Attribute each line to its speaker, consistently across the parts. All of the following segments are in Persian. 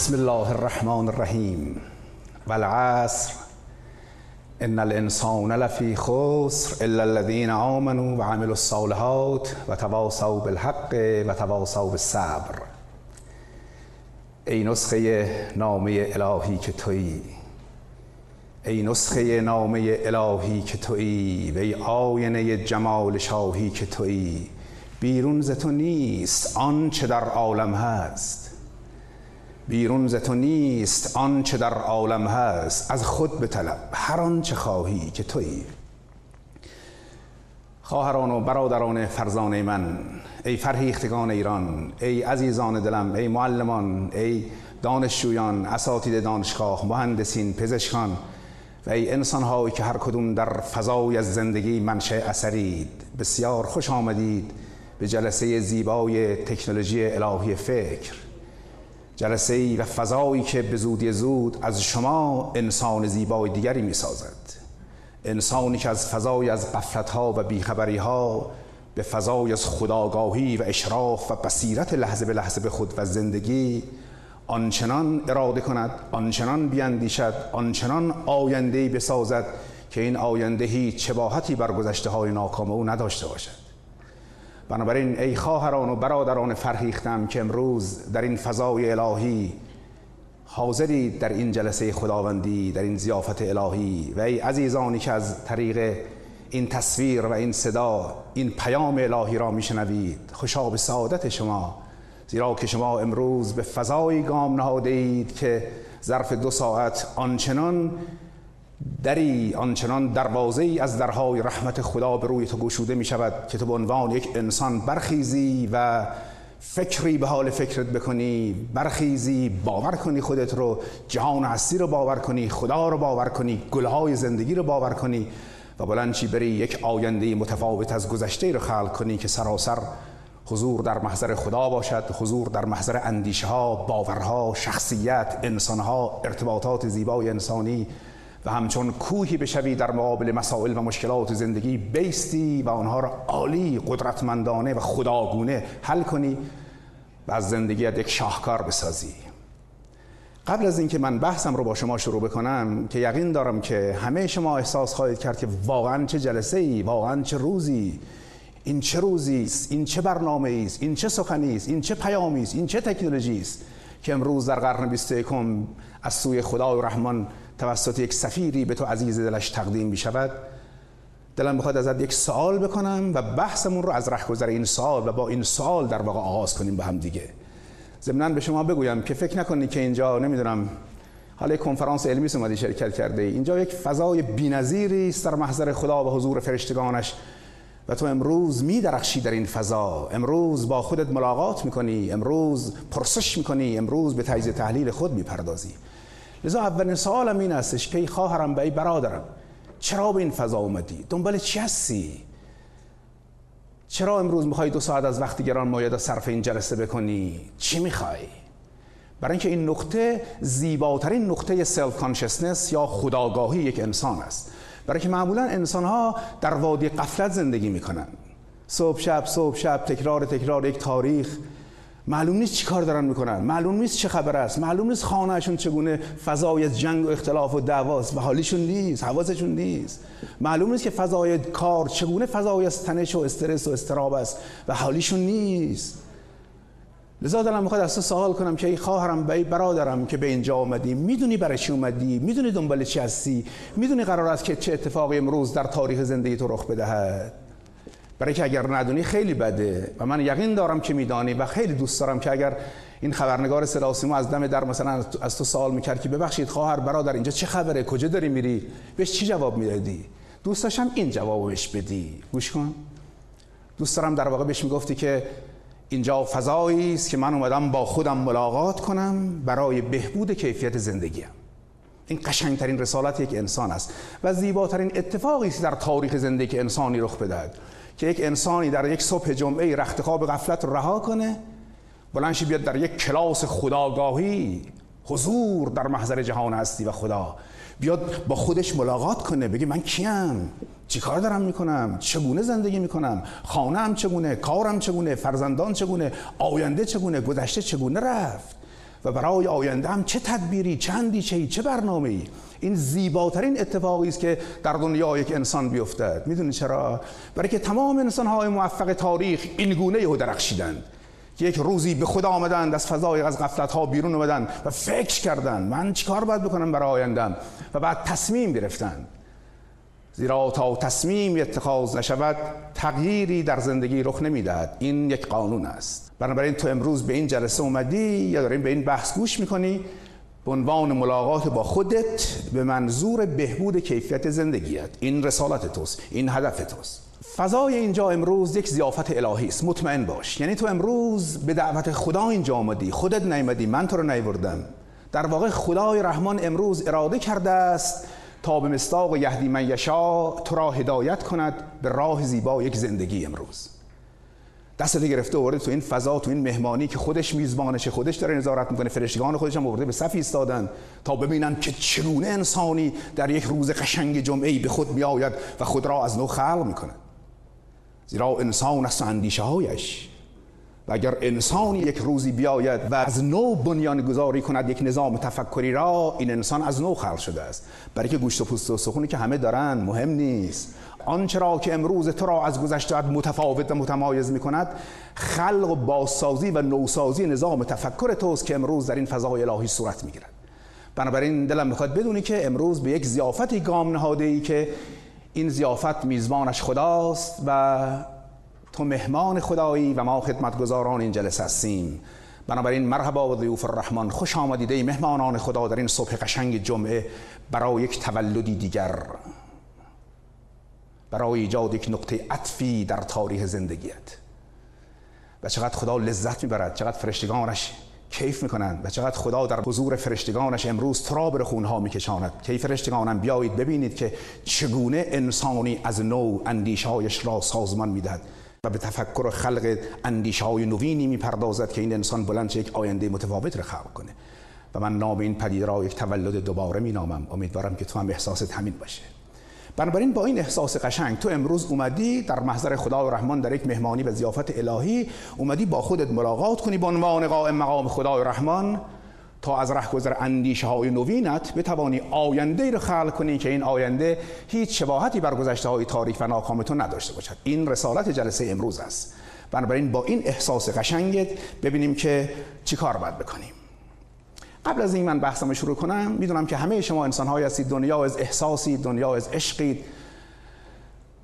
Speaker 1: بسم الله الرحمن الرحیم والعصر ان الانسان لفی خسر الا الذين آمنوا وعملوا الصالحات وتواصوا بالحق وتواصوا بالصبر ای نسخه نامه الهی که تویی ای نسخه نامه الهی که تویی و ای آینه جمال شاهی که تویی بیرون ز تو نیست آنچه در عالم هست بیرون ز تو نیست آنچه در عالم هست. از خود بطلب هر آنچه خواهی که تویی. خواهران و برادران فرزانه من ای فرهیختگان ایران ای عزیزان دلم ای معلمان ای دانشجویان اساتید دانشگاه مهندسین پزشکان و ای انسان هایی که هر کدوم در فضای از زندگی منشأ اثرید. بسیار خوش آمدید به جلسه زیبای تکنولوژی الهی فکر. جلسه ای و فضایی که به زودی زود از شما انسان زیبای دیگری می سازد انسانی که از فضای از قفلت ها و بیخبری ها به فضای از خداگاهی و اشراف و بصیرت لحظه به لحظه به خود و زندگی آنچنان اراده کند آنچنان بیاندیشد آنچنان آینده بسازد که این آینده هیچ شباهتی بر گذشته های ناکام او نداشته باشد. بنابراین ای خواهران و برادران فرهیختم که امروز در این فضای الهی حاضری در این جلسه خداوندی در این زیافت الهی و ای عزیزانی که از طریق این تصویر و این صدا این پیام الهی را میشنوید خوشا به سعادت شما. زیرا که شما امروز به فضای گام نهاده اید که ظرف دو ساعت آنچنان دری آنچنان دروازه ای از درهای رحمت خدا به روی تو گشوده می شود که تو به عنوان یک انسان برخیزی و فکری به حال فکرت بکنی برخیزی باور کنی خودت رو جهان هستی رو باور کنی خدا رو باور کنی گلهای زندگی رو باور کنی و بلنچی بری یک آینده متفاوت از گذشته رو خلق کنی که سراسر حضور در محضر خدا باشد حضور در محضر اندیشه ها باورها شخصیت انسانها ارتباطات زیبای انسانی و همچون کوهی بشوی در مقابل مسائل و مشکلات زندگی بیستی و آنها را عالی قدرتمندانه و خداگونه حل کنی و از زندگیت یک شاهکار بسازی. قبل از اینکه من بحثم رو با شما شروع بکنم که یقین دارم که همه شما احساس خواهید کرد که واقعا چه جلسه ای واقعا چه روزی این چه روزی است این چه برنامه است این چه سخنی است این چه پیامی است این چه تکنولوژی است که امروز در قرن 21 از سوی خدای رحمان توسط یک سفیری به تو عزیز دلش تقدیم می شود دلم بخواد ازت یک سوال بکنم و بحثمون رو از رهگذر این سوال و با این سوال در واقع آغاز کنیم با هم دیگه. ضمنا به شما بگویم که فکر نکنید که اینجا نمی‌دونم حالا کنفرانس علمی اومدی شرکت کرده اینجا یک فضای بی‌نظیری است در محضر خدا و حضور فرشتگانش و تو امروز می درخشی در این فضا. امروز با خودت ملاقات می‌کنی امروز پرسش می‌کنی امروز به تجزیه تحلیل خود می‌پردازی. لذا اولین سوالم این هستش که ای خواهرم و ای برادرم چرا به این فضا اومدی؟ دنبال چی هستی؟ چرا امروز می‌خوای دو ساعت از وقت گران مایه صرف این جلسه بکنی؟ چی می‌خوای؟ برای اینکه این نقطه زیباترین نقطه self consciousness یا خودآگاهی یک انسان است. برای که معمولا انسان ها در وادی غفلت زندگی می‌کنن. صبح شب صبح شب تکرار تکرار یک تاریخ. معلوم نیست چی کار دارن می‌کنن. معلوم نیست چه خبر است. معلوم نیست خانهشون چگونه فضای جنگ و اختلاف و دعواست و حالیشون نیست حواسشون نیست. معلوم نیست که فضای کار چگونه فضای تنش و استرس و استراب است و حالیشون نیست. لذا دلم می‌خواد از تو سوال کنم که ای خواهرم به ای برادرم که به اینجا اومدی می‌دونی برای چی اومدی؟ می‌دونی دنبال چی هستی؟ می‌دونی قرار است که چه اتفاقی امروز در تاریخ زندگی تو رخ بدهد؟ برای که اگر ندونی خیلی بده و من یقین دارم که میدانی و خیلی دوست دارم که اگر این خبرنگار صدا از دم در مثلا از تو سوال می‌کرد که ببخشید خواهر برادر اینجا چه خبره؟ کجا داری میری؟ بهش چی جواب می‌دادی؟ دوست داشتم این جوابو بهش بدی. گوش کن. دوست دارم در واقع بهش می‌گفتی که اینجا فضایی است که من اومدم با خودم ملاقات کنم برای بهبود کیفیت زندگیم. این قشنگترین رسالت یک انسان است و زیباترین اتفاقی است در تاریخ زندگی انسانی رخ بدهد. که یک انسانی در یک صبح جمعه رخت خواب غفلت رها کنه بلنشی بیاد در یک کلاس خداگاهی. حضور در محضر جهان هستی و خدا. بیاد با خودش ملاقات کنه بگه من کیم؟ چیکار دارم می‌کنم؟ چگونه زندگی می‌کنم؟ خانم چگونه؟ کارم چگونه؟ فرزندان چگونه؟ آینده چگونه؟ گذشته چگونه رفت؟ و برای آینده هم چه تدبیری چه اندیشه چه برنامه ای این زیباترین اتفاقی است که در دنیا یک انسان بیفتد. می‌دونی چرا؟ برای که تمام انسان های موفق تاریخ این گونه یهو درخشیدند. یک روزی به خدا آمدند از فضای از غفلت ها بیرون آمدند و فکر کردند. من چیکار باید بکنم برای آیندم و بعد تصمیم گرفتند. زیرا تا تصمیم اتخاذ نشود تغییری در زندگی رخ نمی‌دهد. این یک قانون است. بنابراین تو امروز به این جلسه اومدی یا داریم به این بحث گوش می‌کنی؟ به عنوان ملاقات با خودت به منظور بهبود کیفیت زندگیت این رسالت توست. این هدف توست. فضای اینجا امروز یک زیافت الهی است. مطمئن باش. یعنی تو امروز به دعوت خدا اینجا آمدی. خودت نیامدی من تو رو نیوردم. در واقع خدای رحمان امروز اراده کرده است تا به مستاق یهدی من یشا تو را هدایت کند به راه زیبا یک زندگی امروز. دستت گرفته آورده تو این فضا تو این مهمانی که خودش میزبانشه خودش داره نظارت می‌کنه فرشتگان خودش هم آورده به صف ایستادن تا ببینن که چگونه انسانی در یک روز قشنگ جمعه به خود میآید و خود را از نو خلق می‌کنه زیرا انسان است اندیشه هایش و اگر انسانی یک روزی بیاید و از نو بنیان گذاری کند یک نظام تفکری را این انسان از نو خلق شده است. برای که گوشت و پوست و سخونی که همه دارن مهم نیست. آنچه را که امروز تو را از گذشته متفاوت و متمایز می کند خلق و بازسازی و نوسازی نظام تفکر توست که امروز در این فضای الهی صورت می گیرد. بنابراین دلم می‌خواد بدونی که امروز به یک زیافتی گام نهاده ای که این زیافت میزبانش خداست و تو مهمان خدایی و ما خدمتگزاران این جلسه هستیم. بنابراین مرحبا و ضیوف الرحمن خوش آمدید مهمانان خدا در این صبح قشنگ جمعه برای یک تولدی دیگر. برای ایجاد یک نقطه عطفی در تاریخ زندگیت. و چقدر خدا لذت می‌برد چقدر فرشتگانش کیف می‌کنند و چقدر خدا در حضور فرشتگانش امروز تو را خونها میکشاند. که فرشتگانم بیایید ببینید که چگونه انسانی از نو اندیشهایش را سازمان می‌دهد. و به تفکر و خلق اندیشه های نوینی می‌پردازد که این انسان بلند یک آینده متفاوت را خلق کنه. و من نام این پدیده را یک تولد دوباره مینامم. امیدوارم که تو هم احساست همین باشه. بنابراین با این احساس قشنگ تو امروز اومدی در محضر خدا و رحمان در یک مهمانی و زیافت الهی اومدی با خودت ملاقات کنی به عنوان قائم مقام خدا و رحمان. تا از رهگذر اندیشه های نوینت بتوانی آینده رو خلق کنی که این آینده هیچ شباهتی بر گذشته های تاریخ و ناکام تو نداشته باشد. این رسالت جلسه امروز است. بنابراین با این احساس قشنگت ببینیم که چی کار باید بکنیم. قبل از این من بحثم شروع کنم می‌دونم که همه شما انسان های هستید دنیا از احساسی دنیا از عشقید.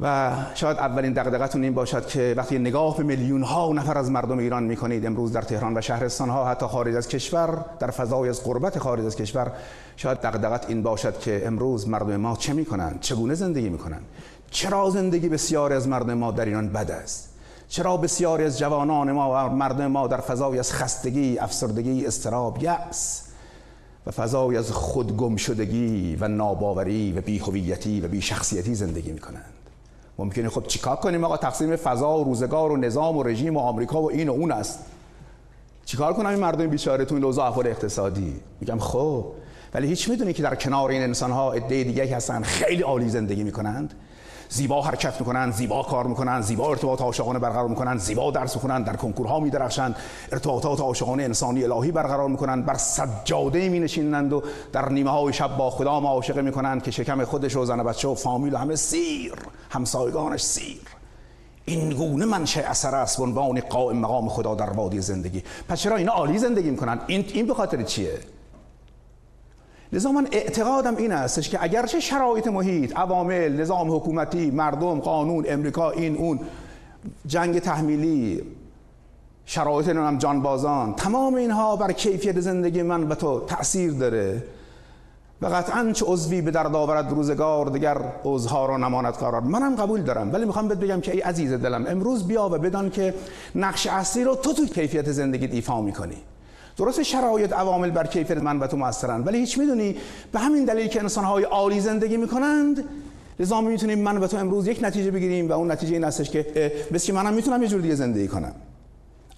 Speaker 1: و شاید اولین دغدغتون این باشد که وقتی نگاه به میلیون ها نفر از مردم ایران می‌کنید امروز در تهران و شهرستان ها حتی خارج از کشور در فضای از قربت خارج از کشور شاید دغدغت این باشد که امروز مردم ما چه می‌کنند چگونه زندگی می‌کنند چرا زندگی بسیاری از مردم ما در ایران بد است؟ چرا بسیاری از جوانان ما و مردم ما در فضای از خستگی افسردگی استراب یأس و فضای از خودگم شدگی و ناباوری و بیهویتی و بیشخصیتی زندگی می‌کنند ممکنه خب چیکار کنیم آقا؟ تقسیم فضا و روزگار و نظام و رژیم و آمریکا و این و اون است. چیکار کنم این مردم بیچاره تو این اوضاع احوال اقتصادی؟ میگم خب ولی هیچ می‌دونی که در کنار این انسان ها عده دیگه هستن خیلی عالی زندگی می‌کنند. زیبا حرکت می‌کنن زیبا کار می‌کنن زیبا ارتباط عاشقانه برقرار می‌کنن زیبا درس می‌خونن در کنکورها میدرخشند ارتباطات عاشقانه انسانی الهی برقرار می‌کنن بر سجاده می نشینند و در نیمه های شب با خدا معاشقه می‌کنند که شکم خودش و زن بچه و فامیل و همه سیر همسایگانش سیر. این گونه منشه اثر است عنوان قائم مقام خدا در وادی زندگی. پس چرا اینا عالی زندگی می‌کنن؟ این این به خاطر چیه؟ لذا من اعتقادم این استش که اگرچه شرایط محیط عوامل نظام حکومتی مردم قانون امریکا این اون جنگ تحمیلی شرایط نام جانبازان تمام اینها بر کیفیت زندگی من و تو تأثیر داره و قطعا چه عضوی به درد آورد روزگار دیگر عضوها را نماند قرار. منم قبول دارم ولی می‌خوام بهت بگم که ای عزیز دلم امروز بیا و بدان که نقش اصلی رو تو تو کیفیت زندگی ایفا می‌کنی. درست شرایط عوامل بر کیفیت من و تو موثرن ولی هیچ می‌دونی؟ به همین دلیل که انسان های عالی زندگی می‌کنند لذا می‌تونیم من و تو امروز یک نتیجه بگیریم و اون نتیجه این هستش که مثل منم می‌تونم یه جور دیگه زندگی کنم.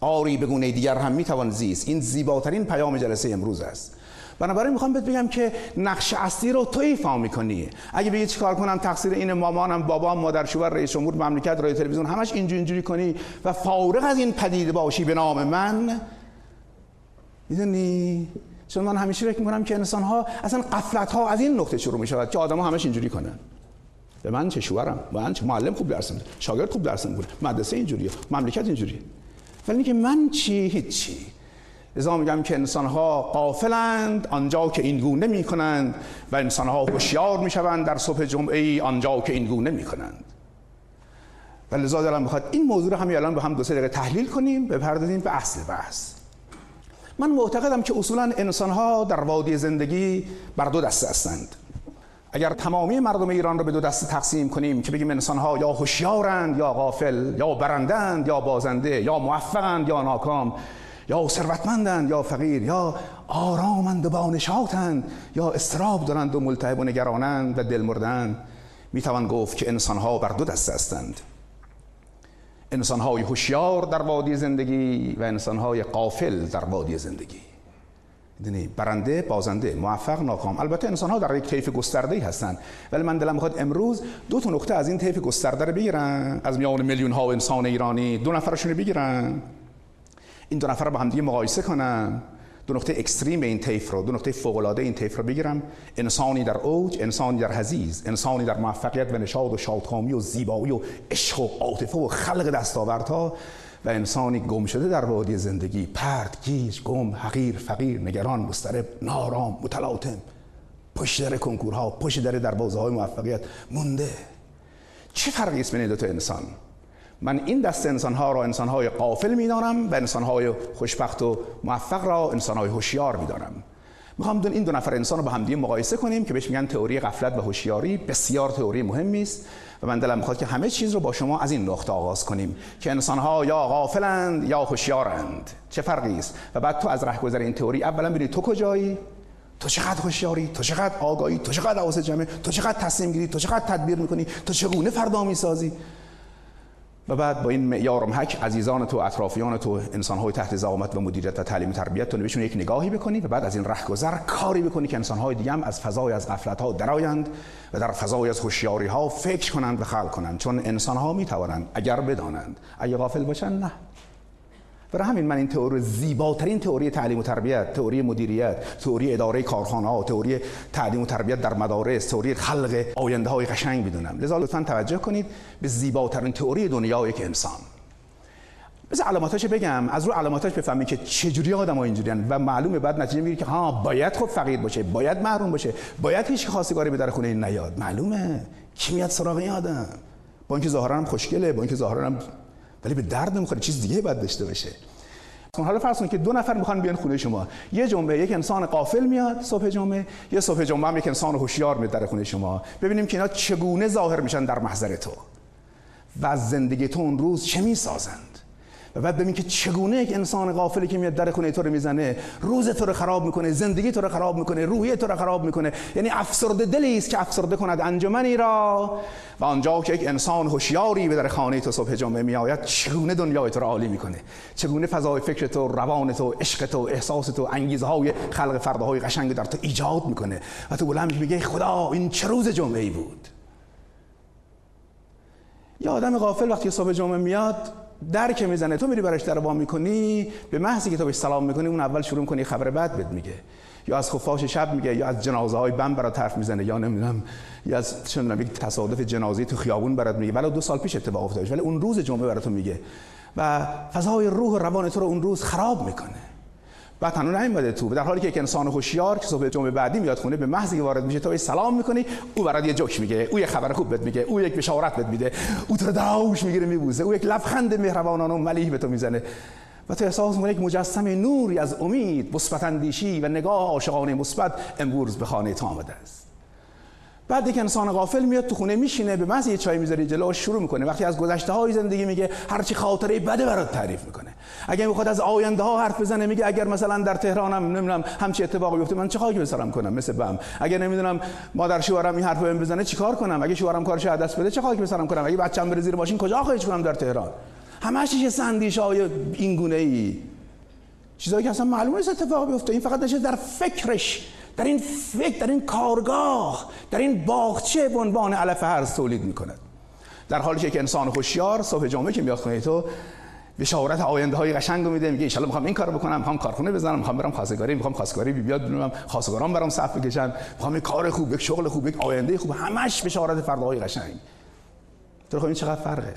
Speaker 1: آری به گونه دیگر هم می‌توان زیست. این زیباترین پیام جلسه امروز است. بنابراین می‌خوام بهت بگم که نقش اصلی رو تو ایفا می‌کنی. اگه بگی چیکار کنم تقصیر این مامانم بابام مادر شوهر رئیس جمهور مملکت رادیو تلویزیون همش اینجوری اینجوری کنی و فارغ از این پدیده باشی به نام من می‌دونی؟ چون من همیشه فکر می‌کنم که انسان ها اصلا قفلت ها از این نقطه شروع می‌شود که آدم ها همش اینجوری کنن. به من چه شوهرم؟ من چه؟ معلم خوب درس میده. شاگرد خوب درس میده مدرسه اینجوریه. مملکت اینجوریه. ولی اینکه من چی؟ هیچی. لذا میگم که انسان ها قافلند آنجا که این گونه می و انسان ها هوشیار می در صبح جمعه آنجا که این گونه می کنند و لذا دارم می‌خواد این موضوع رو همین الان با هم دو سه دقیقه تحلیل کنیم بپردازیم به اصل بحث. من معتقدم که اصولا انسان ها در وادی زندگی بر دو دسته هستند. اگر تمامی مردم ایران رو به دو دسته تقسیم کنیم که بگیم انسان ها یا هوشیارند یا غافل یا برندند یا بازنده یا موفقند یا ناکام یا ثروتمندند یا فقیر یا آرامند و بانشاتند یا استراب دارند و ملتهب و نگرانند و دلمردند می‌توان گفت که انسان ها بر دو دسته هستند. انسان های هوشیار در وادی زندگی و انسان های قافل در وادی زندگی. می‌دونی برنده بازنده موفق ناکام. البته انسان ها در یک طیف گسترده ای هستند ولی من دلم می‌خواد امروز دو تا نقطه از این طیف گسترده رو بگیرن. از میان میلیون ها انسان ایرانی دو نفرشون رو بگیرن. این دو نفر رو با هم دیگه مقایسه کنم دو نقطه اکستریم این طیف رو دو نقطه فوق العاده این طیف رو بگیرم. انسانی در اوج انسانی در حزیز انسانی در موفقیت و نشاط و شادکامی و زیبایی و عشق و عاطفه و خلق دستاوردها و انسانی گم شده در وادی زندگی پرد گیج گم حقیر فقیر نگران مسترب نارام متلاطم پشت در کنکورها پشت در دروازه های موفقیت مونده. چه فرقی است بین دو تا انسان؟ من این دست انسان ها را انسان های قافل می‌دانم و انسان های خوشبخت و موفق را انسان های هوشیار می‌دانم. می‌خوام دون این دو نفر انسان رو با همدیگه مقایسه کنیم که بهش میگن تئوری غفلت و هوشیاری. بسیار تئوری مهمی است و من دلم می‌خواد که همه چیز رو با شما از این نقطه آغاز کنیم که انسان ها یا غافلند یا هوشیارند. چه فرقی است؟ و بعد تو از رهگذر این تئوری اولا ببینید تو کجایی؟ تو چقدر هوشیاری؟ تو چقدر آگاهی؟ تو چقدر حواس جمعه؟ تو چقدر تصمیم گیری؟ تو چقدر تدبیر می‌کنی؟ تو چگونه فردا می‌سازی؟ و بعد با این معیار محک عزیزان تو اطرافیان تو های تحت زعامت و مدیریت و تعلیم و تربیت تو بهشون یک نگاهی بکنی و بعد از این رهگذر کاری بکنی که های دیگه هم از فضای از غفلت ها درآیند و در فضای از هوشیاری ها فکر کنند و خلق کنند. چون انسان ها می توانند اگر بدانند. اگه غافل باشن؟ نه. برای همین من این تئوری زیباترین تئوری تعلیم و تربیت تئوری مدیریت تئوری اداره کارخانه ها تئوری تعلیم و تربیت در مدارس تئوری خلق آینده های قشنگ می‌دونم. لذا لطفا توجه کنید به زیباترین تئوری دنیا یک انسان. بذار علاماتاش بگم. از رو علاماتاش بفهمید که چجوری آدم ها اینجوریان و معلومه. بعد نتیجه می‌گیری که ها باید خب فقیر باشه باید محروم باشه باید هیچ خواستگاری به در خونه نیاد. معلومه. کی میاد سراغ این آدم؟ با اینکه ظاهرا هم خوشگله با اینکه ظاهرا هم ولی به درد نمی‌خوره چیز دیگه باید داشته باشه. حالا فرض کنید که دو نفر می‌خوان بیان خونه شما. یه جمعه یک انسان قافل میاد صبح جمعه یه صبح جمعه هم یک انسان هوشیار میاد در خونه شما. ببینیم که اینا چگونه ظاهر میشن در محضر تو. و زندگی تو اون روز چه می‌سازند و ببین که چگونه یک انسان غافلی که میاد در خونه تو رو می‌زنه روز تو رو خراب می‌کنه زندگی تو رو خراب می‌کنه روحیه تو رو خراب می‌کنه. یعنی افسرده دلی است که افسرده کند انجمنی را. و آنجا که یک انسان هوشیاری به در خانه تو صبح جمعه میآید چگونه دنیای تو رو عالی می‌کنه؟ چگونه فضای فکر تو روان تو عشق تو احساس تو انگیزه های خلق فرده قشنگ در تو ایجاد می‌کنه؟ و تو بلند میگه خدا این چه روز جمعه ای بود؟ یا آدم غافل وقتی صبح جمعه میاد در که می‌زنه. تو میری براش در می‌کنی به محضی که تو بهش سلام می‌کنی اون اول شروع کنی خبر بد بهت میگه. یا از خفاش شب میگه یا از جنازه های بم برات حرف می‌زنه یا نمی‌دونم یا از چه یک تصادف جنازی تو خیابون برات میگه. ولی دو سال پیش اتفاق افتاده. ولی اون روز جمعه برات میگه. و فضای روح و روان تو رو اون روز خراب می‌کنه. بعد تنها نیومده تو. در حالی که یک انسان هوشیار که صبح جمعه بعدی میاد خونه به محضی که وارد میشه تو سلام می‌کنی او برات یه جوک میگه او یه خبر خوب بهت میگه او یک بشارت بهت میده او تو داوش می‌گیره میبوزه او یک لبخند مهربانانه و ملیح به تو می‌زنه. و تو احساس می‌کنی یک مجسم نوری از امید مثبت و نگاه عاشقانه مثبت امروز به خانه تو آمده است. بعد یک انسان غافل میاد تو خونه میشینه به محض یه چای می‌ذاری جلوش شروع می‌کنه. وقتی از گذشته های زندگی میگه هر چی خاطره بده برات تعریف می‌کنه. اگه می‌خواد از آینده ها حرف بزنه میگه اگر مثلا در تهرانم نمی‌دونم همچی اتفاقی بیفته من چه خاکی بسرم کنم مثل بم اگه نمی‌دونم مادر شوهرم این حرفو بهم بزنه چیکار کنم؟ اگه شوهرم کارش دست بده چه خاکی بسرم کنم؟ اگه بچه‌م بره زیر ماشین کجا خواهش کنم در تهران؟ همش چه سندیش های این گونه ای چیزایی که اصلا معلومه نیست اتفاق بیفته. این فقط نشه در فکرش در این فکر در این کارگاه در این باغچه به عنوان علف هرز تولید می‌کند. در حالی که یک انسان هوشیار صبح جمعه که میاد خونه تو بشارت آینده های قشنگ میده میگه ان می‌خوام این کارو بکنم می‌خوام کارخونه بزنم می‌خوام برم خواستگاری می‌خوام خواستگاری بیاد ببینم خواستگاران برام صف بکشن می‌خوام یک کار خوب یک شغل خوب یک آینده خوب همش بشارت فرداهای قشنگ. تو خب این چقدر فرقه؟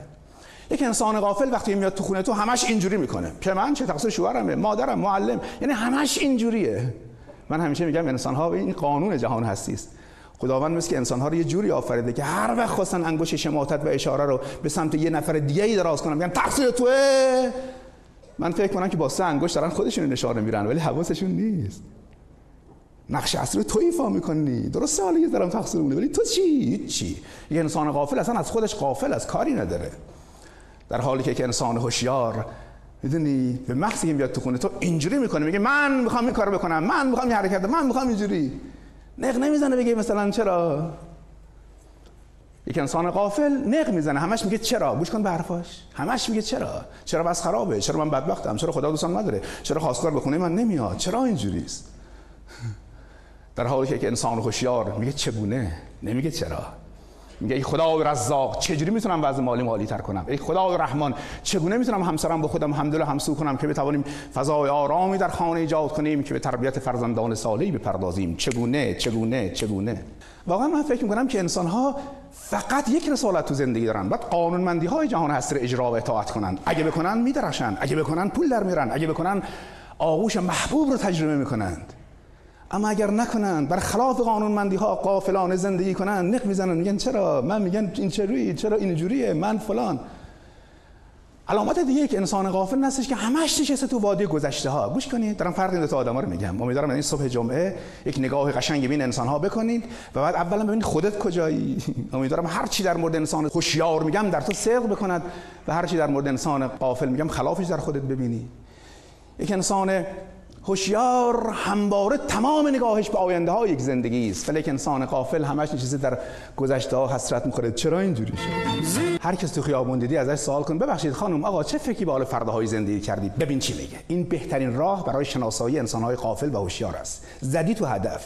Speaker 1: یک انسان غافل وقتی میاد تو خونه تو همش اینجوری می‌کنه. که من چه تقصیر شوهرمه مادرم معلم یعنی همش اینجوریه. من همیشه میگم انسان ها این قانون جهان هستی است خداوند مثل که انسان ها رو یه جوری آفریده که هر وقت خواستن انگوش شماتت و اشاره رو به سمت یه نفر دیگه ای دراز کنن میگن تقصیر توه. من فکر کنم که با سه انگشت دارن خودشون نشاره میرن ولی حواسشون نیست. نقش اصلی رو تو ایفا می‌کنی. درسته حالا یه دارم تقصیر ولی تو چی؟ چی یه انسان غافل اصلا از خودش غافل از کاری نداره. در حالی که انسان هوشیار می‌دونی؟ به محضی که میاد تو خونه. تو اینجوری می‌کنه میگه من می‌خوام این کارو بکنم من می‌خوام این حرکت من می‌خوام اینجوری. نق نمی‌زنه بگه مثلا چرا؟ یک انسان قافل نق می‌زنه. همش میگه چرا؟ گوش کن به حرفاش. همش میگه چرا؟ چرا بس خرابه؟ چرا من بدبختم؟ چرا خدا دوستان نداره؟ چرا خواستگار به خونه من نمیاد؟ چرا اینجوری است در حالی که انسان هوشیار میگه چگونه؟ نمیگه چرا. میگه ای خدا رزاق چجوری می‌تونم وضع مالی مالی تر کنم؟ ای خدا رحمان چگونه می‌تونم همسرم با خودم همدل همسو کنم که بتوانیم فضای آرامی در خانه ایجاد کنیم که به تربیت فرزندان صالحی بپردازیم؟ چگونه چگونه چگونه؟ واقعا من فکر می‌کنم که انسان ها فقط یک رسالت تو زندگی دارن. بعد قانونمندی های جهان هستی اجرا و اطاعت کنن. اگه بکنن میدرخشن. اگه بکنن پول در میرن اگه بکنن آغوش محبوب رو تجربه می‌کنند. اما اگر نکنند بر خلاف قانونمندی ها قافلانه زندگی کنند نق می‌زنن میگن چرا؟ من میگن این چروی چرا این جوریه؟ من فلان. علامت دیگه که انسان غافل نستش که همش نشسته تو وادی گذشته ها گوش کنید دارم فرق این دو تا آدما رو میگم. امیدوارم این صبح جمعه یک نگاه قشنگ بین انسان ها بکنید و بعد اولا ببینید خودت کجایی. امیدوارم هر چی در مورد انسان هوشیار میگم در تو صدق بکند و هر چی در مورد انسان غافل میگم خلافش در خودت ببینی. یک انسان هوشیار همواره تمام نگاهش به آینده های یک زندگی است. ولی انسان قافل همش نشسته در گذشته ها حسرت می‌خوره. چرا اینجوری شد؟ هر کس تو خیابون دیدی ازش سوال کن. ببخشید خانم آقا چه فکری به حال های زندگی کردی؟ ببین چی میگه. این بهترین راه برای شناسایی انسان های قافل و هوشیار است. زدی تو هدف.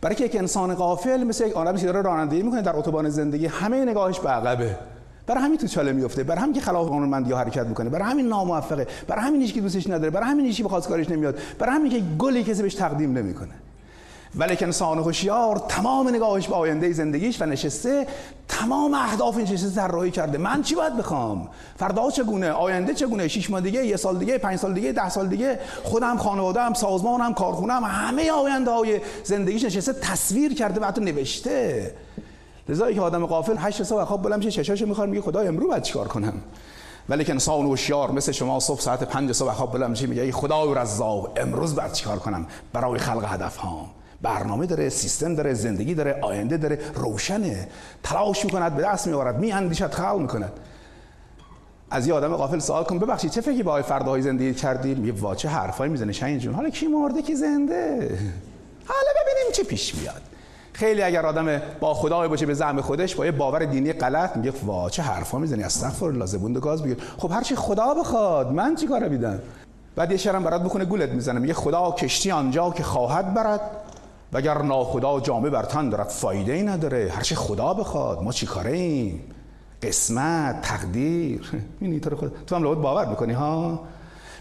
Speaker 1: برای که یک انسان قافل مثل یک آدمی که داره رانندگی می‌کنه در اتوبان زندگی همه نگاهش به عقبه. برای همین تو چاله میفته برای همین که خلاف قانونمندی حرکت می‌کنه برای همین ناموفقه برای همین که دوستش نداره برای همین که بخواد کارش نمیاد برای همین که گلی کسی بهش تقدیم نمی‌کنه. ولی که انسان هوشیار تمام نگاهش به آینده زندگیش و نشسته تمام اهداف نشسته طراحی کرده. من چی باید بخوام؟ فردا چگونه؟ آینده چگونه؟ شش ماه دیگه یه سال دیگه پنج سال دیگه ده سال دیگه؟ خودم خانواده‌ام سازمانم کارخونه‌ام همه آینده های زندگیش نشسته تصویر کرده و حتی نوشته. لذا که آدم قافل هشت صبح خواب بلند میشه چشاشو می‌خواد میگه خدا امرو باید چیکار کنم؟ ولی که انسان هوشیار مثل شما صبح ساعت پنج صبح خواب بلند میشه میگه ای خدا رزاق امروز باید چیکار کنم؟ برای خلق هدف ها برنامه داره سیستم داره زندگی داره آینده داره روشنه. تلاش می‌کند به دست میآورد میاندیشد خلق می‌کند. از یه آدم قافل سوال کن ببخشید چه فکری با فرداهای زندگی کردید یه واچه حرفایی می‌زنه شاین جون. حالا کی مرده کی زنده؟ حالا ببینیم چه پیش میاد. خیلی اگر آدم با خدای باشه به زعم خودش با یه باور دینی غلط میگه وا چه حرفا می‌زنی؟ استغفر الله زبون گاز بگیر. خب هر چی خدا بخواد من چی کار بیدم؟ بعد یه شرم برات بکنه گولت می‌زنه میگه خدا کشتی آنجا که خواهد برد وگر ناخدا جامعه بر تن دارد فایده ای نداره. هر چی خدا بخواد ما چی کاره ایم قسمت تقدیر. این تو خود تو هم لابد باور می‌کنی ها؟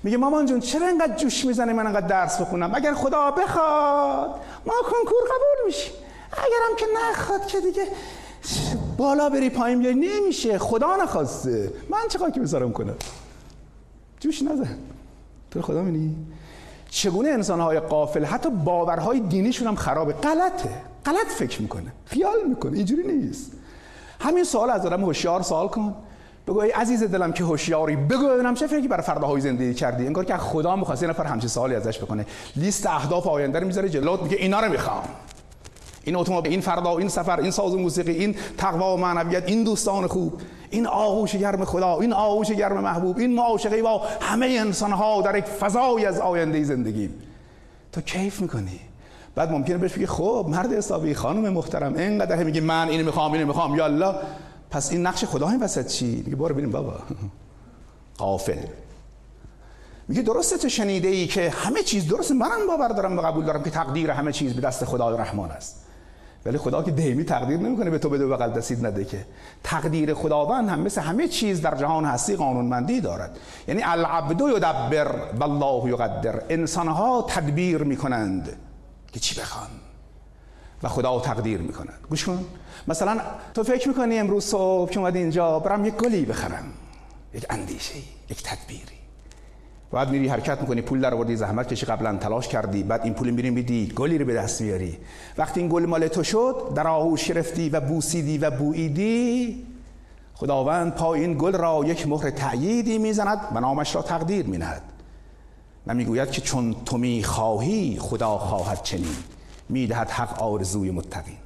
Speaker 1: میگه مامان جون چرا انقدر جوش می‌زنی من انقدر درس بخونم؟ اگر خدا بخواد ما کنکور قبول میشیم. اگرم که نخواد که دیگه بالا بری پایین بیای نمیشه. خدا نخواسته. من چه که بذارم کنم؟ جوش نزن. تو خدا منی چگونه انسانهای قافل حتی باورهای دینیشون هم خرابه؟ غلطه. غلط فکر می‌کنه. خیال می‌کنه. اینجوری نیست. همین سوال از آدم هوشیار سوال کن. بگو ای عزیز دلم که هوشیاری بگو ببینم چه فکری برای فرداهای زندگی کردی. انگار که خدا می‌خواسته نفر همچین سوالی ازش بکنه. لیست اهداف آینده رو می‌ذاره جلوت میگه اینا رو می‌خوام. این اتومبیل این فردا این سفر این ساز موسیقی این تقوا و معنویت این دوستان خوب این آغوش گرم خدا این آغوش گرم محبوب این معاشقه با همه انسان ها در یک فضای از آینده زندگی. تو کیف می‌کنی؟ بعد ممکنه بهش بگی خب مرد حسابی خانم محترم اینقدر میگی من اینو می‌خوام اینو می‌خوام یالا پس این نقش خدا این وسط چی؟ میگه برو ببینیم بابا. قافل میگه درسته تو شنیده ای که همه چیز درسته. منم باور دارم و قبول دارم که تقدیر همه چیز به دست خدای رحمان است. ولی خدا که دائمی تقدیر نمی‌کنه به تو بده بغل دستید نده که. تقدیر خداوند هم مثل همه چیز در جهان هستی قانونمندی دارد. یعنی العبد یدبر والله یقدر. انسانها تدبیر می‌کنند که چی بخوان. و خدا تقدیر می‌کند. گوش کن. مثلا تو فکر می‌کنی امروز صبح که اومدی اینجا برم یک گلی بخرم. یک اندیشه یک تدبیری. بعد میری حرکت می‌کنی پول در آوردی زحمت کشی قبلا تلاش کردی بعد این پول میری میدی گلی رو به دست میاری وقتی این گل مال تو شد در آغوش گرفتی و بوسیدی و بوییدی خداوند پای این گل را یک مهر تأییدی می‌زند و نامش را تقدیر مینهد. و می‌گوید که چون تو می‌خواهی خدا خواهد چنین. می‌دهد حق آرزوی متقین.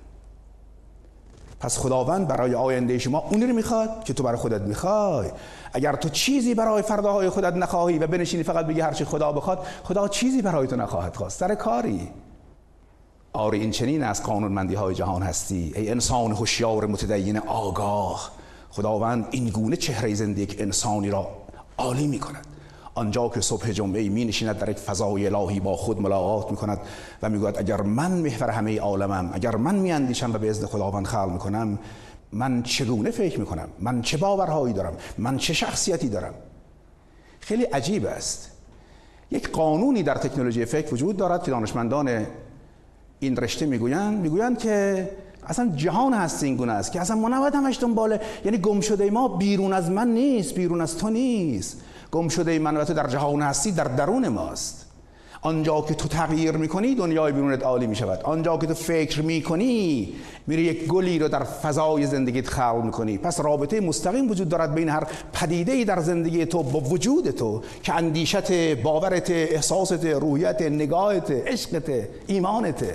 Speaker 1: پس خداوند برای آینده شما اونی رو می‌خواد که تو برای خودت می‌خوای. اگر تو چیزی برای فرداهای خودت نخواهی و بنشینی فقط بگی هرچی خدا بخواد خدا چیزی برای تو نخواهد خواست. سر کاری. آره این چنین از قانونمندی های جهان هستی. ای انسان هوشیار متدین آگاه. خداوند این گونه چهره زندگی انسانی را عالی می کند آنجا که صبح جمعه می نشیند در یک فضای الهی با خود ملاقات می کند و می گوید اگر من محور همه عالمم اگر من می اندیشم و به اذن خداوند خلق می کنم من چگونه فکر می کنم من چه باورهایی دارم؟ من چه شخصیتی دارم؟ خیلی عجیب است. یک قانونی در تکنولوژی فکر وجود دارد که دانشمندان این رشته می‌گویند. می‌گویند که اصلا جهان هست این گونه است که اصلا ما نباید همش دنباله یعنی گم شده ما بیرون از من نیست بیرون از تو نیست. گم شده من و تو در جهان هستی در درون ماست. آنجا که تو تغییر می‌کنی دنیای بیرونت عالی می‌شود. آنجا که تو فکر می‌کنی میری یک گلی رو در فضای زندگیت خلق می‌کنی. پس رابطه مستقیم وجود دارد بین هر پدیده در زندگی تو با وجود تو که اندیشت باورت احساست روحیت نگاهت عشقت ایمانت.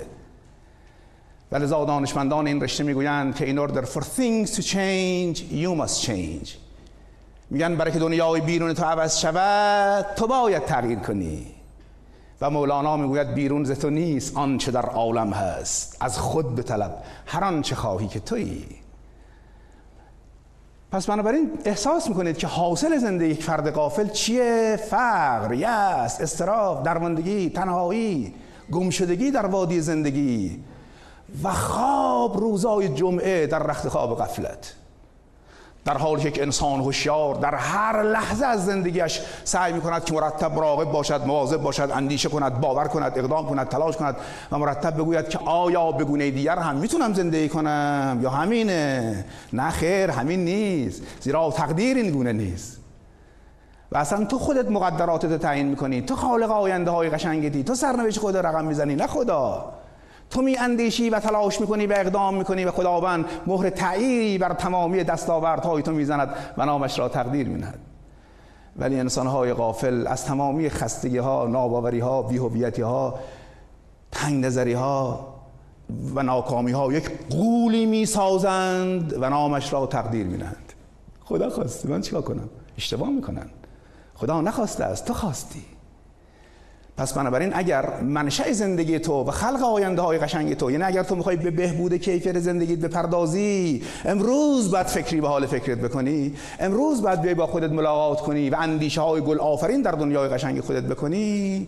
Speaker 1: ولذا دانشمندان این رشته می‌گویند که in order for things to change you must change. میگن برای که دنیای بیرون تو عوض شود تو باید تغییر کنی. و مولانا می‌گوید بیرون ز تو نیست آنچه در عالم هست. از خود به طلب هر آنچه خواهی که تویی. پس بنابراین احساس می‌کنید که حاصل زندگی یک فرد قافل چیه؟ فقر، یأس، استراف، درماندگی، تنهایی، گمشدگی در وادی زندگی و خواب روزای جمعه در رخت خواب غفلت. در حالی که انسان هوشیار در هر لحظه از زندگیش سعی می کند که مرتب مراقب باشد مواظب باشد اندیشه کند باور کند اقدام کند تلاش کند و مرتب بگوید که آیا به گونه دیگر هم می‌تونم زندگی کنم یا همینه؟ نه خیر همین نیست. زیرا تقدیر این گونه نیست. و اصلا تو خودت مقدراتت تعیین می‌کنی تو خالق آینده های قشنگتی تو سرنوشت خود رقم می‌زنی نه خدا. تو می اندیشی و تلاش می‌کنی و اقدام می‌کنی و خداوند مهر تعییری بر تمامی دستاوردهای تو می‌زند و نامش را تقدیر مینهد. ولی انسانهای غافل از تمامی خستگی ها ناباوری ها بیهویتی ها تنگ نظری ها و ناکامی ها یک قولی می‌سازند و نامش را تقدیر مینهند. خدا خواسته من چیکار کنم؟ اشتباه می‌کنن. خدا نخواسته است تو خواستی. پس بنابراین اگر منشأ زندگی تو و خلق آینده های قشنگ تو یعنی اگر تو می‌خوای به بهبود کیفیت زندگیت بپردازی امروز باید فکری به حال فکرت بکنی امروز باید بیای با خودت ملاقات کنی و اندیشه های گل آفرین در دنیای قشنگ خودت بکنی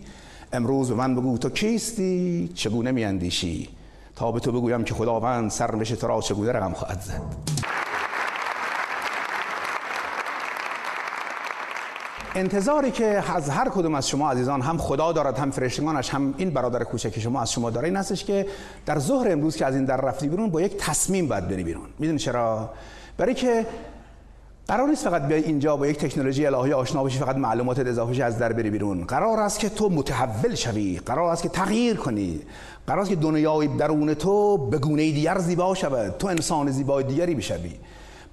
Speaker 1: امروز به من بگو تو کیستی؟ چگونه میاندیشی؟ تا به تو بگویم که خداوند سرنوشت را چگونه رقم خواهد زد؟ انتظاری که از هر کدوم از شما عزیزان هم خدا دارد هم فرشتگانش هم این برادر کوچک شما از شما داره این هستش که در ظهر امروز که از این در رفتی بیرون با یک تصمیم باید بری بیرون. می‌دونی چرا؟ برای که قرار نیست فقط بیای اینجا با یک تکنولوژی الهی آشنا بشی فقط معلومات اضافه از در بری بیرون. قرار است که تو متحول شوی قرار است که تغییر کنی. قرار است که دنیای درون تو به گونه دیگر زیبا شود. تو انسان زیبای دیگری بشوی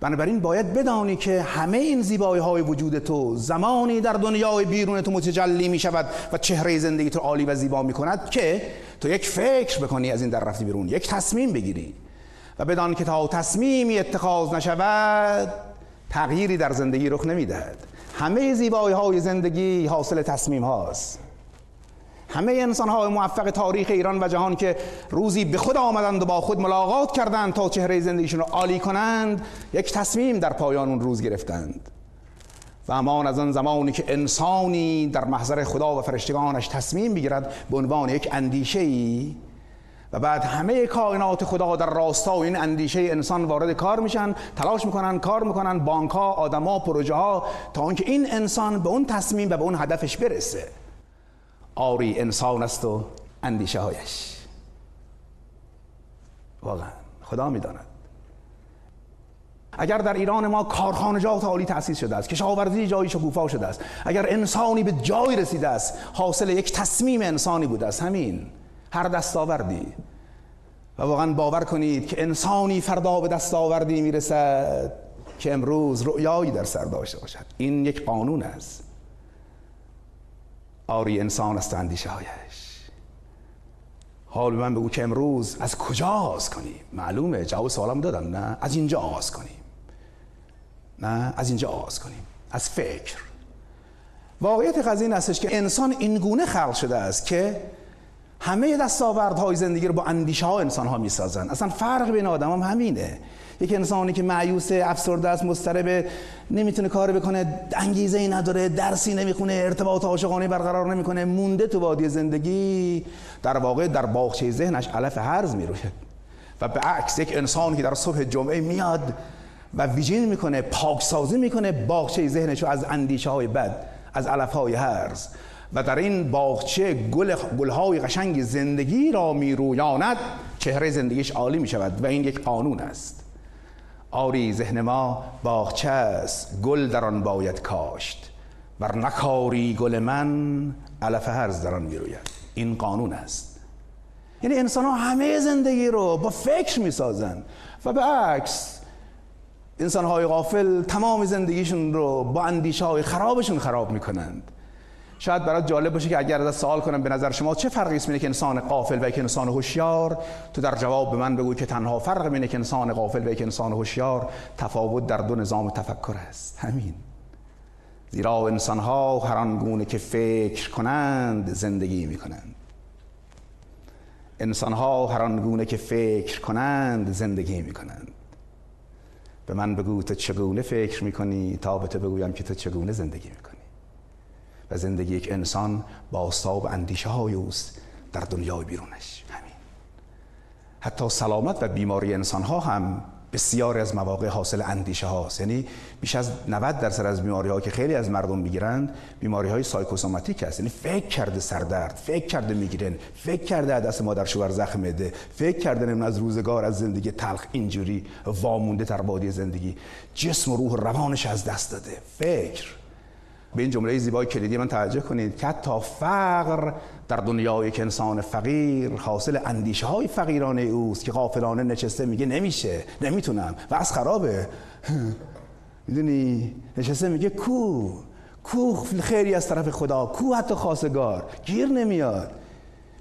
Speaker 1: بنابراین باید بدانی که همه این زیبایی های وجود تو زمانی در دنیای بیرون تو متجلی می شود و چهره زندگی تو عالی و زیبا می کند که تو یک فکر بکنی از این در رفتی بیرون یک تصمیم بگیری و بدان که تا تصمیمی اتخاذ نشود تغییری در زندگی رخ نمی‌دهد. همه زیبایی های زندگی حاصل تصمیم هاست. همه انسان های موفق تاریخ ایران و جهان که روزی به خود آمدند و با خود ملاقات کردند تا چهره زندگیشون رو عالی کنند یک تصمیم در پایان اون روز گرفتند. و امان از آن زمانی که انسانی در محضر خدا و فرشتگانش تصمیم بگیرد به عنوان یک اندیشه ای و بعد همه کائنات خدا در راستای این اندیشه انسان وارد کار میشن تلاش می‌کنن کار می‌کنن بانک ها آدما پروژه ها تا اینکه این انسان به اون تصمیم و به اون هدفش برسه. آری انسان است و اندیشه هایش. واقعا خدا می‌داند. اگر در ایران ما کارخانجات عالی تأسیس شده است کشاورزی جایی شکوفا شده است اگر انسانی به جایی رسیده است حاصل یک تصمیم انسانی بوده است همین هر دستاوردی. و واقعا باور کنید که انسانی فردا به دستاوردی می‌رسد که امروز رؤیایی در سر داشته باشد. این یک قانون است. آری انسان است اندیشه هایش حال من بگو که امروز از کجا آغاز کنیم؟ معلومه جواب سوالم دادم نه؟ از اینجا آغاز کنیم. نه؟ از اینجا آغاز کنیم. از فکر. واقعیت قضیه این هستش که انسان این گونه خلق شده است که همه دستاوردهای زندگی رو با اندیشه ها انسان ها می سازن اصلا فرق بین آدم هم همینه. یک انسانی که معیوس افسرده است مضطرب نمی‌تونه کار بکنه انگیزه ای نداره درسی نمی‌خونه ارتباط عاشقانه برقرار نمی‌کنه مونده تو وادی زندگی. در واقع در باغچه ذهنش علف هرز می‌روید. و به عکس یک انسانی که در صبح جمعه میاد و ویژین می‌کنه پاکسازی می‌کنه باغچه ذهنشو از اندیشه های بد از علف های هرز و در این باغچه گل گلهای قشنگ زندگی را میرویاند چهره زندگیش عالی می شود و این یک قانون است. آری ذهن ما باغچه است گل در آن باید کاشت. بر نکاری گل من علف هرز در آن می‌روید. این قانون است. یعنی انسان ها همه زندگی رو با فکر می‌سازن و به عکس انسان های غافل تمام زندگیشون رو با اندیشه های خرابشون خراب می‌کنند. شاید برات جالب باشه که اگر از سوال کنم به نظر شما چه فرقی است که انسان قافل و یک انسان هوشیار؟ تو در جواب به من بگو که تنها فرق بین که انسان قافل و یک انسان هوشیار تفاوت در دو نظام تفکر است. همین. زیرا انسان ها هر آنگونه که فکر کنند زندگی می کنند انسان ها هر آنگونه که فکر کنند زندگی می کنند به من بگو تو چگونه فکر می‌کنی؟ تا به تو بگویم که تو چگونه زندگی می‌کنی. و زندگی یک انسان با استاب اندیشه های اوست در دنیای بیرونش. همین. حتی سلامت و بیماری انسان ها هم بسیاری از مواقع حاصل اندیشه هاست. یعنی بیش از 90 درصد از بیماری ها که خیلی از مردم می‌گیرند بیماری های سایکوسوماتیک هست. یعنی فکر کرده سردرد فکر کرده می‌گیرن فکر کرده دست مادر شوهر زخم ده فکر کرده نمون از روزگار از زندگی تلخ اینجوری وامونده در بادی زندگی. جسم و روح و روانش از دست داده. فکر. به این جمله زیبای کلیدی من توجه کنید که حتی فقر در دنیای که انسان فقیر حاصل اندیشه های فقیرانه اوست که غافلانه نشسته میگه نمیشه نمی‌تونم و از خرابه. می‌دونی؟ نشسته میگه کو؟ کو خیری از طرف خدا کو حتی خواستگار؟ گیر نمیاد.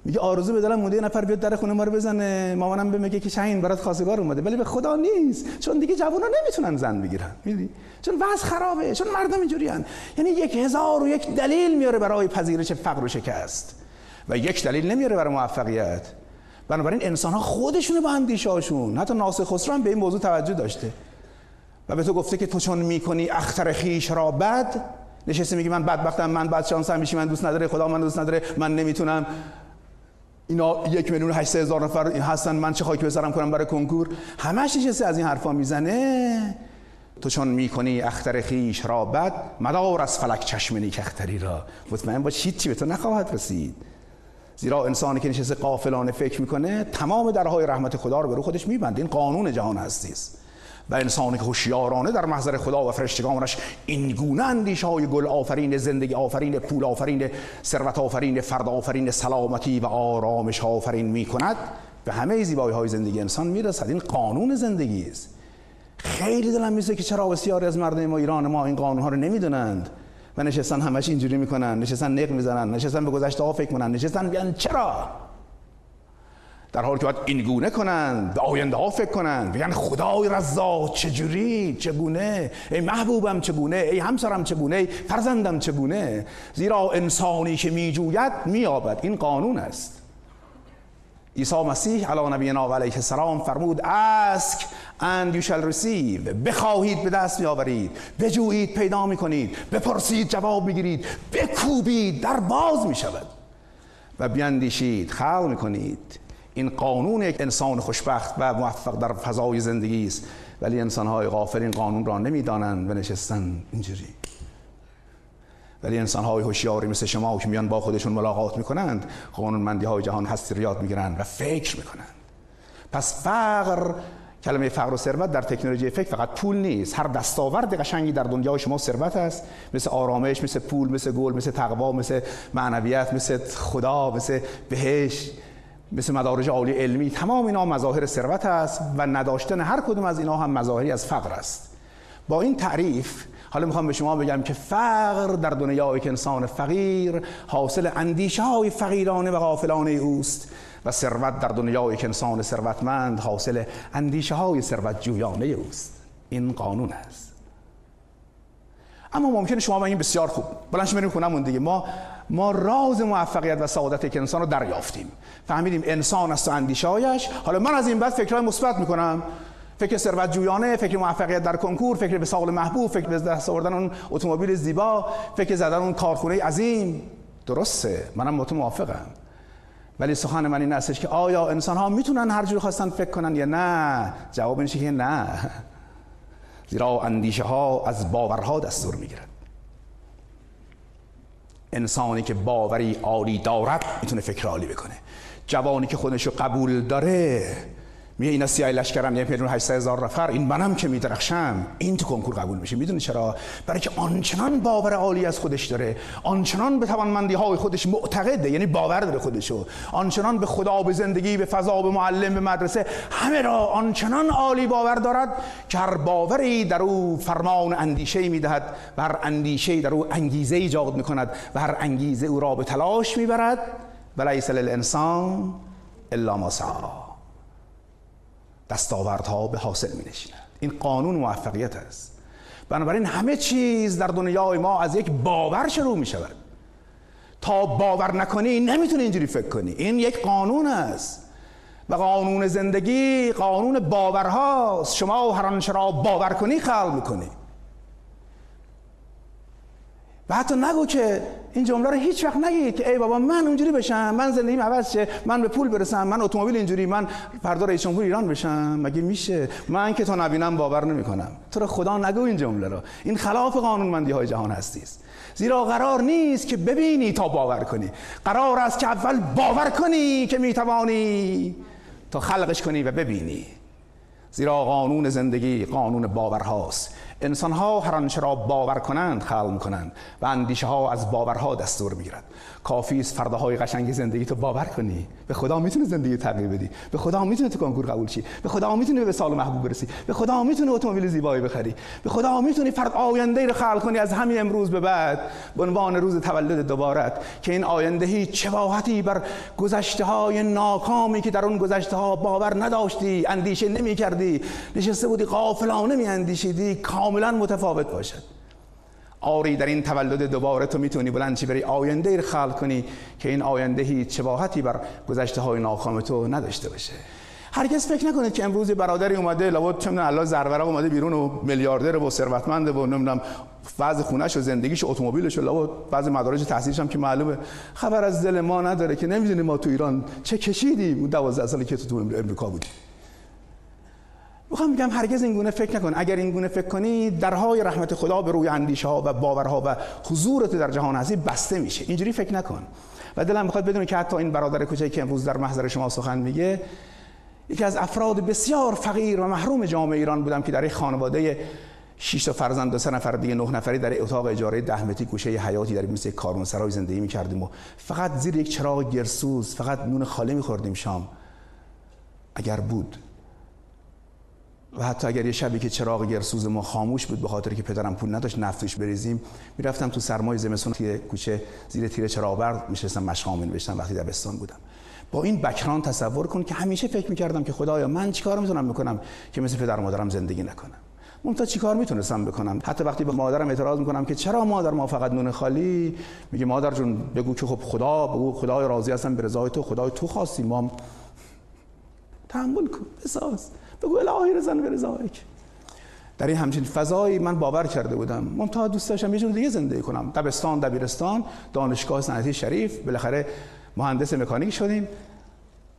Speaker 1: میگه آرزو به دلم مونده یه نفر بیاد در خونه ما رو بزنه. مامانم بمیگه که شاهین برات خواستگار اومده. ولی به خدا نیست. چون دیگه جوونا نمی‌تونن زن بگیرن میدی چون وضع خرابه چون مردم اینجوریان یعنی یک هزار و یک دلیل میاره برای پذیرش فقر و شکست. و یک دلیل نمیاره برای موفقیت. بنابراین انسان ها خودشونه با اندیشهاشون حتی ناصر خسرو هم به این موضوع توجه داشته. و به تو گفته که تو چون می‌کنی اختر خیش را بد نشسته میگی من بدبختم من بد شانسم میشی من دوست نداره خدا من دوست نداره من نمی‌تونم. اینا یک میلیون هشت هزار نفر هستن من چه خاکی بسرم کنم برای کنکور؟ همش نشسته از این حرفا می‌زنه. تو چون می‌کنی اختر خیش را بد مدار از فلک چشم نیک اختری را. مطمئن باش چی به تو نخواهد رسید. زیرا انسانی که نشسته قافلانه فکر می‌کنه تمام درهای رحمت خدا رو به رو خودش میبنده. این قانون جهان هستی است و انسانی که هوشیارانه در محضر خدا و فرشتگانش این گونه اندیشه های گل آفرین زندگی آفرین پول آفرین ثروت آفرین فرد آفرین سلامتی و آرامش آفرین می کند به همه زیبایی های زندگی انسان می‌رسد. این قانون زندگی است. خیلی دلم میسه که چرا بسیاری از مردم ما ایران ما این قانون ها رو نمی‌دونند. و نشستن همش اینجوری می‌کنن نشستن نق می‌زنن نشستن به گذشته ها فکر کنن نشستن بیان چرا؟ در حالی که باید این گونه کنن به آینده ها فکر کنن بگن خدای رزاق چجوری؟ چگونه؟ ای محبوبم چگونه؟ ای همسرم چگونه؟ ای فرزندم چگونه؟ زیرا انسانی که میجوید میابد این قانون است. عیسی مسیح علی نبینا و علیه السلام فرمود اسک and you shall receive. بخواهید به دست میآورید. بجویید پیدا می‌کنید. بپرسید جواب می‌گیرید. بکوبید در باز می‌شود. و بیاندیشید خلق می‌کنید. این قانون یک انسان خوشبخت و موفق در فضای زندگی است. ولی انسانهای غافل این قانون را نمی‌دانند و نشستن اینجوری. ولی انسان های هوشیاری مثل شما که میان با خودشون ملاقات می‌کنند قانونمندی های جهان هستی رو یاد می‌گیرند و فکر می‌کنند. پس فقر کلمه فقر و ثروت در تکنولوژی فکر فقط پول نیست. هر دستاورد قشنگی در دنیای شما ثروت است. مثل آرامش مثل پول مثل گل مثل تقوا مثل معنویت مثل خدا مثل بهشت. مثل مدارج عالی علمی تمام اینا مظاهر ثروت است و نداشتن هر کدوم از اینا هم مظاهری از فقر است. با این تعریف حالا می‌خوام به شما بگم که فقر در دنیای که انسان فقیر حاصل اندیشه های فقیرانه و غافلانه اوست و ثروت در دنیای که انسان ثروتمند حاصل اندیشه های ثروت جویانه اوست. این قانون است. اما ممکنه شما این بسیار خوب بلند بریم خونمون دیگه. ما ما راز موفقیت و سعادت که انسان رو دریافتیم. فهمیدیم انسان است و اندیشهایش حالا من از این بعد فکرهای مثبت می‌کنم. فکر ثروت جویانه فکر موفقیت در کنکور فکر به ساقل محبوب فکر به دست آوردن اون اتومبیل زیبا فکر زدن اون کارخونه عظیم. درسته منم با تو موافقم. ولی سخن من این هستش که آیا انسان ها می‌تونن هر جور خواستن فکر کنن یا نه؟ جواب اینه که نه. زیرا اندیشه ها از باورها دستور می‌گیرد. انسانی که باوری عالی دارد می‌تونه فکر عالی بکنه. جوانی که خودشو قبول داره میگه اینا سیاه لشکرن یه میلیون 800 هزار نفر. این منم که میدرخشم. این تو کنکور قبول میشه. می‌دونی چرا؟ برای که آنچنان باور عالی از خودش داره. آنچنان به توانمندی های خودش معتقده یعنی باور داره خودشو. آنچنان به خدا به زندگی به فضا به معلم به مدرسه همه را آنچنان عالی باور دارد که هر باوری در او فرمان اندیشه می‌دهد و هر اندیشه در او انگیزه ایجاد می‌کند و هر انگیزه او را به تلاش می‌برد. ولیس للانسان الا ما دستاوردها به حاصل می نشیند این قانون موفقیت است. بنابراین همه چیز در دنیای ما از یک باور شروع می شود تا باور نکنی نمی‌تونی اینجوری فکر کنی. این یک قانون است. و قانون زندگی قانون باورهاست. شما هر آنچه را باور کنی خلق می‌کنی. و حتی نگو که این جمله رو هیچ وقت نگید که ای بابا من اونجوری بشم من زندگیم عوض شه من به پول برسم من اتومبیل اینجوری من فردا رئیس جمهور ایران بشم مگه میشه؟ من که تا نبینم باور نمی‌کنم. تو رو خدا نگو این جمله رو. این خلاف قانونمندی های جهان هستی. زیرا قرار نیست که ببینی تا باور کنی. قرار است که اول باور کنی که می‌توانی تا خلقش کنی و ببینی. زیرا قانون زندگی قانون باورهاست. انسان ها هر را باور کنند خلق کنند و اندیشه ها از باورها دستور می‌گیرد. کافی است های قشنگ زندگی تو باور کنی. به خدا می‌تونه زندگی تغییر بدی. به خدا می‌تونه تو کنکور قبول شی. به خدا می‌تونه به سال محبوب برسی. به خدا می‌تونه اتومبیل زیبایی بخری. به خدا می‌تونی فرد آینده رو خلق کنی از همین امروز به بعد. به عنوان روز تولد دوبارت. که این آینده هیچ چباهتی بر گذشته های ناکامی که در اون گذشته ها باور نداشتی اندیشه نمی کردی نشسته بودی غافلانه می اندیشیدی کاملا متفاوت باشد. آری در این تولد دوباره تو می‌تونی بلند چی بری؟ آینده رو خلق کنی که این آینده هیچ شباهتی بر گذشته های ناکام تو نداشته باشه. هرگز فکر نکنید که امروز برادری اومده لابد چه الله زرورا اومده بیرون و میلیاردر و ثروتمند و نمی‌دونم وضع خونش و زندگیش و اتومبیلش و لابد بعض مدارج تحصیلش هم که معلومه. خبر از دل ما نداره که نمی‌دونیم ما تو ایران چه کشیدیم. اون 12 سالی که تو تو امریکا بودیم. می‌خوام بگم هرگز این گونه فکر نکن. اگر این گونه فکر کنی درهای رحمت خدا به روی اندیشه ها و باورها و حضورت در جهان هستی بسته میشه. اینجوری فکر نکن. و دلم می‌خواد بدونی که حتی این برادر کوچکی که امروز در محضر شما سخن میگه یکی از افراد بسیار فقیر و محروم جامعه ایران بودم که در یک خانواده 6 تا فرزند و سه نفر دیگه نه نفری در اتاق اجاره ده متری گوشه حیاتی در مثل کاروانسرای زندگی می‌کردیم و فقط زیر یک چراغ گرسوز فقط نون خالی میخوردیم شام. اگر بود و حتی اگر یه شبی که چراغ گرسوز ما خاموش بود به خاطر که پدرم پول نداشت نفتش بریزیم. می‌رفتم تو سرمای زمستون توی کوچه زیر تیر چراغ میشستم مشقام نوشتم وقتی دبستان بودم. با این بکران تصور کن که همیشه فکر می‌کردم که خدایا من چیکار می‌تونم بکنم که مثل پدر مادرم زندگی نکنم. ممتا چیکار می‌تونستم بکنم؟ حتی وقتی به مادرم اعتراض می‌کنم که چرا مادر ما فقط نون خالی؟ میگه مادر جون بگو که خب خدا بگو خدای راضی هستم به رضای تو خدای تو خواستی ما تحمل کن بساز. بگو الهی رزن به رضایک در این همچین فضایی من باور کرده بودم. منتها دوست داشتم یه جور دیگه زندگی کنم. دبستان دبیرستان دانشگاه صنعتی شریف. بالاخره مهندس مکانیک شدیم.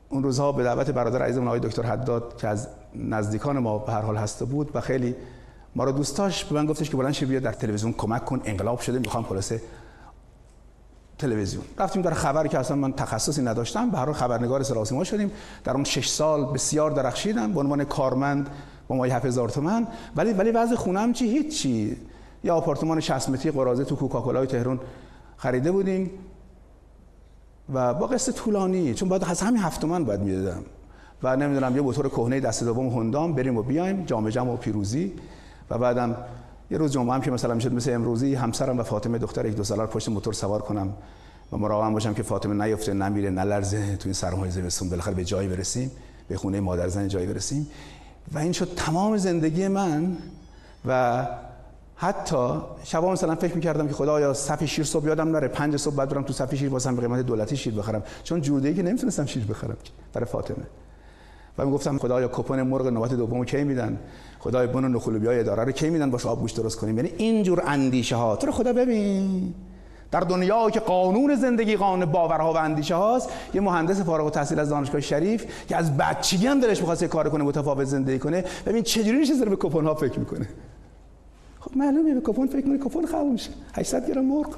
Speaker 1: اون روزها به دعوت برادر عزیزمون آقای دکتر حداد که از نزدیکان ما به هر حال هسته بود و خیلی ما رو دوست داشت به من گفتش که بلند بیا در تلویزیون کمک کن. انقلاب شده می‌خوام خلاصه تلویزیون. رفتیم در خبری که اصلا من تخصصی نداشتم. به خبرنگار سراسیما شدیم. در اون شش سال بسیار درخشیدم. به عنوان کارمند با مای 7000 تومان. ولی ولی وضع خونم چی؟ هیچی. یا آپارتمان 60 متری قرازه تو کوکاکولای تهران خریده بودیم. و با قصه طولانی. چون بعد از همین هفت تومن باید می‌دادم. و نمی‌دونم یه موتور کهنه دست دوم هوندام بریم و بیایم. جام جام و پیروزی. و بعدم یه روز جمعه هم که مثلا می‌شد مثل امروزی همسرم و فاطمه دختر یک دو ساله پشت موتور سوار کنم و مراقبم باشم که فاطمه نیفته نمیره نلرزه تو این سرمای زمستون بالاخره به جایی برسیم به خونه مادر زن جایی برسیم. و این شد تمام زندگی من و حتی شبا مثلا فکر می‌کردم که خدایا صفی شیر صبح یادم نره پنج صبح بعد برم تو صفی شیر واسم به قیمت دولتی شیر بخرم. چون جورده‌ای که نمی‌تونستم شیر بخرم. برای فاطمه. و می‌گفتم خدایا کپون مرغ نوبت دومو کی میدن؟ خدای بن نخلوبیای اداره رو کی میدن باشه آب گوشت درست کنیم؟ یعنی اینجور اندیشه ها. تو رو خدا ببین. در دنیا که قانون زندگی قانون باورها و اندیشه هاست یه مهندس فارغ التحصیل از دانشگاه شریف که از بچگی هم دلش می‌خواد کار کنه متفاوت زندگی کنه ببین چجوری میشه به کپون ها فکر می‌کنه؟ خب معلومه به کپون فکر می‌کنه کپون خلق میشه. 800 گرم مرغ.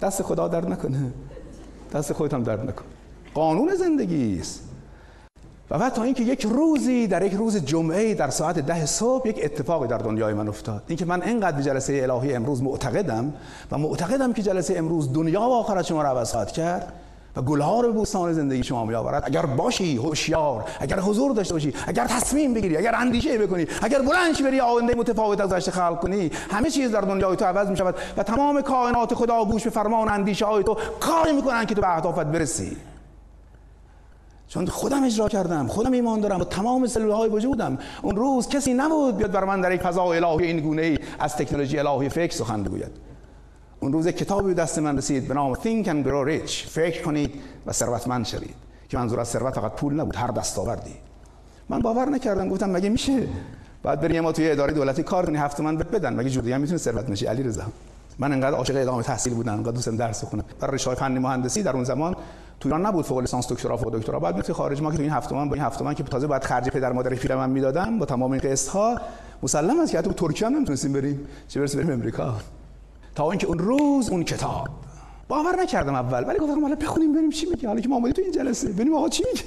Speaker 1: دست خدا درد نکنه. دست خودت هم درد نکن. قانون زندگی است. و بعد تا اینکه یک روزی در یک روز جمعه در ساعت ده صبح یک اتفاقی در دنیای من افتاد. اینکه من انقدر به جلسه الهی امروز معتقدم و معتقدم که جلسه امروز دنیا و آخرت شما رو عوض خواهد کرد و گلها رو بوستان زندگی شما می آورد اگر باشی هوشیار اگر حضور داشته باشی اگر تصمیم بگیری اگر اندیشه بکنی اگر بلند بری آینده متفاوت از گذشته خلق کنی همه چیز در دنیای تو عوض می شود و تمام کائنات خدا گوش به فرمان اندیشه های تو کاری می‌کنن که تو به اهدافت برسی. چون خودم اجرا کردم خودم ایمان دارم با تمام سلول های وجودم اون روز کسی نبود بیاد بر من در یک فضا الهی این گونه ای از تکنولوژی الهی فکر سخن بگوید. اون روز کتابی دست من رسید به نام Think and Grow Rich فکر کنید و ثروتمند شوید. که منظور از ثروت فقط پول نبود هر دستاوردی. من باور نکردم گفتم مگه میشه؟ بعد بریم ما توی اداره دولتی کار کنی هفت من بدن. مگه جوری هم می‌تونه ثروت نشی علی رضا من انقدر عاشق ادامه تحصیل بودم انقدر دوستم درس بخونم. برای رشته فنی مهندسی در اون زمان تو ایران نبود فوق لیسانس دکترا فوق دکترا. بعد می‌رفتی خارج ما که تو این هفت تومن با این هفت تومن که تازه بعد خرج پدر مادر پیر من می‌دادم با تمام این قسط ها مسلم است که حتی ترکیه هم نمی‌تونستیم بریم چه برسه بریم امریکا. تا اینکه اون روز اون کتاب. باور نکردم اول ولی گفتم حالا بخونیم ببینیم چی میگه؟ حالا که ما اومدیم تو این جلسه. ببینیم آقا چی میگه.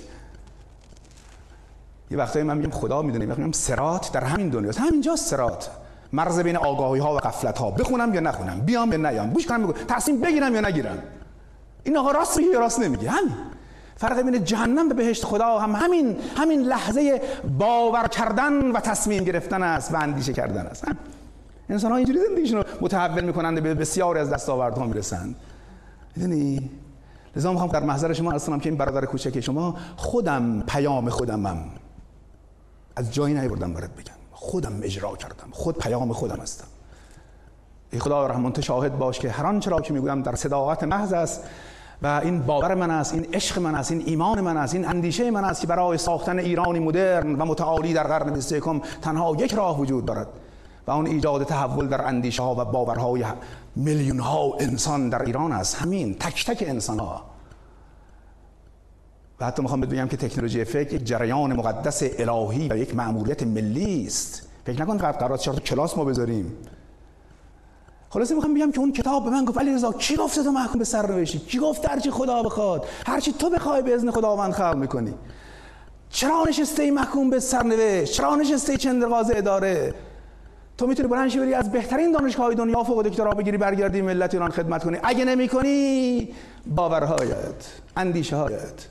Speaker 1: یه وقتایی من میگم خدا می‌دونه وقتی میگم سرات در همین دنیاست. همینجا سرات. مرز بین آگاهی ها و غفلت ها بخونم یا نخونم؟ بیام یا نیام؟ گوش کنم بگو. تصمیم بگیرم یا نگیرم؟ این آقا راست میگه راست نمیگه؟ همین. فرق بین جهنم و بهشت خدا هم همین همین لحظه باور کردن و تصمیم گرفتن است و اندیشه کردن است. انسان ها اینجوری زندگیشون رو متحول می‌کنند به بسیاری از دستاوردها می‌رسند. می‌دونی؟ لذا می‌خوام در محضر شما اصلا که این برادر کوچک شما خودم پیام خودمم از جایی نیوردم برات بگم. خودم اجرا کردم. خود پیام خودم هستم. ای خدا رحمان تو شاهد باش که هر آنچه را که می‌گویم در صداقت محض است. و این باور من است این عشق من است این ایمان من است این اندیشه من است که برای ساختن ایرانی مدرن و متعالی در قرن 21 تنها یک راه وجود دارد و اون ایجاد تحول در اندیشه ها و باورهای میلیون ها انسان در ایران است. همین تک تک انسان ها. و حتی می‌خوام بگم که تکنولوژی فکر یک جریان مقدس الهی و یک مأموریت ملی است. فکر نکن فقط قرار چهار کلاس ما بذاریم. خلاصه می‌خوام بگم که اون کتاب به من گفت علی رضا کی گفته تو محکوم به سر نوشتی؟ کی گفت؟ هرچی خدا بخواد. هرچی تو بخوای به اذن خداوند خلق می‌کنی. چرا نشسته محکوم به سرنوشت چرا نشسته چندرغاز اداره؟ تو می‌تونی بلند بری از بهترین دانشگاه های دنیا فوق دکترا بگیری برگردی ملت ایران خدمت کنی. اگه نمی‌کنی باورهایت اندیشه هایت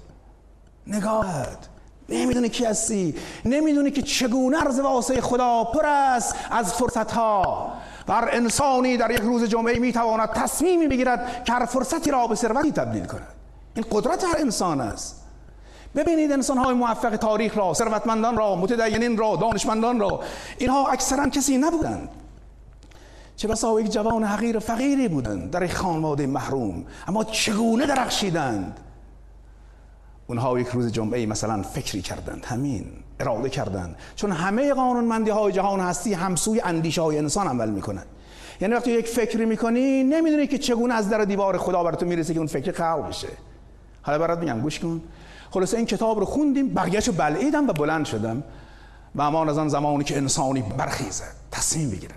Speaker 1: نگاهت. نمی‌دونی کی هستی. نمی‌دونی که چگونه عرض واسه خدا پر است از فرصت ها هر انسانی در یک روز جمعه می‌تواند تصمیمی بگیرد که هر فرصتی را به ثروتی تبدیل کند. این قدرت هر انسان است. ببینید انسان های موفق تاریخ را ثروتمندان را متدینین را دانشمندان را. اینها اکثرا کسی نبودند. چه بسا یک جوان حقیر فقیری بودند در یک خانواده محروم اما چگونه درخشیدند؟ اونها یک روز جمعه مثلا فکری کردند. همین اراده کردند چون همه قانونمندی های جهان هستی همسوی اندیشه های انسان عمل می‌کنند یعنی وقتی یک فکری می‌کنی نمی‌دونی که چگونه از در دیوار خدا بر تو می‌رسه که اون فکر خلق بشه. حالا برات میگم گوش کن. خلاصه این کتاب رو خوندیم بقیه‌شو بلعیدم و بلند شدم. و امان از آن زمانی که انسانی برخیزه تصمیم بگیره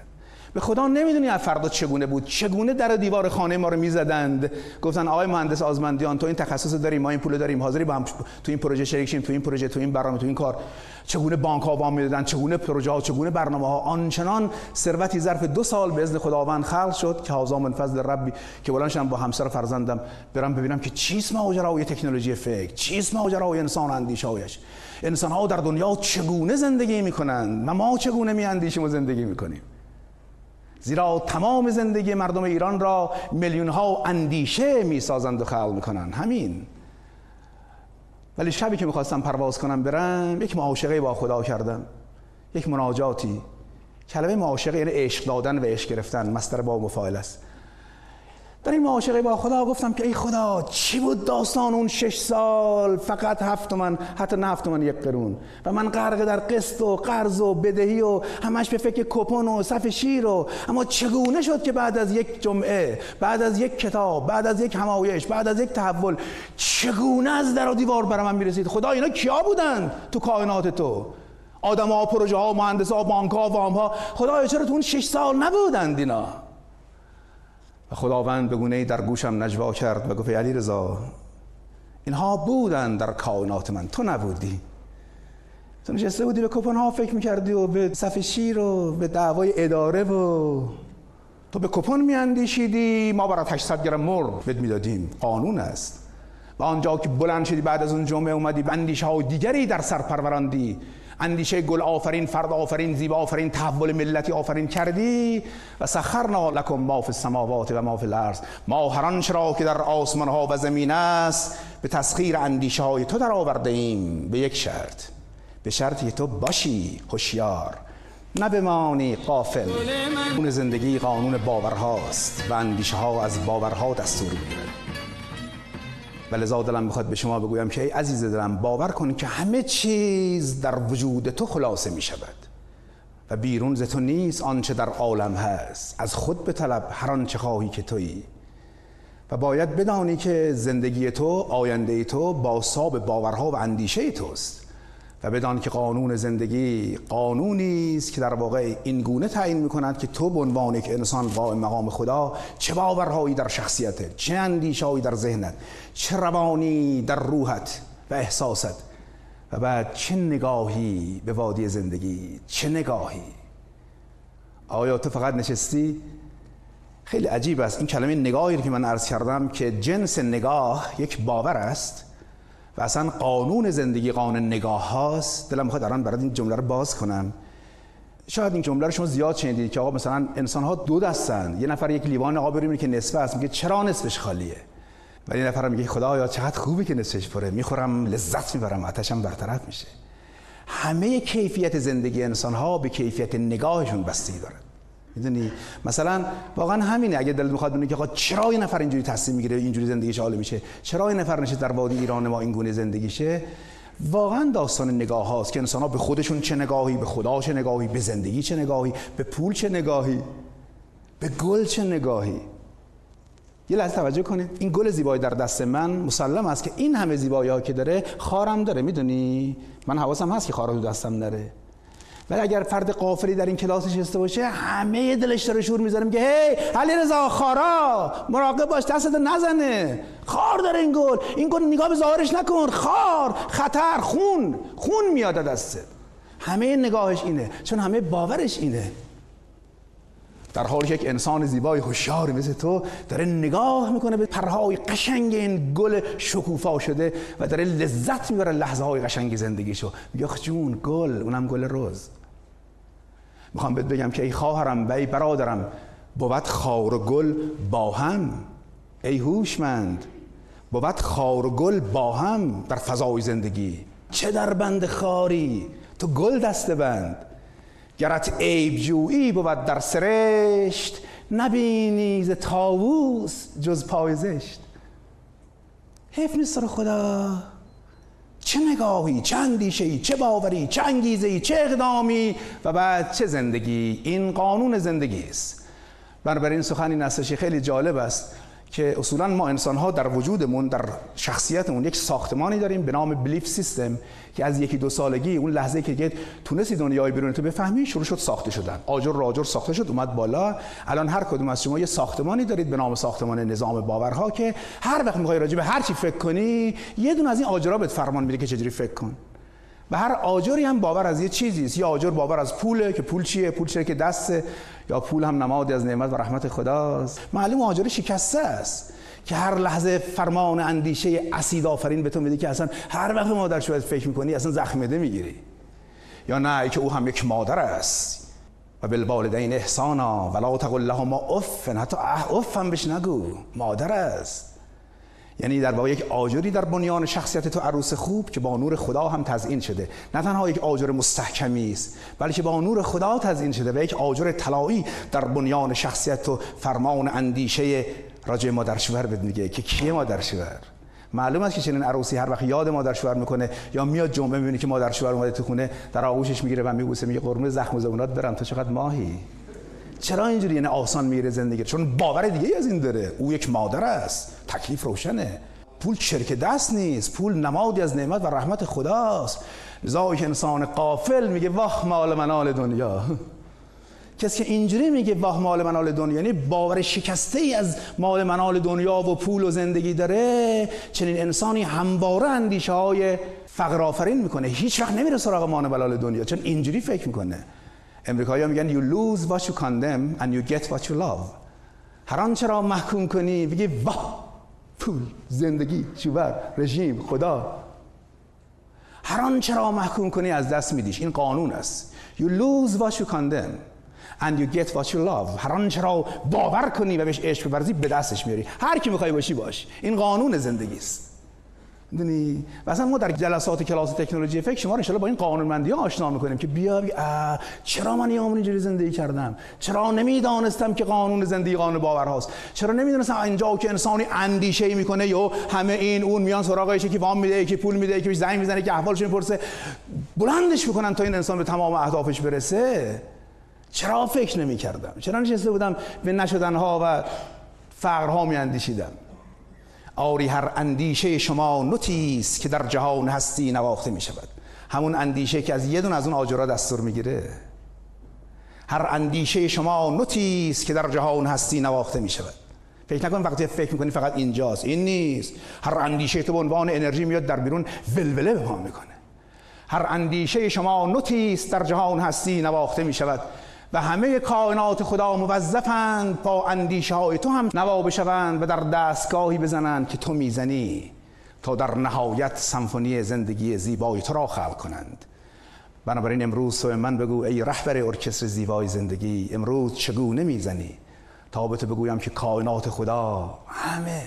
Speaker 1: به خدا نمی‌دونی از فردا چگونه بود. چگونه در دیوار خانه ما رو می‌زدند. گفتن آقای مهندس آزمندیان تو این تخصص داریم ما این پول داریم حاضری با هم تو این پروژه شریک شیم تو این پروژه تو این برنامه تو این کار. چگونه بانک ها وام می‌دادن چگونه پروژه ها چگونه برنامه ها. آنچنان ثروتی ظرف دو سال به اذن خداوند خلق شد که هازا من فضل ربی که بلندشم با همسر فرزندم برم ببینم که چیست ماجرای تکنولوژی فکر چیست ماجرای انسان اندیشایش انسان ها در دنیا چگونه زندگی می‌کنند؟ و ما چگونه میاندیشیم و زندگی می‌کنیم؟ زیرا تمام زندگی مردم ایران را میلیون ها اندیشه می‌سازند و خلق می‌کنند. همین. ولی شبی که می‌خواستم پرواز کنم برم یک معاشقه با خدا کردم. یک مناجاتی. کلمه معاشقه یعنی عشق دادن و عشق گرفتن. مستر با مفاعل است. در این معاشقه با خدا گفتم که ای خدا چی بود داستان اون شش سال؟ فقط هفت من حتی نه هفت من یک قرون. و من غرق در قسط و قرض و بدهی و همش به فکر کپون و صف شیر و اما چگونه شد که بعد از یک جمعه بعد از یک کتاب بعد از یک همایش بعد از یک تحول چگونه از در و دیوار برای من می‌رسید؟ خدا اینا کیا بودن تو کائنات تو؟ آدم ها پروژه ها مهندس ها بانک ها وام ها خدا چرا تو اون شش سال نبودند اینا؟ و خداوند به گونه در گوشم نجوا کرد و گفت علی رضا اینها بودن در کائنات من تو نبودی. تو نشسته بودی به کپن ها فکر می‌کردی و به صف شیر و به دعوای اداره و تو به کپن میاندیشیدی ما برات 800 گرم مر بد می‌دادیم. قانون است. و آنجا که بلند شدی بعد از اون جمعه اومدی بندیش ها دیگری در سر پروراندی اندیشه گل آفرین فرد آفرین زیبا آفرین تحول ملتی آفرین کردی و سخرنا لکم ما فی السماوات و ما فی الارض. ما هر آنچه را که در آسمان ها و زمین است به تسخیر اندیشه های تو در آورده ایم. به یک شرط. به شرطی تو باشی هوشیار. نه بمانی قافل قانون زندگی قانون باورهاست و اندیشه ها از باورها دستور می‌گیرد. و لذا دلم می‌خواد به شما بگویم که ای عزیز دلم باور کن که همه چیز در وجود تو خلاصه می شود و بیرون ز تو نیست آنچه در عالم هست. از خود به طلب هر آنچه خواهی که تویی. و باید بدانی که زندگی تو آینده تو با ساب باورها و اندیشه توست. و بدان که قانون زندگی قانونی است که در واقع این گونه تعیین می‌کند که تو به عنوان یک انسان قائم مقام خدا چه باورهایی در شخصیتت چه اندیشهایی در ذهنت چه روانی در روحت و احساست و بعد چه نگاهی به وادی زندگی چه نگاهی. آیا تو فقط نشستی؟ خیلی عجیب است. این کلمه نگاهی که من عرض کردم که جنس نگاه یک باور است. و اصلا قانون زندگی قانون نگاه هاست. دلم می‌خواد الان برای این جمله رو باز کنم. شاید این جمله رو شما زیاد شنیدید که آقا مثلا انسان ها دو دستن. یه نفر یک لیوان آب می‌بینه که نصفه است میگه چرا نصفش خالیه؟ ولی یه نفر میگه خدایا چقدر خوبه که نصفش پره. می‌خورم لذت می‌برم آتشم برطرف میشه. همه کیفیت زندگی انسان ها به کیفیت نگاهشون بستگی داره. می‌دونی؟ مثلا واقعا همینه اگه دلت می‌خواد بدونی که آقا چرا این نفر اینجوری تصمیم می‌گیره اینجوری زندگیش عالی میشه چرا این نفر نشه در وادی ایران ما این گونه زندگیشه؟ واقعا داستان نگاه هاست که انسان ها به خودشون چه نگاهی به خدا چه نگاهی به زندگی چه نگاهی به پول چه نگاهی به گل چه نگاهی؟ یه لحظه توجه کنید. این گل زیبایی در دست من مسلم است که این همه زیبایی ها که داره خارم داره می‌دونی؟ من حواسم هست که خار تو دستم داره ولی اگر فرد قافلی در این کلاس نشسته باشه همه دلش داره شور می‌ذاره که هی علی رضا خارا مراقب باش دستت نزنه. خار داره این گل. این گل نگاه به ظاهرش نکن. خار خطر خون خون میاد دسته همه نگاهش اینه چون همه باورش اینه. در حالی که یک انسان زیبای هوشیار مثل تو داره نگاه می‌کنه به پرهای قشنگ این گل شکوفا شده و داره لذت می‌بره لحظه های قشنگ زندگیشو. میگه جون گل اونم گل روز می‌خوام بهت بگم که ای خواهرم و ای برادرم بود خار و گل با هم. ای هوشمند بود خار و گل با هم در فضای زندگی. چه در بند خاری؟ تو گل دسته بند. گرت عیب جویی بود در سرشت نبینی ز تاووس جز پای زشت. حیف نیست رو خدا چه نگاهی چه اندیشه چه باوری چه انگیزه چه اقدامی و بعد چه زندگی؟ این قانون زندگی است. بنابراین سخن این خیلی جالب است. که اصولا ما انسان ها در وجودمون در شخصیتمون یک ساختمانی داریم به نام بلیف سیستم که از یکی دو سالگی اون لحظه که تونستی دنیای بیرون تو بفهمی شروع شد ساخته شدن. آجر راجر ساخته شد اومد بالا. الان هر کدوم از شما یه ساختمانی دارید به نام ساختمان نظام باورها که هر وقت می‌خوای راجع به هر چی فکر کنی یه دونه از این آجرها بهت فرمان میده که چجوری فکر کن. و هر آجری هم باور از یه چیزی است. یا آجر باور از پوله که پول چیه پول چیه که دسته. یا پول هم نمادی از نعمت و رحمت خداست. معلوم آجر شکسته است که هر لحظه فرمان اندیشه اسید آفرین به تو میده که اصلا هر وقت مادر شوید فکر می‌کنی اصلا زخمده می‌گیری یا نه که او هم یک مادر است. و بالوالدین احسانا ولا تقل لهما اف حتی اف هم بهش نگو. مادر است. یعنی در واقع یک آجری در بنیان شخصیت تو عروس خوب که با نور خدا هم تزیین شده. نه تنها یک آجر مستحکمی است بلکه با نور خدا تزیین شده و یک آجر طلایی در بنیان شخصیت تو. فرمان اندیشه راجع مادر شوهر بد میگه که کیه مادر شوهر؟ معلوم است که چنین عروسی هر وقت یاد مادر شوهر می‌کنه یا میاد جمعه می‌بینه که مادر شوهر اومده تو خونه در آغوشش می‌گیره و میبوسه میگه قرمه زخم زبونات برم. تو چقدر ماهی؟ چرا اینجوری یعنی آسان میره زندگی؟ چون باور دیگه از این داره. او یک مادر است. تکلیف روشنه. پول چرک دست نیست. پول نمادی از نعمت و رحمت خداست. که انسان قافل میگه واه مال منال دنیا. کسی که اینجوری میگه واه مال منال دنیا. یعنی باور شکسته ای از مال منال دنیا و پول و زندگی داره. چنین انسانی همواره اندیشه های فقر آفرین می‌کنه. هیچ وقت نمیره سراغ مال منال دنیا. چون اینجوری فکر می‌کنه. امریکایی میگن you lose what you condemn and you get what you love. هر آنچه را محکوم کنی؟ بگی واه پول زندگی شوهر رژیم خدا. هر آنچه را محکوم کنی؟ از دست میدیش. این قانون است. You lose what you condemn and you get what you love. هر آنچه را باور کنی و بهش عشق بورزی به دستش میاری. هر کی می‌خوای باشی باش. این قانون زندگی است. می‌دونی؟ مثلا ما در جلسات کلاس تکنولوژی فکر شما رو با این قانونمندی ها آشنا می‌کنیم که بیا, چرا من یه اینجوری زندگی کردم؟ چرا نمی‌دانستم که قانون زندگی قانون باورهاست چرا نمی‌دونستم اینجا که انسانی اندیشه می‌کنه یا همه این اون میان سراغش که وام میده که پول میده که زنگ می‌زنه که احوالش می‌پرسه. بلندش می‌کنن تا این انسان به تمام اهدافش برسه. چرا فکر نمی‌کردم؟ چرا نشسته بودم به نشدنها و فقرها میاندیشیدم؟ آری هر اندیشه شما نوتیست که در جهان هستی نواخته می شود. همون اندیشه که از یه دون از اون آجرا دستور می‌گیره هر اندیشه شما نوتیست که در جهان هستی نواخته می شود. فکر نکن وقتی فکر می‌کنی فقط اینجاست. این نیست. هر اندیشه تو به عنوان انرژی میاد در بیرون ولوله به می‌کنه. هر اندیشه شما نوتیست در جهان هستی نواخته می شود. و همه کائنات خدا موظفند با اندیشه های تو هم نوا بشوند و در دستگاهی بزنند که تو می‌زنی تا در نهایت سمفونی زندگی زیبای تو را خلق کنند. بنابراین امروز تو من بگو ای رهبر ارکستر زیبای زندگی امروز چگونه می‌زنی؟ تا به تو بگویم که کائنات خدا همه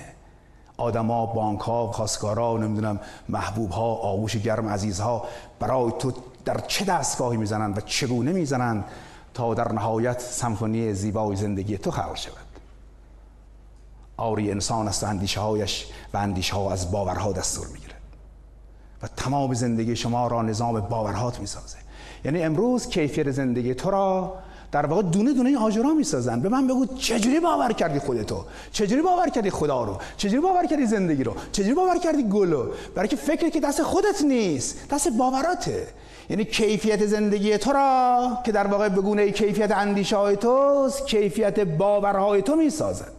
Speaker 1: آدما بانک ها خواستگارا نمی‌دونم محبوب ها آغوش گرم عزیزها برای تو در چه دستگاهی می‌زنند و چگونه می‌زنند؟ تا در نهایت سمفونی زیبای زندگی تو خلق شود. آری انسان است و اندیشه هایش و اندیشه ها از باورها دستور می‌گیره و تمام زندگی شما را نظام باورهات می‌سازه. یعنی امروز کیفیت زندگی تو را در واقع دونه دونه آجرا می‌سازن. به من بگو چجوری باور کردی خودتو چجوری باور کردی خدا رو؟ چجوری باور کردی زندگی رو؟ چجوری باور کردی گلو؟ برای که فکر که دست خودت نیست دست باوراته. یعنی کیفیت زندگی تو را که در واقع بگونه کیفیت اندیشه های توست کیفیت باورهای تو می‌سازد.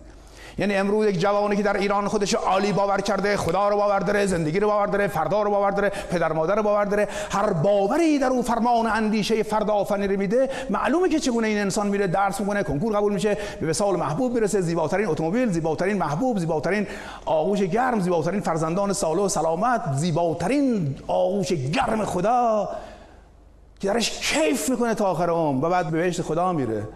Speaker 1: یعنی امروز یک جوانی که در ایران خودش عالی باور کرده خدا رو باور داره زندگی رو باور داره فردا رو باور داره پدر مادر رو باور داره هر باوری در او فرمان اندیشه فردا آفرینی میده معلومه که چگونه این انسان میره درس می‌کنه کنکور قبول میشه به وسال محبوب می‌رسه زیباترین اتومبیل زیباترین محبوب زیباترین آغوش گرم زیباترین فرزندان سالو و سلامت زیباترین آغوش گرم خدا. که درش کیف می‌کنه تا آخر عمر و بعد به بهشت خدا میره.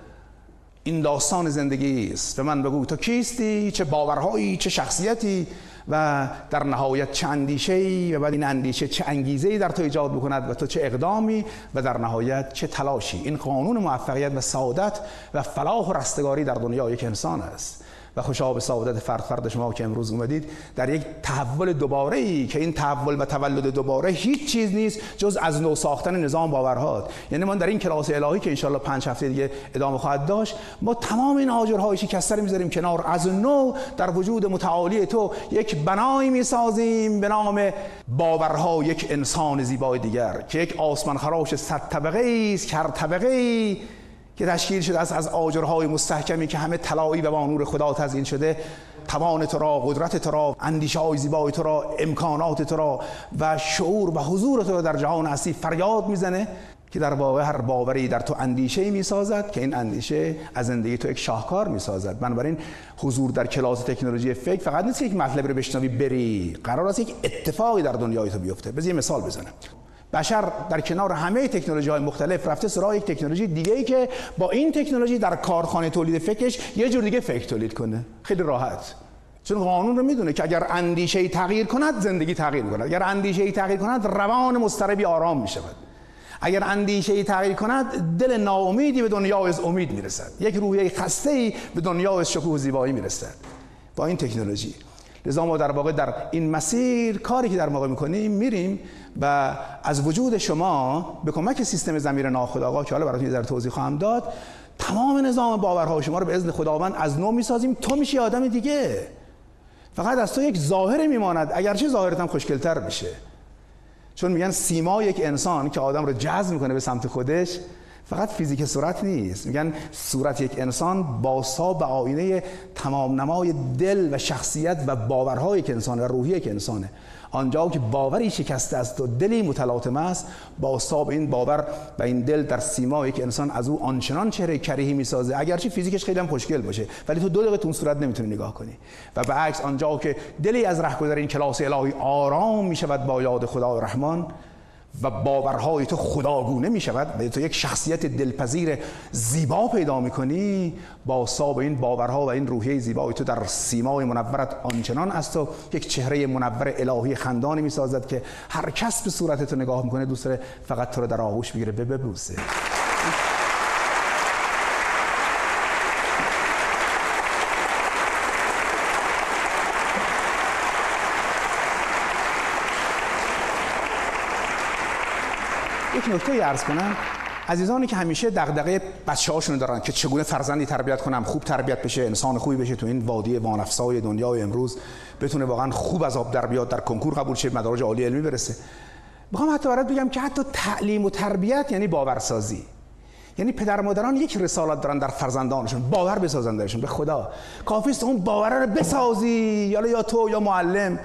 Speaker 1: این داستان زندگی است. به من بگو تو کیستی؟ چه باورهایی؟ چه شخصیتی؟ و در نهایت چه اندیشه ای و بعد این اندیشه چه انگیزه ای در تو ایجاد بکند و تو چه اقدامی؟ و در نهایت چه تلاشی؟ این قانون موفقیت و سعادت و فلاح و رستگاری در دنیا یک انسان است. و خوشا به سعادت فرد فرد شما که امروز اومدید در یک تحول دوباره ای که این تحول و تولد دوباره هیچ چیز نیست جز از نو ساختن نظام باورها یعنی ما در این کلاس الهی که انشالله پنج هفته دیگه ادامه خواهد داشت ما تمام این آجرهای شکسته می‌ذاریم کنار. از نو در وجود متعالی تو یک بنایی می‌سازیم به نام باورها یک انسان زیبای دیگر که یک آسمان خراش صد طبقه است هر طبقه که تشکیل شده است از آجرهای مستحکمی که همه طلایی و با نور خدا تزیین شده. توان تو را قدرت تو را اندیشه های زیبای تو را امکانات تو را و شعور و حضور تو را در جهان هستی فریاد می‌زنه که در واقع هر باوری در تو اندیشه می سازد که این اندیشه از زندگی تو یک شاهکار می سازد بنابراین حضور در کلاس تکنولوژی فکر فقط نیست یک مطلب رو بشنوی بری. قرار است یک اتفاقی در دنیای تو بیفته. بذار مثال بزنم. بشر در کنار همه تکنولوژی های مختلف رفته سراغ یک تکنولوژی دیگه ای که با این تکنولوژی در کارخانه تولید فکرش یه جور دیگه فکر تولید کنه. خیلی راحت. چون قانون رو می‌دونه که اگر اندیشه تغییر کند زندگی تغییر می‌کند. اگر اندیشه تغییر کند روان مضطربی آرام می‌شود. اگر اندیشه تغییر کند دل ناامیدی به دنیا از امید می‌رسد. یک روحیه خسته ای به دنیا از شکوه و زیبایی می‌رسد. با این تکنولوژی. لذا ما در واقع در این مسیر کاری که در واقع می‌کنیم میریم و از وجود شما به کمک سیستم زمیر ناخودآگاه که حالا براتون در توضیح خواهم داد تمام نظام باورها شما رو به اذن خداوند از نو می‌سازیم. تو میشی آدم دیگه. فقط از تو یک ظاهر میماند. اگرچه ظاهرت هم خوشگلتر بشه چون میگن سیما یک انسان که آدم رو جذب می‌کنه به سمت خودش فقط فیزیک صورت نیست. میگن صورت یک انسان باسا به آینه تمام نمای دل و شخصیت و باورهای که انسان و روحی که انسانه. آنجا که باوری شکسته است و دلی متلاطم است با ساب این باور و این دل در سیما یک انسان از او آنچنان چهره کریهی می‌سازه. اگرچه فیزیکش خیلی هم خوشگل باشه ولی تو دو دقیقه تو صورت نمی‌تونی نگاه کنی. و به عکس آنجا که دلی از رهگذر این کلاس الهی آرام می‌شود با یاد خدا رحمان و باورهای تو خداگونه می شود و تو یک شخصیت دلپذیر زیبا پیدا می کنی با ساب این باورها و این روحیه زیبای تو در سیمای منورت آنچنان از تو یک چهره منور الهی خندانی می سازد که هر کس به صورت تو نگاه می‌کنه دوست فقط تو رو در آغوش بگیره. به ببوسه. یک نکته ارز کنم عزیزانی که همیشه دغدغه بچه هاشون دارن که چگونه فرزندی تربیت کنم خوب تربیت بشه انسان خوبی بشه تو این وادی وانفسای دنیای امروز بتونه واقعا خوب از آب در بیاد در کنکور قبول شه مدارج عالی علمی برسه. می‌خوام حتی برات بگم که حتی تعلیم و تربیت یعنی باورسازی. یعنی پدر مادران یک رسالت دارن در فرزندانشون باور بسازن درشون. به خدا کافیست اون باور رو بسازی یا یا تو یا معلم.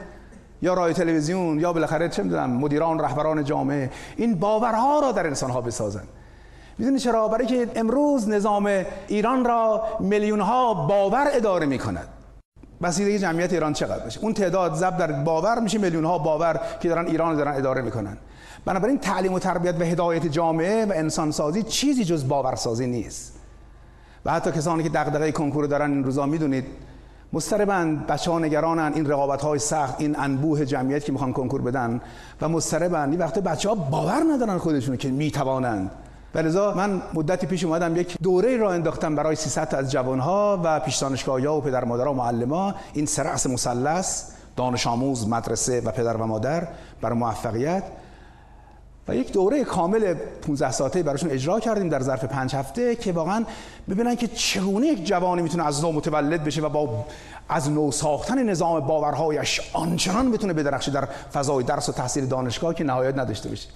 Speaker 1: یا رای تلویزیون یا بالاخره چه می‌دونم مدیران رهبران جامعه. این باورها را در انسان ها بسازن. می‌دونی چرا؟ برای که امروز نظام ایران را میلیون ها باور اداره می‌کند. بسیده جمعیت ایران چقدر باشه؟ اون تعداد ضرب در باور میشه میلیون ها باور که دارن ایران دارن اداره می‌کنن. بنابراین تعلیم و تربیت و هدایت جامعه و انسان سازی چیزی جز باورسازی نیست. و حتی کسانی که دغدغه کنکور دارن این روزا می‌دونید مستربند بچه ها نگرانن این رقابت های سخت این انبوه جمعیت که می‌خوان کنکور بدن و مستربند این وقت بچه ها باور ندارن خودشون که می‌توانند. و من مدتی پیش اومدم یک دوره را انداختم برای 300 از جوانها و پیش دانشگاه و پدر مادر و معلم این سرعس مثلث دانش آموز مدرسه و پدر و مادر برای موفقیت. و یک دوره کامل 15 ساعته براشون اجرا کردیم در ظرف پنج هفته که واقعا ببینن که چگونه یک جوانی می‌تونه از نو متولد بشه و با از نو ساختن نظام باورهایش آنچنان بتونه بدرخشه در فضای درس و تحصیل دانشگاه که نهایت نداشته باشه.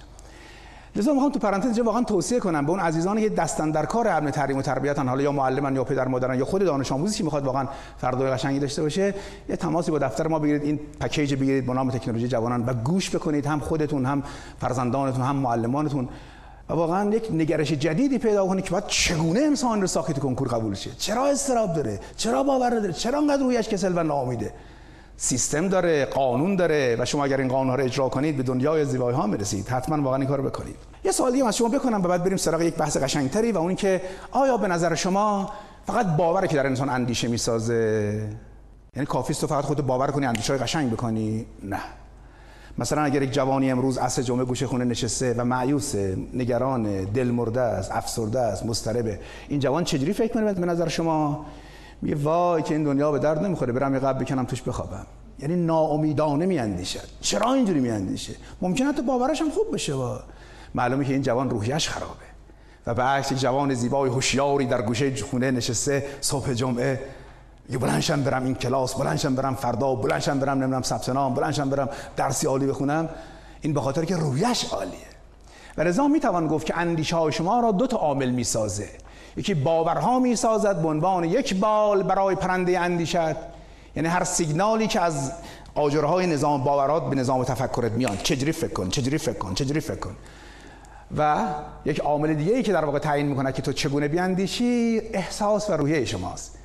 Speaker 1: لذا می‌خوام تو پرانتز واقعا توصیه کنم به اون عزیزانی که دستن در کار علم تعلیم و تربیتن حالا یا معلمن یا پدر مادرن یا خود دانش آموزی که می‌خواد واقعا فردای قشنگی داشته باشه یه تماسی با دفتر ما بگیرید این پکیج بگیرید به نام تکنولوژی جوانان و گوش بکنید هم خودتون هم فرزندانتون هم معلمانتون. و واقعا یک نگرش جدیدی پیدا کنید که باید چگونه انسان رو ساخت کنکور قبول شه؟ چرا استراب داره؟ چرا باور داره چرا انقدر رویش کسل و ناامیده؟ سیستم داره قانون داره و شما اگر این قانون ها رو اجرا کنید به دنیای زیبایی ها می‌رسید. حتما واقعا این کارو بکنید. یه سوال دیگه از شما بکنم و بعد بریم سراغ یک بحث قشنگتری و اون که آیا به نظر شما فقط باوره که در انسان اندیشه می‌سازه؟ یعنی کافی تو فقط خودت باور کنی اندیشه قشنگ بکنی؟ نه. مثلا اگر یک جوانی امروز عصر جمعه گوشه خونه نشسته و معیوسه نگران دل مرده است افسرده است مضطربه این جوان چجوری فکر کنه به نظر شما؟ میگه وای که این دنیا به درد نمی‌خوره برم یه قبل بکنم توش بخوابم. یعنی ناامیدانه میاندیشد چرا اینجوری میاندیشه؟ ممکنه حتی باورش هم خوب بشه با. معلومه که این جوان روحیش خرابه. و به عکس جوان زیبای هوشیاری در گوشه خونه نشسته صبح جمعه یه بلنشم برم این کلاس بلنشم برم فردا بلنشم برم نمی‌دونم ثبت نام بلنشم برم درسی عالی بخونم. این به خاطر که روحیش عالیه. و لذا می‌توان گفت که اندیشه های شما را دو تا عامل می‌سازه. یکی باورها می‌سازد به عنوان یک بال برای پرنده اندیشت. یعنی هر سیگنالی که از آجرهای نظام باورات به نظام تفکرت میاد چجوری فکر کن چجوری فکر کن چجوری فکر کن. و یک عامل دیگه ای که در واقع تعیین می‌کنه که تو چگونه بیاندیشی احساس و روحیه شماست.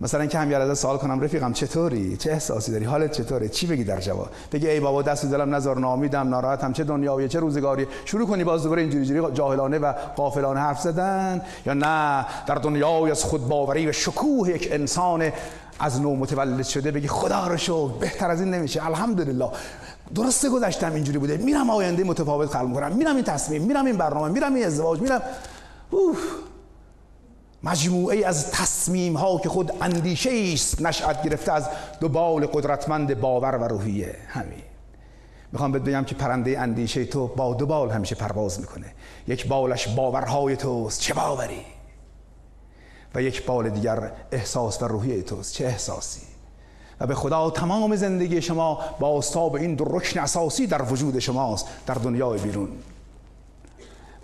Speaker 1: مثلا که هم از سوال کنم رفیقم چطوری؟ چه احساسی داری؟ حالت چطوره؟ چی بگی در جواب؟ بگی ای بابا دست دلم نزار نامیدم ناراحتم چه دنیایی چه روزگاری شروع کنی باز دوباره اینجوری جوری جاهلانه و غافلانه حرف زدن؟ یا نه در دنیای از خود باوری و شکوه یک انسان از نو متولد شده بگی خدا رو شکر بهتر از این نمیشه. الحمدلله. درسته گذشتم اینجوری بوده. میرم آینده متفاوت خلق کنم میرم این تصمیم میرم این برنامه میرم این ازدواج میرم. اوه مجموعه از تصمیم ها که خود اندیشه است نشأت گرفته از دو بال قدرتمند باور و روحیه. همین. می‌خوام بهت بگم که پرنده اندیشه تو با دو بال همیشه پرواز می‌کنه. یک بالش باورهای توست چه باوری؟ و یک بال دیگر احساس و روحیه توست چه احساسی؟ و به خدا تمام زندگی شما با استاب این دو رکن اساسی در وجود شماست در دنیای بیرون.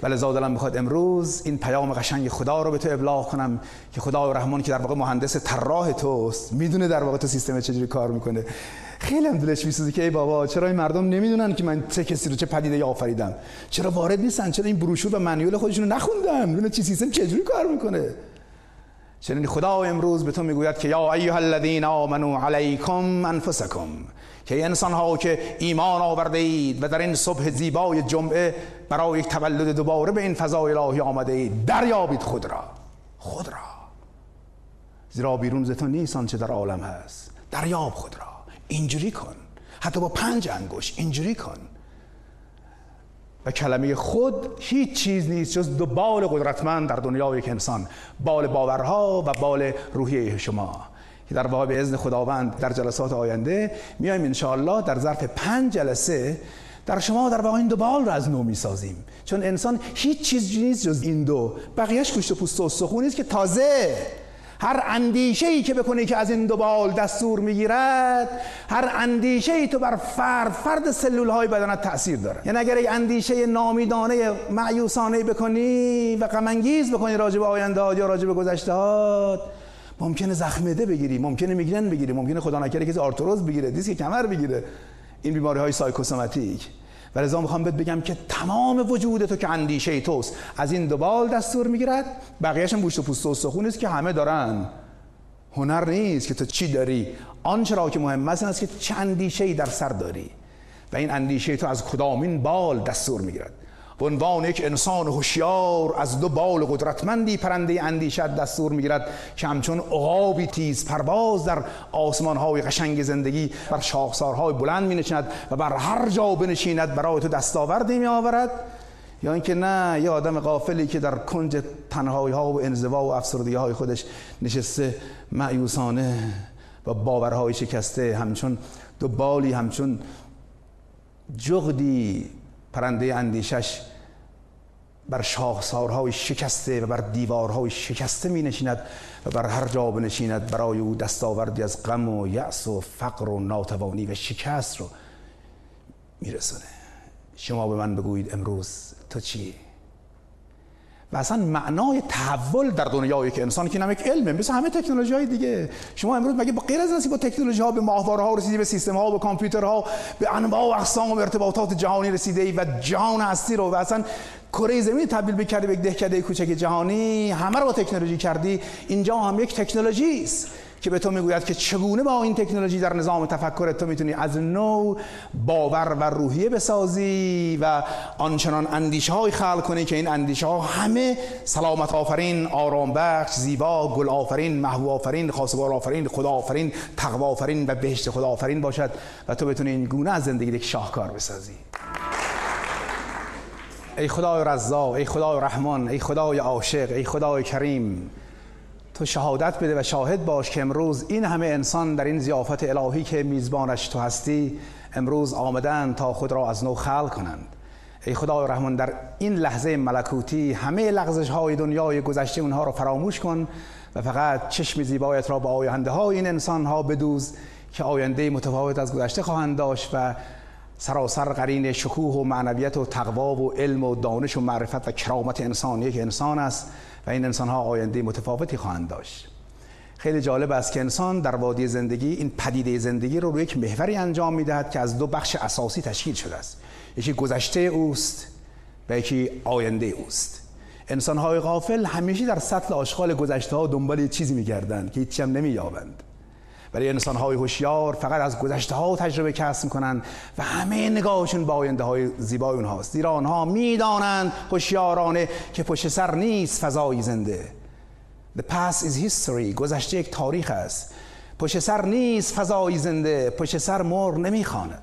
Speaker 1: ولی دلم می‌خواد امروز این پیام قشنگ خدا رو به تو ابلاغ کنم که خدا رحمان که در واقع مهندس طراح توست می‌دونه در واقع تو سیستم چجوری کار می‌کنه. خیلی هم دلش میسوزه که ای بابا چرا این مردم نمی‌دونن که من چه کسی رو چه پدیده آفریدم؟ چرا وارد نیستن؟ چرا این بروشور و منیول خودشون رو نخوندن؟ ببینن چی سیستم چجوری کار می‌کنه؟ چنین خدا امروز به تو می‌گوید که یا ایها الذین آمنو علیکم انفسکم. که انسان ها که ایمان آورده اید و در این صبح زیبای جمعه برای یک تولد دوباره به این فضای الهی آمده اید دریابید خود را خود را. زیرا بیرون ز تو نیست آنچه در عالم هست دریاب خود را. اینجوری کن. حتی با پنج انگوش اینجوری کن. و کلمه خود هیچ چیز نیست جز دو بال قدرتمند در دنیای یک انسان بال باورها و بال روحیه شما. که در واقع به اذن خداوند در جلسات آینده میایم انشاءالله در ظرف پنج جلسه در شما در واقع این دو بال رو از نو می‌سازیم. چون انسان هیچ چیز نیست جز این دو. بقیهش گوشت و پوست و استخونی است که تازه هر اندیشه ای که بکنی که از این دو بال دستور می‌گیرد هر اندیشه ای تو بر فرد فرد سلول های بدنت تاثیر داره. یعنی اگر یک اندیشه نامیدانه معیوسانه بکنی و غم بکنی راجع به آینده یا راجع به گذشته ممکنه زخم معده بگیری ممکنه میگرن بگیری ممکنه خدا نکرده کسی آرتروز بگیره دیسک کمر بگیره. این بیماری های psychosomatic. و لذا می‌خوام بهت بگم که تمام وجود تو که اندیشه توست. از این دو بال دستور می‌گیرد بقیه‌اش هم گوشت و پوست و استخون است که همه دارن. هنر نیست که تو چی داری. آنچه را که مهم است که چه اندیشه ای در سر داری. و این اندیشه تو از کدامین بال دستور می‌گیرد. به عنوان یک انسان هوشیار از دو بال قدرتمندی پرنده اندیشه‌ت دستور می‌گیرد که همچون عقابی تیز پرواز در آسمانهای قشنگ زندگی بر شاخسارهای بلند می نشیند و بر هر جا بنشیند برای تو دستاوردی می آورد یا اینکه نه یه آدم قافلی که در کنج تنهایی ها و انزوا و افسردگی های خودش نشسته معیوسانه و باورهای شکسته همچون دو بالی همچون جغدی پرنده اندیشش بر شاخسارهای شکسته و بر دیوارهای شکسته می نشیند و بر هر جا بنشیند برای او دستاوردی از غم و یأس و فقر و ناتوانی و شکست رو میرسونه شما به من بگویید امروز تو چی؟ و اصلا معنای تحول در دنیای که انسان که نمیک علمه مثل همه تکنولوژی های دیگه. شما امروز مگه با غیر از با تکنولوژی ها به ماهواره ها رسیدی به سیستم ها به کامپیوترها به انواع و اقسام و ارتباطات جهانی رسیده ای و جهان هستی رو و اصلا کره زمین تبدیل بکردی به دهکده کوچک جهانی همه رو با تکنولوژی کردی اینجا هم یک تکنولوژی است. که به تو می‌گوید که چگونه با این تکنولوژی در نظام تفکر تو می‌تونی از نو باور و روحیه بسازی و آنچنان اندیشه های خلق کنی که این اندیشه ها همه سلامت آفرین آرام بخش زیبا گل آفرین محبوب آفرین خاصگار آفرین خدا آفرین تقوا آفرین و بهشت خدا آفرین باشد و تو بتونی این گونه از زندگی یک شاهکار بسازی. ای خدای رزاق ای خدای رحمان ای خدای عاشق ای خدای کریم تو شهادت بده و شاهد باش که امروز این همه انسان در این زیافت الهی که میزبانش تو هستی امروز آمدن تا خود را از نو خلق کنند. ای خدای رحمان در این لحظه ملکوتی همه لغزش های دنیای گذشته اونها را فراموش کن و فقط چشم زیبایت را به آینده های این انسان ها بدوز که آینده متفاوت از گذشته خواهند داشت و سراسر قرین شکوه و معنویت و تقوا و علم و دانش و معرفت و کرامت انسان یک انسان است. و این انسان ها آینده متفاوتی خواهند داشت. خیلی جالب است که انسان در وادی زندگی این پدیده زندگی رو روی یک محوری انجام می‌دهد که از دو بخش اساسی تشکیل شده است. یکی گذشته اوست و یکی آینده اوست. انسان های غافل همیشه در سطل آشغال گذشته ها دنبال چیزی میگردند که هیچی هم نمییابند. ولی انسان های هوشیار فقط از گذشته ها تجربه کسب می‌کنند و همه نگاهشون به آینده های زیبای اونهاست. زیرا آنها می‌دانند هوشیارانه که پشت سر نیست فضای زنده. The past is history. گذشته یک تاریخ است. پشت سر نیست فضای زنده. پشت سر مر نمی‌خواند.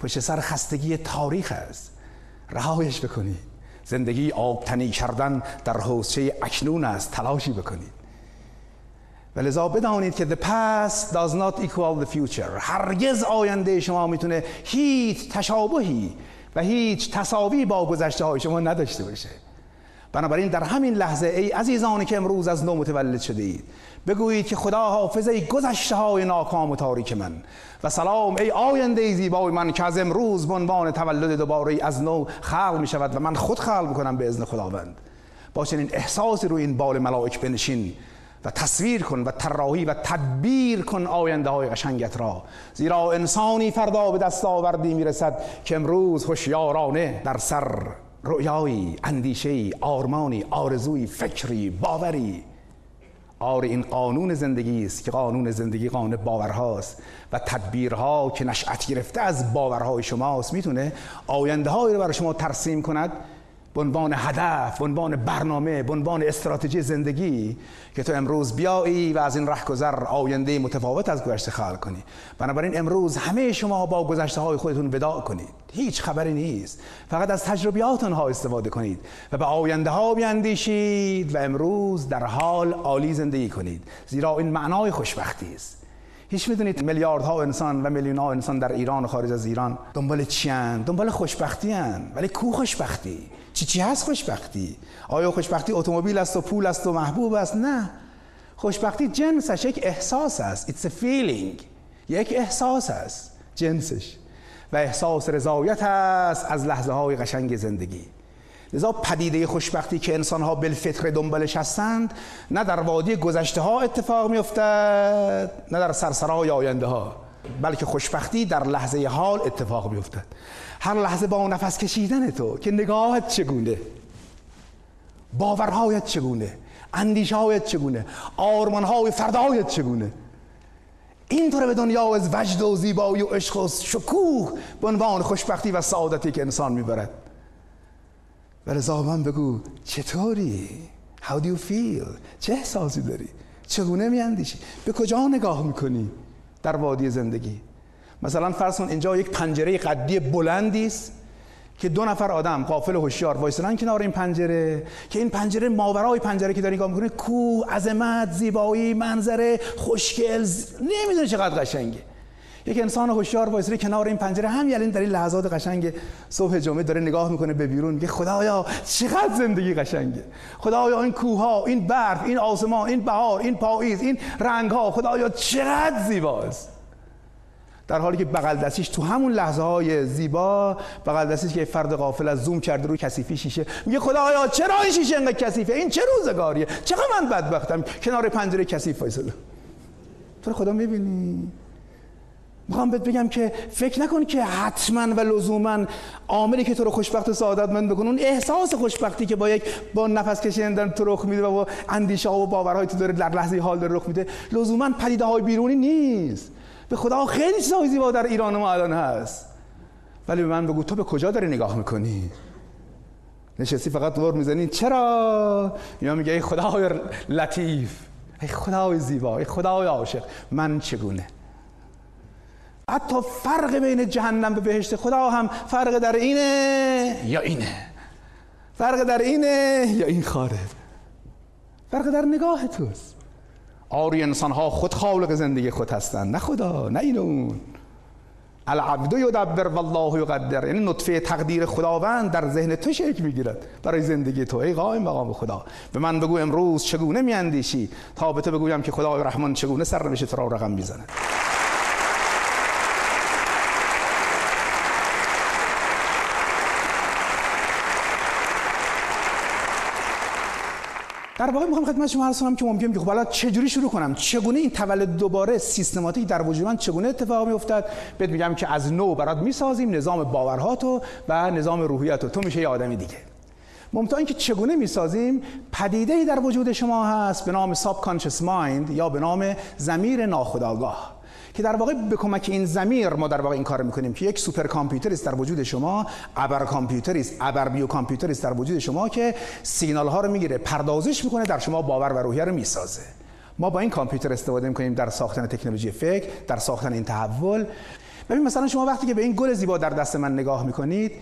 Speaker 1: پشت سر خستگی تاریخ است. رهایش بکنید زندگی آبتنی کردن در حوزچه اکنون است. تلاشی بکنید لذا بدانید که the past does not equal the future. هرگز آینده شما می‌تونه هیچ تشابهی و هیچ تصاوی با گذشته های شما نداشته باشه. بنابراین در همین لحظه ای عزیزانی که امروز از نو متولد شده اید بگویید که خدا حافظ ای گذشته های ناکام و تاریک من و سلام ای آینده زیبای من که از امروز به عنوان تولد دوباره از نو خلق می شود و من خود خلق کنم به اذن خداوند. با چنین احساسی روی این بال ملائک بنشین. و تصویر کن و طراحی و تدبیر کن آینده های قشنگت را. زیرا انسانی فردا به دست آوردی می‌رسد که امروز هوشیارانه در سر رؤیایی اندیشهی آرمانی آرزوی فکری باوری. آر این قانون زندگی است که قانون زندگی قانون باورهاست و تدبیرها که نشأت گرفته از باورهای شماست می‌تونه آینده هایی رو برای شما ترسیم کند به عنوان هدف به عنوان برنامه به عنوان استراتژی زندگی که تو امروز بیایی و از این رهگذر آینده متفاوت از گذشته خلق کنی. بنابراین امروز همه شما با گذشته های خودتون وداع کنید. هیچ خبری نیست. فقط از تجربیات ها استفاده کنید و به آینده ها بیاندیشید و امروز در حال عالی زندگی کنید. زیرا این معنای خوشبختی است. هیچ می‌دونید میلیاردها انسان و میلیون ها انسان در ایران و خارج از ایران دنبال چی دنبال خوشبختی هن. ولی کو خوشبختی؟ چی چی هست خوشبختی؟ آیا خوشبختی اتومبیل است و پول است و محبوب است؟ نه. خوشبختی جنسش یک احساس است. It's a feeling. یک احساس است. جنسش. و احساس رضایت است از لحظه های قشنگ زندگی. لذا پدیده خوشبختی که انسان ها بالفطر دنبالش هستند نه در وادی گذشته ها اتفاق می افتد نه در سرسرای آینده ها بلکه خوشبختی در لحظه حال اتفاق می افتد هر لحظه با نفس کشیدن تو که نگاهت چگونه؟ باورهایت چگونه؟ اندیشهایت چگونه؟ آرمانهای فردایت چگونه؟ اینطور به دنیا از وجد و زیبایی و عشق و شکوه به عنوان خوشبختی و سعادتی که انسان می‌برد. و من بگو چطوری؟ How do you feel? چه احساسی داری؟ چگونه میاندیشی؟ به کجا نگاه می‌کنی در وادی زندگی؟ مثلا فرض کن اینجا یک پنجره قدی بلندی است که دو نفر آدم قافل هوشیار وایسادن کنار این پنجره که این پنجره ماورای پنجره که داری نگاه می‌کنه کو عظمت زیبایی منظره خوشگل نمی‌دونه چقدر قشنگه. یک انسان هوشیار وایساده کنار این پنجره هم یعنی در این لحظات قشنگ صبح جمعه داره نگاه می‌کنه به بیرون میگه خدایا چقدر زندگی قشنگه. خدایا این کوه این برف این آسمان این بهار این پاییز این رنگ ها خدایا چقدر زیباست. در حالی که بغل دستیش تو همون لحظه های زیبا بغل دستیش که فرد غافل از زوم کرده روی کثیفی شیشه. میگه خدایا چرا این شیشه انقدر کثیفه؟ این چه روزگاریه؟ چقدر من بدبختم؟ کنار پنجره کثیف وایسادم تو خدا می‌بینی؟ می‌خوام بهت بگم که فکر نکن که حتما و لزوما عاملی که تو رو خوشبخت و سعادتمند بکنه اون احساس خوشبختی که با یک با نفس کشیدن تو رخ میده و اندیشه ها و باورهای تو داره در لحظه حال داره رخ میده لزوما پدیده های بیرونی نیست. به خدا خیلی چیزای زیبا در ایران ما الان هست. ولی به من بگو تو به کجا داری نگاه می‌کنی؟ نشستی فقط دور می‌زنی؟ چرا؟ یا میگه ای خدای لطیف ای خدای زیبا ای خدای عاشق من چگونه؟ حتی فرق بین جهنم و بهشت خدا هم فرق در اینه یا اینه؟ فرق در اینه یا این خاره؟ فرق در نگاه توست. آری انسان ها خود خالق زندگی خود هستند. نه خدا نه اینون العبد یدبر والله یقدر. یعنی نطفه تقدیر خداوند در ذهن تو شکل می‌گیرد. برای زندگی تو. ای قائم مقام خدا. به من بگو امروز چگونه میاندیشی؟ تا به تو بگویم که خدای رحمان چگونه سر بشه تو را رقم می‌زند. در واقع می‌خوام خدمت شما عرض کنم که ممکنه که خب حالا چجوری شروع کنم؟ چگونه این تولد دوباره سیستماتیک در وجود من چگونه اتفاق میافتد؟ بهت میگم که از نو برات می‌سازیم نظام باورهاتو و نظام روحیاتو. تو میشه یه آدمی دیگه. ممتع اینکه چگونه می‌سازیم؟ پدیده ای در وجود شما هست به نام ساب مایند یا به نام زمیر ناخودآگاه. که در واقع به کمک این زمیر ما در واقع این کار می‌کنیم که یک سوپر کامپیوتر است در وجود شما ابر کامپیوتر است ابر بیو کامپیوتر است در وجود شما که سیگنال ها رو می‌گیره پردازش می‌کنه در شما باور و روحیه رو می‌سازه. ما با این کامپیوتر استفاده می‌کنیم در ساختن تکنولوژی فکر در ساختن این تحول. ببین مثلا شما وقتی که به این گل زیبا در دست من نگاه می‌کنید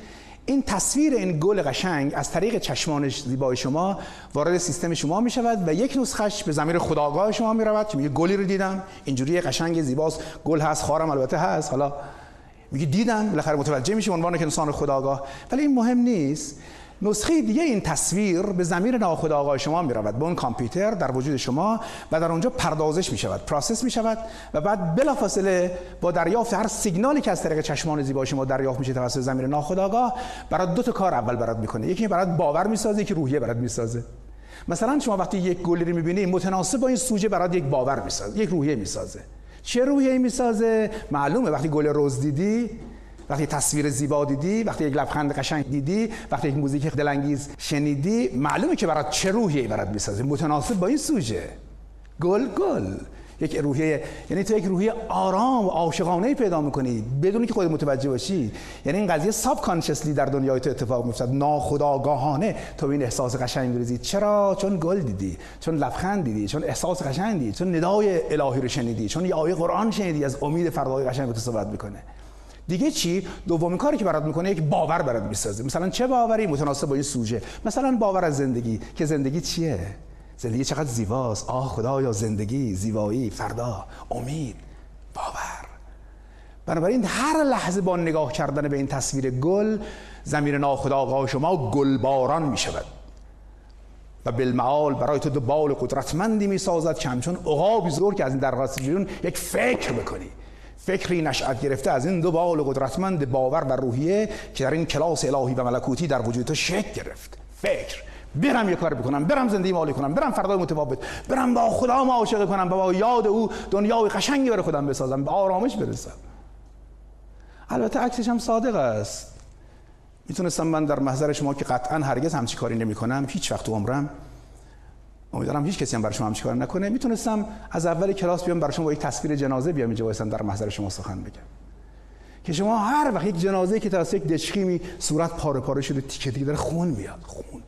Speaker 1: این تصویر این گل قشنگ از طریق چشمان زیبای شما وارد سیستم شما می شود و یک نسخش به زمیر خداگاه شما می رود میگه گلی رو دیدم. اینجوری قشنگ زیباست. گل هست خارم البته هست. حالا میگه دیدم بالاخره متوجه میشه عنوان که انسان خداگاه. ولی این مهم نیست. نسخه دیگه این تصویر به زمیر ناخود آقای شما می رود به اون کامپیوتر در وجود شما و در اونجا پردازش می شود process می شود و بعد بلافاصله با دریافت هر سیگنالی که از طریق چشمان زیبا شما دریافت میشه توسط ضمیر ناخودآگاه برات دو تا کار اول برات می‌کنه. یکی برات باور می‌سازه یکی روحیه برات می‌سازه. مثلا شما وقتی یک گلی رو می‌بینی متناسب با این سوژه برات یک باور می‌سازه یک روحیه می‌سازه. چه روحیه می‌سازه؟ معلومه. وقتی گل رز دیدی وقتی تصویر زیبا دیدی وقتی یک لبخند قشنگ دیدی وقتی یک موزیک دلانگیز شنیدی معلومه که برات چه روحیه برات می‌سازه. متناسب با این سوژه. گل گل. یک روحیه یعنی تو یک روحیه آرام و عاشقانه پیدا می‌کنی. بدون که خودت متوجه باشی. یعنی این قضیه ساب کانشسلی در دنیای تو اتفاق میفتد ناخودآگاهانه تو این احساس قشنگ میریزی. چرا؟ چون گل دیدی. چون لبخند دیدی. چون احساس قشنگ دیدی. چون ندای الهی رو شنیدی. چون یه آیه قرآن شنیدی. از امید فردای قشنگ تو صحبت می‌کنه. دیگه چی؟ دومین کاری که برات می‌کنه یک باور برات می‌سازه. مثلا چه باوری متناسب با این سوژه؟ مثلا باور از زندگی. که زندگی چیه؟ زندگی چقدر زیباست. آه خدایا زندگی زیبایی فردا امید باور. بنابراین هر لحظه با نگاه کردن به این تصویر گل زمین ناخداگاه شما گلباران می شود و بالمعال برای تو دو بال قدرتمندی می سازد که همچون عقابی زور که از این درخواست یک فکر بکنی. فکری نشأت گرفته از این دو بال قدرتمند باور و روحیه که در این کلاس الهی و ملکوتی در وجود تو شکل گرفت. فکر. برم یه کار بکنم برم زندگی مالی کنم برم فردای متفاوت برم با خدا معاشقه کنم با یاد او دنیای قشنگی برای خودم بسازم به آرامش برسم. البته عکسش هم صادق است. می‌تونستم من در محضر شما که قطعا هرگز همچی کاری نمی کنم هیچ وقت عمرم امیدوارم هیچ کسی هم برای شما هم کار نکنه. می‌تونستم از اول کلاس بیام برای شما با یک تصویر جنازه بیام اینجا وایسم در محضر شما سخن بگم. که شما هر وقت یک جنازه که توسط یک دشخیمی صورت پاره پاره شده تیکه تیکه داره خون میاد خون.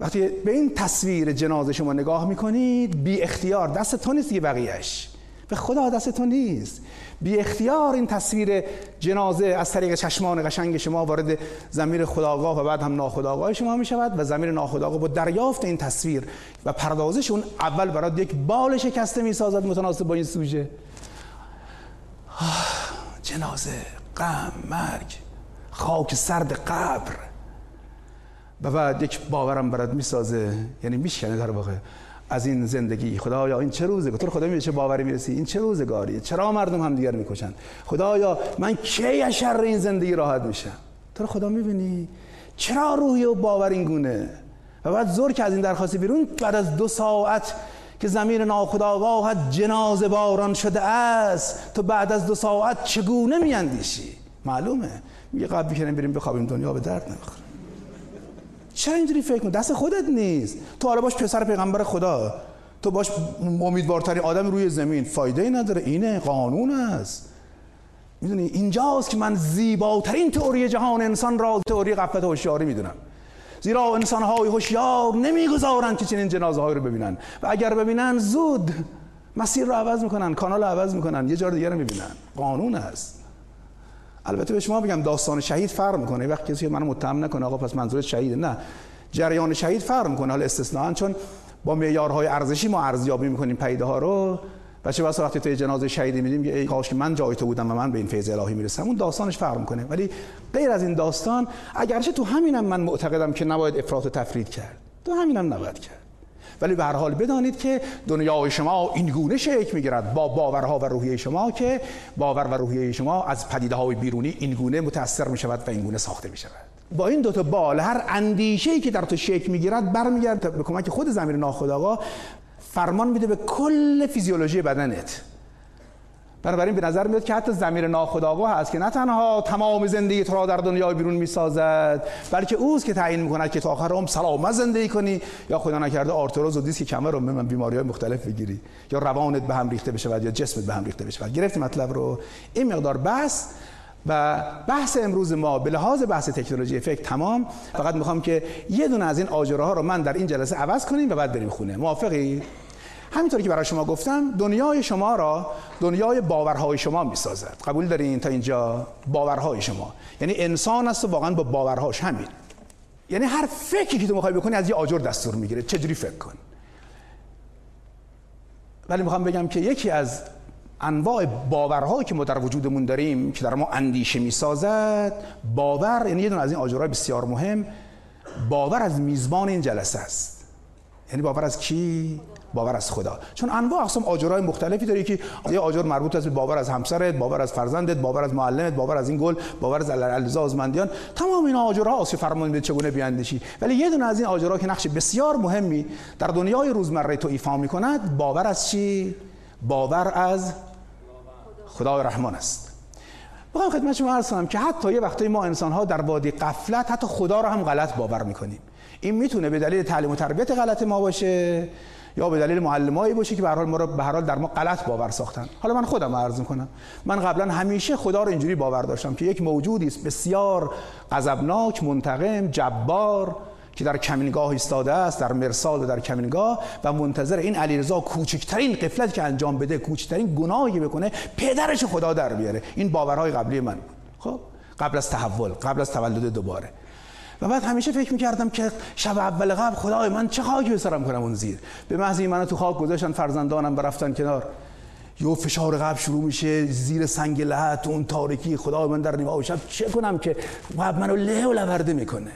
Speaker 1: وقتی به این تصویر جنازه شما نگاه می‌کنید بی اختیار دست تو نیست دیگه بقیهش به خدا دست تو نیست. بی اختیار این تصویر جنازه از طریق چشمان قشنگ شما وارد زمیر خداگاه و بعد هم ناخداگاه شما می شود و زمیر ناخداگاه با دریافت این تصویر و پردازش اون اول برات یک بال شکسته می سازد متناسب با این سوژه. جنازه غم مرگ خاک سرد قبر. و بعد یک باورم برات می‌سازه. یعنی میشکنه در واقع. از این زندگی. خدایا این چه روزه تو خدا میگه چه باوری می‌رسی؟ این چه روزگاریه چرا مردم هم دیگر می‌کشن؟ خدایا من کی از شر این زندگی راحت میشم؟ تو خدا می‌بینی؟ چرا روحی و باور این گونه؟ و بعد زور که از این درخواست بیرون بعد از دو ساعت که زمین ناخداگاهت جنازه باران شده است تو بعد از دو ساعت چگونه میاندیشی؟ معلومه. میگه قبل بیکنیم بریم بخوابیم دنیا به درد نمی‌خوره. چرا اینجوری فکر می‌کنی؟ دست خودت نیست. تو حالا باش پسر پیغمبر خدا. تو باش امیدوارترین آدم روی زمین. فایده ای نداره. اینه. قانون است. می‌دونی؟ اینجاست که من زیباترین تئوری جهان انسان را تئوری غفلت هوشیاری می‌دونم. زیرا انسان های هوشیار نمی‌گذارند که چنین جنازه های رو ببینن. و اگر ببینن زود مسیر رو عوض می‌کنن کانال رو عوض می‌کنن. یه جای دیگه رو می‌بینن. قانون است. البته به شما بگم داستان شهید فرق می‌کنه. وقتی کسی منو متهم نکنه آقا پس منظور شهیده. نه. جریان شهید فرق می‌کنه. حالا استثناء چون با معیارهای ارزشی ما ارزیابی می‌کنیم پیده ها رو. و چه وقتی توی جنازه شهیدی میدیم که ای کاش که من جای تو بودم و من به این فیض الهی می‌رسم. اون داستانش فرق می‌کنه. ولی غیر از این داستان اگرچه تو همینم من معتقدم که نباید افراط و تفرید کرد. تو همینم نباید کرد. ولی به هر حال بدانید که دنیای شما این گونه شکل می‌گیرد. با باورها و روحیه شما که باور و روحیه شما از پدیده های بیرونی این گونه متاثر می شود و این گونه ساخته می شود با این دوتا بال هر اندیشه ای که در تو شکل می‌گیرد برمیگرد به کمک خود زمیر ناخودآگاه فرمان میده به کل فیزیولوژی بدنت. بنابراین به نظر میاد که حتی زمیر ناخودآگاه هست که نه تنها تمام زندگی تو را در دنیای بیرون می‌سازد بلکه اوست که تعیین می‌کند که تا آخر عمر سلامت زندگی کنی یا خدا نکرده آرتروز و دیسک کمر رو من بیماری های مختلف بگیری یا روانت به هم ریخته بشود یا جسمت به هم ریخته بشود گرفتی مطلب رو. این مقدار بس و بحث امروز ما به لحاظ بحث تکنولوژی فکر تمام. فقط می‌خوام که یه دونه از این آجرها رو من در این جلسه عوض کنیم و بعد بریم خونه. موافقی؟ همینطوری که برای شما گفتم دنیای شما را دنیای باورهای شما می‌سازد. قبول دارین تا اینجا؟ باورهای شما. یعنی انسان است و واقعا با باورهاش همین. یعنی هر فکری که تو می‌خوای بکنی از یه آجر دستور می‌گیره. چجوری فکر کن؟ ولی می‌خوام بگم که یکی از انواع باورهایی که ما در وجودمون داریم که در ما اندیشه می‌سازد باور یعنی یه دونه از این آجرهای بسیار مهم باور از میزبان این جلسه است. یعنی باور از کی؟ باور از خدا. چون انواع اقسام آجرهای مختلفی داری که یه آجر مربوط است به باور از همسرت باور از فرزندت باور از معلمت باور از این گل باور از الزازمندیان تمام این آجرها است فرمان میده چگونه بیاندیشی. ولی یه دونه از این آجرها که نقش بسیار مهمی در دنیای روزمره تو ایفا می‌کند باور از چی؟ باور از خدای رحمان است. بخوام خدمت شما عرض کنم که حتی یه وقتایی ما انسان ها در وادی قفلت حتی خدا رو هم غلط باور می‌کنیم. این می‌تونه به دلیل تعلیم و تربیت غلط ما باشه. یا به دلیل معلمایی باشه که به هر حال ما رو به هر حال در ما غلط باور ساختن. حالا من خودم عرض می‌کنم. من قبلا همیشه خدا رو اینجوری باور داشتم که یک موجودی است بسیار غضبناک منتقم جبار که در کمینگاه ایستاده است در مرصاد و در کمینگاه و منتظر این علیرضا کوچکترین قفلت که انجام بده کوچکترین گناهی بکنه پدرش خدا در بیاره. این باورهای قبلی من خب؟ قبل از تحول قبل از تولد دوباره. و بعد همیشه فکر می‌کردم که شب اول قبل خدای من چه خاکی به سرم کنم اون زیر. به محض این منو تو خاک گذاشتن فرزندانم برفتن کنار. یه فشار قبل شروع میشه زیر سنگ لحت اون تاریکی خدای من در نیمه شب چه کنم که قبل منو له و لورده می‌کنه.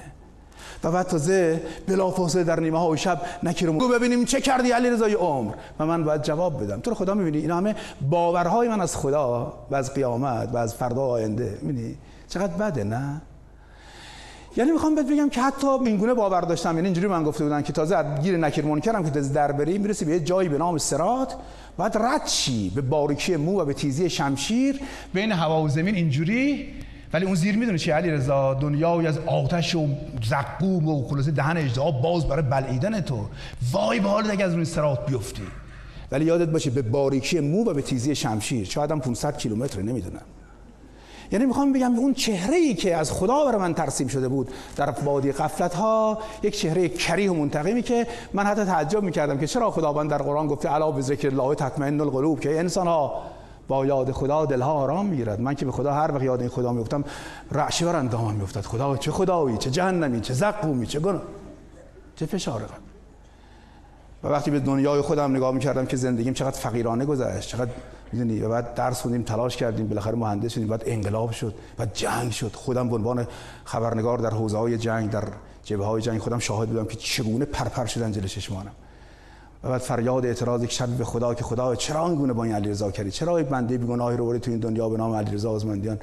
Speaker 1: و بعد تازه بلافاصله در نیمه های شب نکی رو ببینیم چه کردی علی رضای عمر؟ و من باید جواب بدم. تو خدا می‌بینی؟ اینا همه باورهای من از خدا و از قیامت و از فردا آینده. می‌بینی؟ چقدر بده نه؟ یعنی می‌خوام بهت بگم که حتی اینگونه باور داشتم. یعنی اینجوری من گفته بودن که تازه گیر نکیر منکرم که تازه در بری می‌رسی به یه جایی به نام سرات بعد رد به باریکی مو و به تیزی شمشیر. بین هوا و زمین اینجوری. ولی اون زیر می‌دونه چی علی رضا دنیای از آتش و زقوم و خلاصه دهن اجزا باز برای بلعیدن تو. وای به حالت اگه از روی سرات بیفتی. ولی یادت باشه به باریکی مو و به تیزی شمشیر. شاید هم 500 کیلومتر نمی‌دونم. یعنی می‌خوام بگم اون چهره ای که از خدا برای من ترسیم شده بود. در وادی قفلت ها یک چهره کریه و منتقمی که من حتی تعجب می‌کردم که چرا خداوند در قرآن گفته علا به ذکر الله تطمئن القلوب که انسان ها با یاد خدا دلها آرام می‌گیرد. من که به خدا هر وقت یاد این خدا میفتم رعشه بر اندامم میافتد خدا چه خدایی چه جهنمی چه زقومی چه گناه چه فشار و وقتی به دنیای خودم نگاه می‌کردم که زندگیم چقدر فقیرانه گذشت چقدر می‌دونی؟ و بعد درس خوندیم تلاش کردیم. بالاخره مهندس شدیم. بعد انقلاب شد و جنگ شد. خودم به عنوان خبرنگار در حوزه های جنگ در جبهه های جنگ خودم شاهد بودم که چگونه پرپر شدن جلوی چشمانم. و بعد فریاد اعتراض یک شب به خدا که خدا چرا این گونه با این علیرضا کردی؟ چرا یک بنده بیگناهی رو برد تو این دنیا به نام علیرضا آزمندیان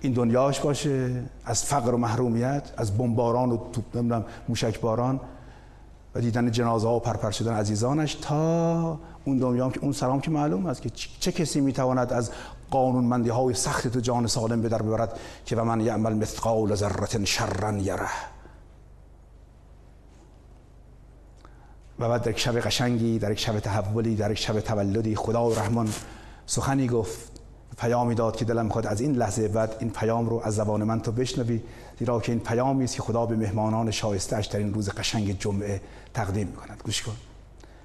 Speaker 1: این دنیاش باشه. از فقر و محرومیت از بمباران و توپ نمی‌دونم موشک و دیدن جنازه ها و پرپر شدن عزیزانش تا اون دنیا که اون سلام که معلوم است که چه کسی می‌تواند از قانونمندی های سخت تو جان سالم به در ببرد که و من یعمل مثقال ذره شرا یره. و بعد در یک شب قشنگی در یک شب تحولی در یک شب تولدی خدا و رحمان سخنی گفت پیامی داد که دلم خود از این لحظه بعد این پیام رو از زبان من تو بشنوی زیرا که این پیامی است که خدا به مهمانان شایستهش در این روز قشنگ جمعه تقدیم می‌کند. گوش کن.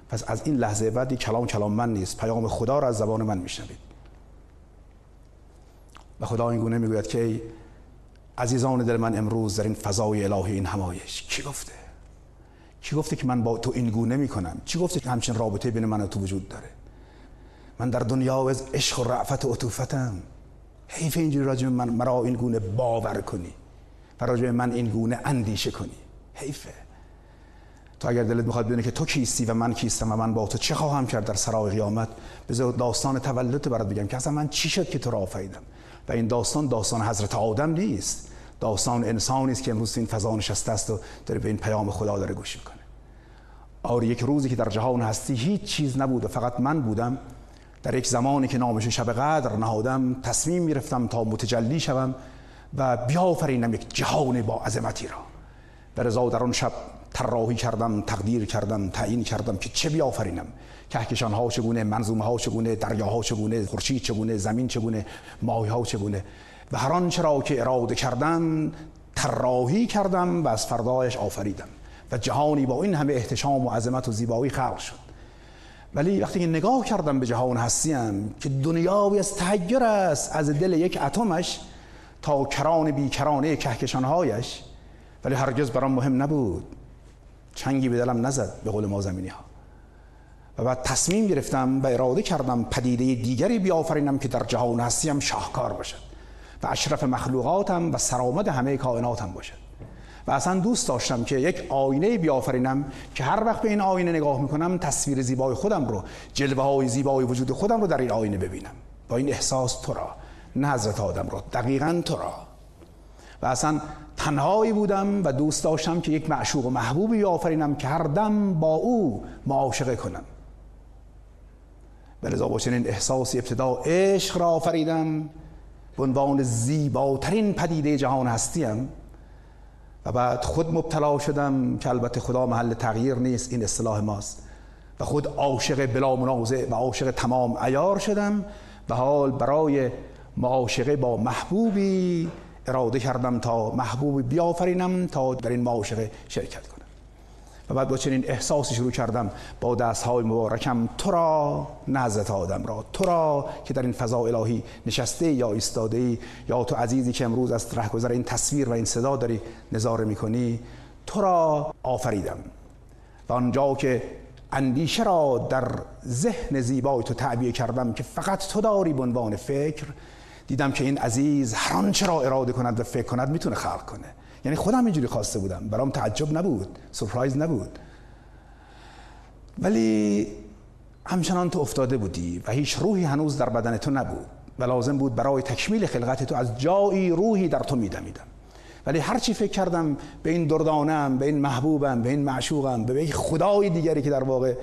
Speaker 1: پس از این لحظه بعد کلام کلام من نیست پیام خدا را از زبان من میشنوید. و خدا این گونه می‌گوید که ای عزیزان دل من امروز در این فضای الهی این همایش کی گفته؟ کی گفته که من با تو این گونه می‌کنم؟ چی گفته که همچین رابطه بین من و تو وجود داره؟ من در دنیا از عشق و رعفت و عطوفتم. حیف اینجوری راجع من مرا این گونه باور کنی و راجع من این گونه اندیشه کنی. حیفه. تو اگر دلت می‌خواد بدونی که تو کیستی و من کیستم و من با تو چه خواهم کرد در سرای قیامت بذار داستان تولدت برات بگم که اصلا من چی شد که تو را آفریدم؟ و این داستان داستان حضرت آدم نیست. داستان انسانی است که امروز این فضا نشسته است و داره به این پیام خدا داره گوش می‌کنه. آره یک روزی که در جهان هستی هیچ چیز نبود و فقط من بودم. در یک زمانی که نامش شب قدر نهادم تصمیم می‌رفتم تا متجلی شوم و بیافرینم یک جهان با عظمتی را. به رضا در آن شب طراحی کردم تقدیر کردم تعیین کردم که چه بیافرینم؟ کهکشان ها چگونه منظومه ها چگونه دریاها چگونه خورشید چگونه زمین چگونه ماهی ها چگونه؟ و هر آنچه را که اراده کردم طراحی کردم و از فردایش آفریدم. و جهانی با این همه احتشام و عظمت و زیبایی خلق شد. ولی وقتی که نگاه کردم به جهان هستیم که دنیایی از تحیر است از دل یک اتمش تا کران بیکرانه کهکشانهایش. ولی هرگز برام مهم نبود. چنگی به دلم نزد به قول ما زمینی ها و بعد تصمیم گرفتم و اراده کردم پدیده دیگری بیافرینم که در جهان هستیم شاهکار باشد و اشرف مخلوقاتم و سرآمد همه کائناتم باشد. و اصلا دوست داشتم که یک آینه بیافرینم که هر وقت به این آینه نگاه می‌کنم تصویر زیبای خودم رو جلوه های زیبای وجود خودم رو در این آینه ببینم. با این احساس تو را نه حضرت آدم رو دقیقا تو را. و اصلا تنهایی بودم و دوست داشتم که یک معشوق و محبوبی آفرینم که هر دم با او معاشقه کنم. لذا با چنین احساسی ابتدا عشق را آفریدم. به عنوان زیباترین پدیده جهان هستیم. و بعد خود مبتلا شدم که البته خدا محل تغییر نیست این اصطلاح ماست. و خود عاشق بلا منازع و عاشق تمام ایار شدم. و حال برای معاشقه با محبوبی اراده کردم تا محبوبی بیافرینم تا در این معاشقه شرکت کنم. و بعد با چنین احساسی شروع کردم با دستهای مبارکم تو را نزد آدم را تو را که در این فضا الهی نشسته یا ایستاده ای یا تو عزیزی که امروز از رهگذر این تصویر و این صدا داری نظاره می‌کنی تو را آفریدم. و آنجا که اندیشه را در ذهن زیبای تو تعبیه کردم که فقط تو داری به عنوان فکر دیدم که این عزیز هر آنچه را اراده کند و فکر کند می‌تونه خلق کنه. یعنی خودم اینجوری خواسته بودم. برام تعجب نبود سورپرایز نبود. ولی همچنان تو افتاده بودی و هیچ روحی هنوز در بدن تو نبود و لازم بود برای تکمیل خلقت تو از جایی روحی در تو میدمیدم. ولی هر چی فکر کردم به این دردانم به این محبوبم به این معشوقم به یک خدای دیگری که در واقع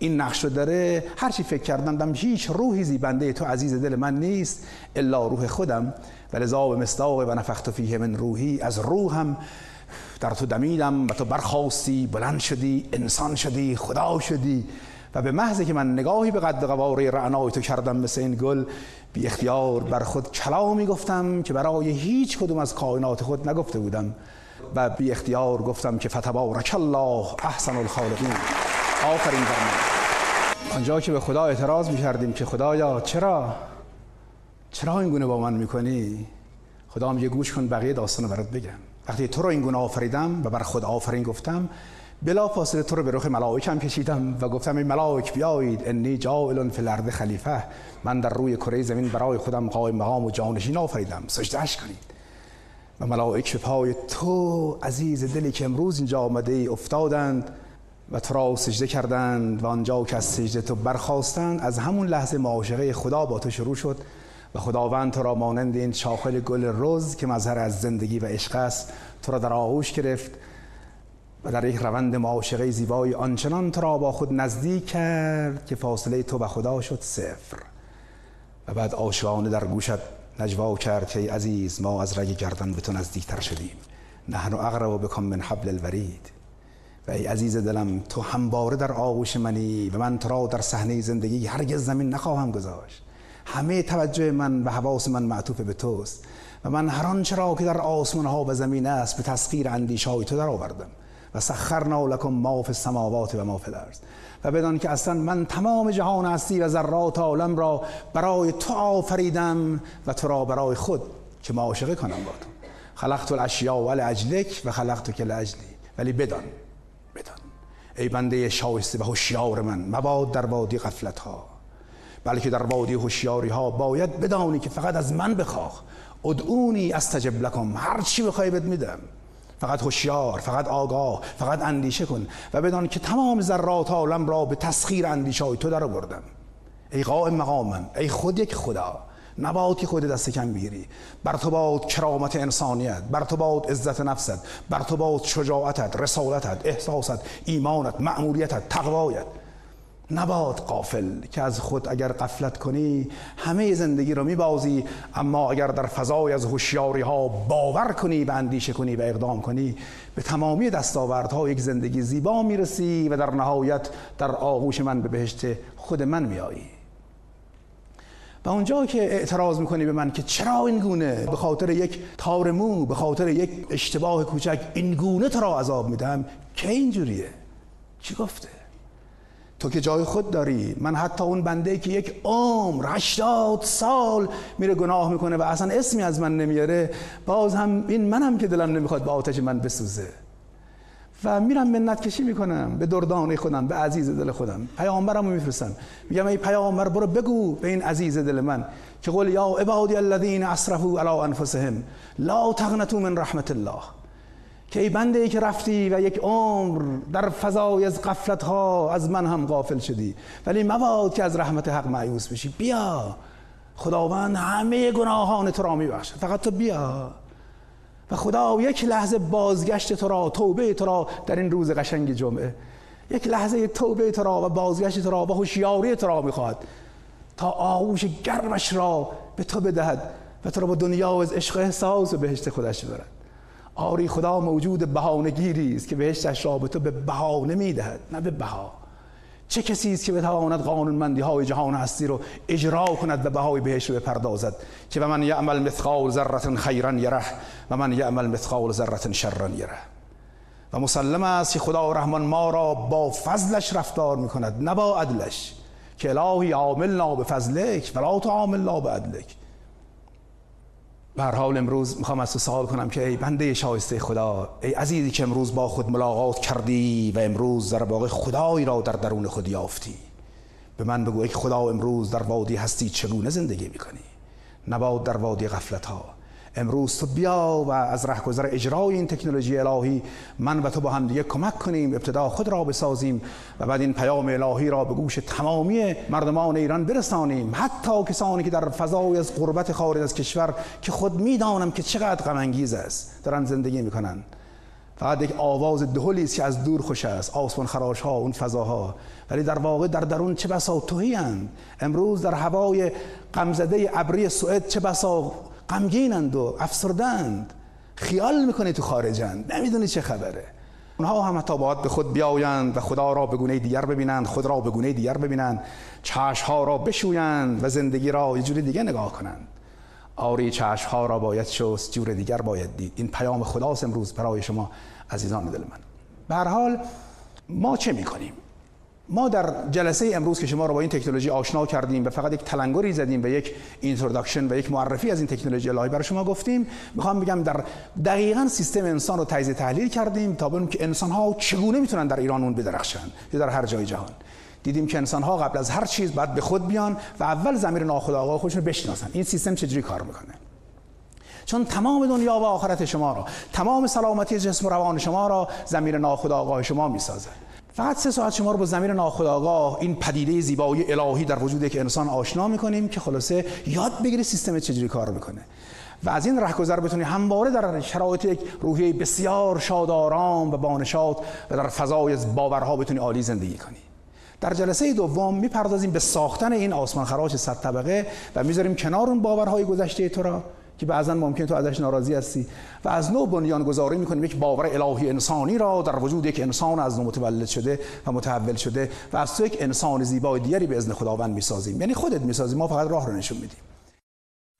Speaker 1: این نقش داره. هر چی فکر کردم دم هیچ روحی زیبنده تو عزیز دل من نیست الا روح خودم. و لذا به مصداق و نفخت فیه من روحی از روحم در تو دمیدم و تو برخواستی بلند شدی انسان شدی خدا شدی. و به محض که من نگاهی به قد قواره رعنای تو کردم مثل این گل بی اختیار بر خود کلامی گفتم که برای هیچ کدوم از کائنات خود نگفته بودم. و بی اختیار گفتم که فتبارک الله احسن الخالقین. آفرین من. آنجا که به خدا اعتراض می کردیم که خدایا چرا؟ چرا این گونه با من می‌کنی؟ خدا میگه گوش کن بقیه داستان برات بگم. وقتی تو رو این گونه آفریدم و بر خود آفرین گفتم بلا فاصله تو رو به رخ ملائکم کشیدم و گفتم این ملائک بیایید انی جاعل فی الارض خلیفه. من در روی کره زمین برای خودم قائم مقام و جانشین آفریدم. سجدهش کنید. و ملائک پای تو عزیز دلی که امروز اینجا آمده ای افتادند. و تو را سجده کردند و آنجا که از سجده تو برخواستند از همون لحظه معاشقه خدا با تو شروع شد و خداوند تو را مانند این شاخل گل روز که مظهر از زندگی و عشق است تو را در آغوش گرفت و در یک روند معاشقه زیبایی آنچنان تو را با خود نزدیک کرد که فاصله تو و خدا شد صفر. و بعد عاشقانه در گوشت نجوا کرد که عزیز ما از رگ گردن به تو نزدیکتر شدیم. نحن اقرب بکن من حبل الورید. و ای عزیز دلم تو همواره در آغوش منی و من تو را در صحنه زندگی هرگز زمین نخواهم گذاشت. همه توجه من و حواس من معطوف به توست و من هر آنچه را که در آسمان ها و زمین است به تسخیر اندیشای تو در آوردم و سخرنا لکم ما فی السماوات و ما فی الارض. و بدان که اصلا من تمام جهان هستی و ذرات عالم را برای تو آفریدم و تو را برای خود که معاشقه کنم با تو. خلقت الاشیاء لاجلک و خلقت که لاجلی ولی بدان ای بنده شایسته و هوشیار من مباد در وادی غفلت ها بلکه در وادی هوشیاری ها باید بدانی که فقط از من بخواه. ادعونی استجب لکم هر چی بخوای بد میدم. فقط هوشیار فقط آگاه فقط اندیشه کن و بدان که تمام ذرات عالم را به تسخیر اندیشه های تو در بردم ای قائم مقامم ای خود یک خدا. نباد که خود دست کم بیری بر تو باد کرامت انسانیت بر تو باد عزت نفست بر تو باد شجاعتت رسالتت احساست ایمانت مأموریتت تقوایت. نباد قافل که از خود اگر قفلت کنی همه زندگی رو میبازی اما اگر در فضای از هوشیاری ها باور کنی و اندیشه کنی و اقدام کنی به تمامی دستاوردها یک زندگی زیبا می‌رسی و در نهایت در آغوش من به بهشت خود من میایی و اونجا که اعتراض می‌کنی به من که چرا این گونه؟ به خاطر یک تار مو به خاطر یک اشتباه کوچک این گونه تو را عذاب میدم که اینجوریه؟ چی گفته؟ تو که جای خود داری. من حتی اون بنده که یک عمر هشتاد سال میره گناه می‌کنه و اصلا اسمی از من نمیاره باز هم این منم که دلم نمی‌خواد به آتش من بسوزه. و میرم منت کشی می‌کنم به دردانه خودم به عزیز دل خودم. پیامبرم رو میفرستم. میگم ای پیامبر برو بگو به این عزیز دل من که قول یا عبادی الذین اسرفوا علی انفسهم لا تقنطوا من رحمت الله. که ای بنده ای که رفتی و یک عمر در فضای از قفلت ها از من هم غافل شدی. ولی مباد که از رحمت حق معیوس بشی. بیا. خداوند همه گناهان تو را میبخشه فقط تو بیا. و خدا یک لحظه بازگشت تو را توبه تو را در این روز قشنگ جمعه. یک لحظه توبه تو را و بازگشت تو را و هوشیاری تو را می‌خواد تا آغوش گرمش را به تو بدهد و تو را با دنیا و از عشق احساس و بهشت خودش برد آری خدا موجود بهانهگیری است که بهشتش را به تو به بهانه می‌دهد نه به بها. چه کسی است که بتواند قانونمندی های جهان هستی رو اجرا کند و بهای بهش رو بپردازد؟ که و من یعمل مثقال ذره خیرا یره و من یعمل مثقال ذره شرا یره. و مسلم است که خدا رحمان ما را با فضلش رفتار می‌کند نه با عدلش که الهی عاملنا به فضلک ولا تعاملنا به عدلک. به حال امروز می‌خوام از تو سوال کنم که ای بنده شایسته خدا ای عزیزی که امروز با خود ملاقات کردی و امروز در واقع خدایی را در درون خود یافتی. به من بگو ای خدا امروز در وادی هستی چگونه زندگی می‌کنی؟ نباد در وادی غفلت ها امروز تو بیا و از رهگذر اجرای این تکنولوژی الهی من و تو با هم دیگه کمک کنیم ابتدا خود را بسازیم و بعد این پیام الهی را به گوش تمامی مردمان ایران برسانیم. حتی کسانی که در فضای از قربت خارج از کشور که خود می‌دانم که چقدر غم انگیز است دارن زندگی می‌کنن. فقط یک آواز دهلی است که از دور خوش است آسمان خراش ها اون فضاها ولی در واقع در درون چه بسا توهی امروز در هوای غمزده ابری سوئد چه بسا غمگینند و افسردند خیال می‌کنی تو خارجند نمی‌دونی چه خبره. اونها هم حتی باید به خود بیایند و خدا را به گونه دیگر ببینند خود را به گونه دیگر ببینند. چشم ها را بشویند و زندگی را یه جوری دیگه نگاه کنند. آری چشم ها را باید شست جور دیگر باید دید. این پیام خداست امروز برای شما عزیزان دل من به هر حال ما چه می‌کنیم؟ ما در جلسه امروز که شما رو با این تکنولوژی آشنا کردیم و فقط یک تلنگری زدیم و یک introduction و یک معرفی از این تکنولوژی الهی برای شما گفتیم می‌خوام بگم در دقیقا سیستم انسان رو تجزیه تحلیل کردیم تا ببینیم که انسان ها چگونه می‌تونن در ایران اون بدرخشن یا در هر جای جهان. دیدیم که انسان ها قبل از هر چیز باید به خود بیان و اول ضمیر ناخودآگاه خودشون بشناسن. این سیستم چجوری کار می‌کنه؟ چون تمام دنیا و آخرت شما را تمام سلامتی جسم و روان شما را زمیر ناخودآگاه شما می‌سازه. فقط سه ساعت شما رو با زمین ناخودآگاه این پدیده زیبایی الهی در وجود یک انسان آشنا می‌کنیم که خلاصه یاد بگیری سیستم چجوری کار می‌کنه. و از این رهگذر بتونی همواره در شرایط یک روحیه بسیار شادارام و بانشاد و در فضای باورها بتونی عالی زندگی کنی. در جلسه دوم می‌پردازیم به ساختن این آسمان خراش صد طبقه و می‌ذاریم کنار اون باورهای گذشته تو را. که بعضا ممکن تو ازش ناراضی هستی. و از نو بنیان گذاری می‌کنیم. یک باور الهی انسانی را در وجود یک انسان از نو متولد شده و متحول شده و از تو یک انسان زیبای دیگری به اذن خداوند می‌سازیم. یعنی خودت می‌سازیم ما فقط راه رو نشون میدیم.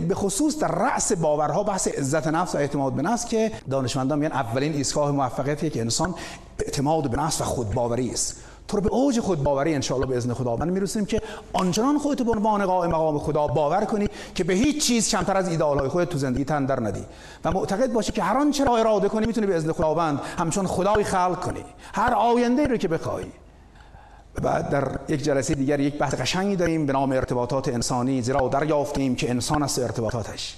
Speaker 1: به خصوص در رأس باورها بحث عزت نفس و اعتماد به نفس که دانشمندان میگن اولین ایستگاه موفقیت یک انسان اعتماد به نفس و خودباوری است. تو رو به اوج خود باوری انشاءالله به اذن خدا. من می‌رسیم که آنچنان خودت به عنوان قائم مقام خدا باور کنی که به هیچ چیز کمتر از ایدئالهای خودت تو زندگی تن در ندی. و معتقد باشی که هر آنچه را اراده کنی می‌تونی به اذن خداوند همچون خدای خلق کنی. هر آینده رو که بخوای. بعد در یک جلسه دیگر یک بحث قشنگی داریم به نام ارتباطات انسانی زیرا دریافتیم که انسان است ارتباطاتش.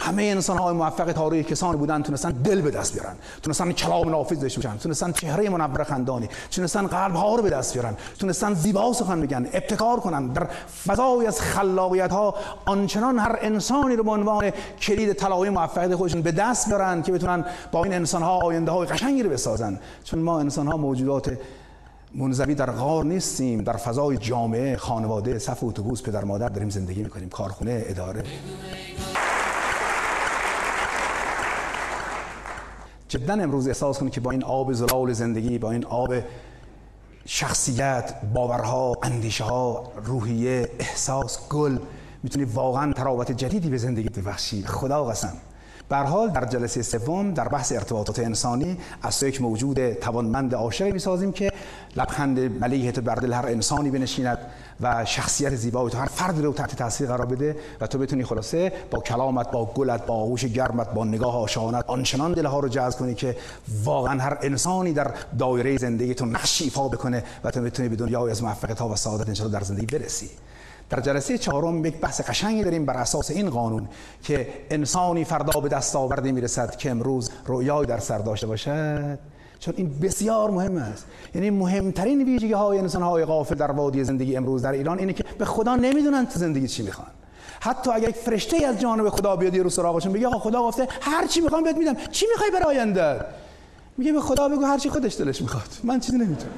Speaker 1: همه انسان های موفق تاریخ کسانی بودن تونستن دل به دست بیارن تونستن کلام نافذ داشته باشن تونستن چهره منور خندانی تونستن قلب ها رو به دست بیارن تونستن زیبا سخن بگن ابتکار کنن. در فضای از خلاقیت ها آنچنان هر انسانی رو به عنوان کلید طلایی موفقیت خودشون به دست بیارن که بتونن با این انسان ها آینده های قشنگی رو بسازن. چون ما انسان ها موجودات منزوی در غار نیستیم در فضای جامعه خانواده صف اتوبوس پدر مادر داریم زندگی می‌کنیم کارخونه اداره. جدا امروز احساس کنید که با این آب زلال زندگی با این آب شخصیت باورها اندیشه ها روحیه احساس گل می‌تونی واقعا تراوت جدیدی به زندگی ببخشی. خدا قسم. بر حال در جلسه سوم در بحث ارتباطات انسانی از یک موجود توانمند عاشقی می‌سازیم که لبخند ملیحت بر دل هر انسانی بنشیند و شخصیت زیبایی تو هر فرد رو تحت تاثیر قرار بده و تو بتونی خلاصه با کلامت با گلت با آغوش گرمت با نگاه آشانت آنچنان دلها رو جذب کنی که واقعا هر انسانی در دایره زندگی تو نقش ایفا بکنه و تو بتونی به دنیای از موفقیت ها و سعادت انشاءالله در زندگی برسی. در جلسه چهارم یک بحث قشنگی داریم بر اساس این قانون که انسانی فردا به دست آورده می‌رسد که امروز رویای در سر داشته باشد. چون این بسیار مهم است. یعنی مهمترین ویژگی های انسان های غافل در وادی زندگی امروز در ایران اینه که به خدا نمی‌دونن تو زندگی چی می‌خوان. حتی اگر یک فرشته از جانب خدا بیاد یه رو سراغشون بگه آقا خدا گفته هر چی می‌خوام بهت میدم. چی می‌خوای برای آینده؟ میگه به خدا بگو هر چی خودش دلش می‌خواد. من چیزی نمی‌تونم.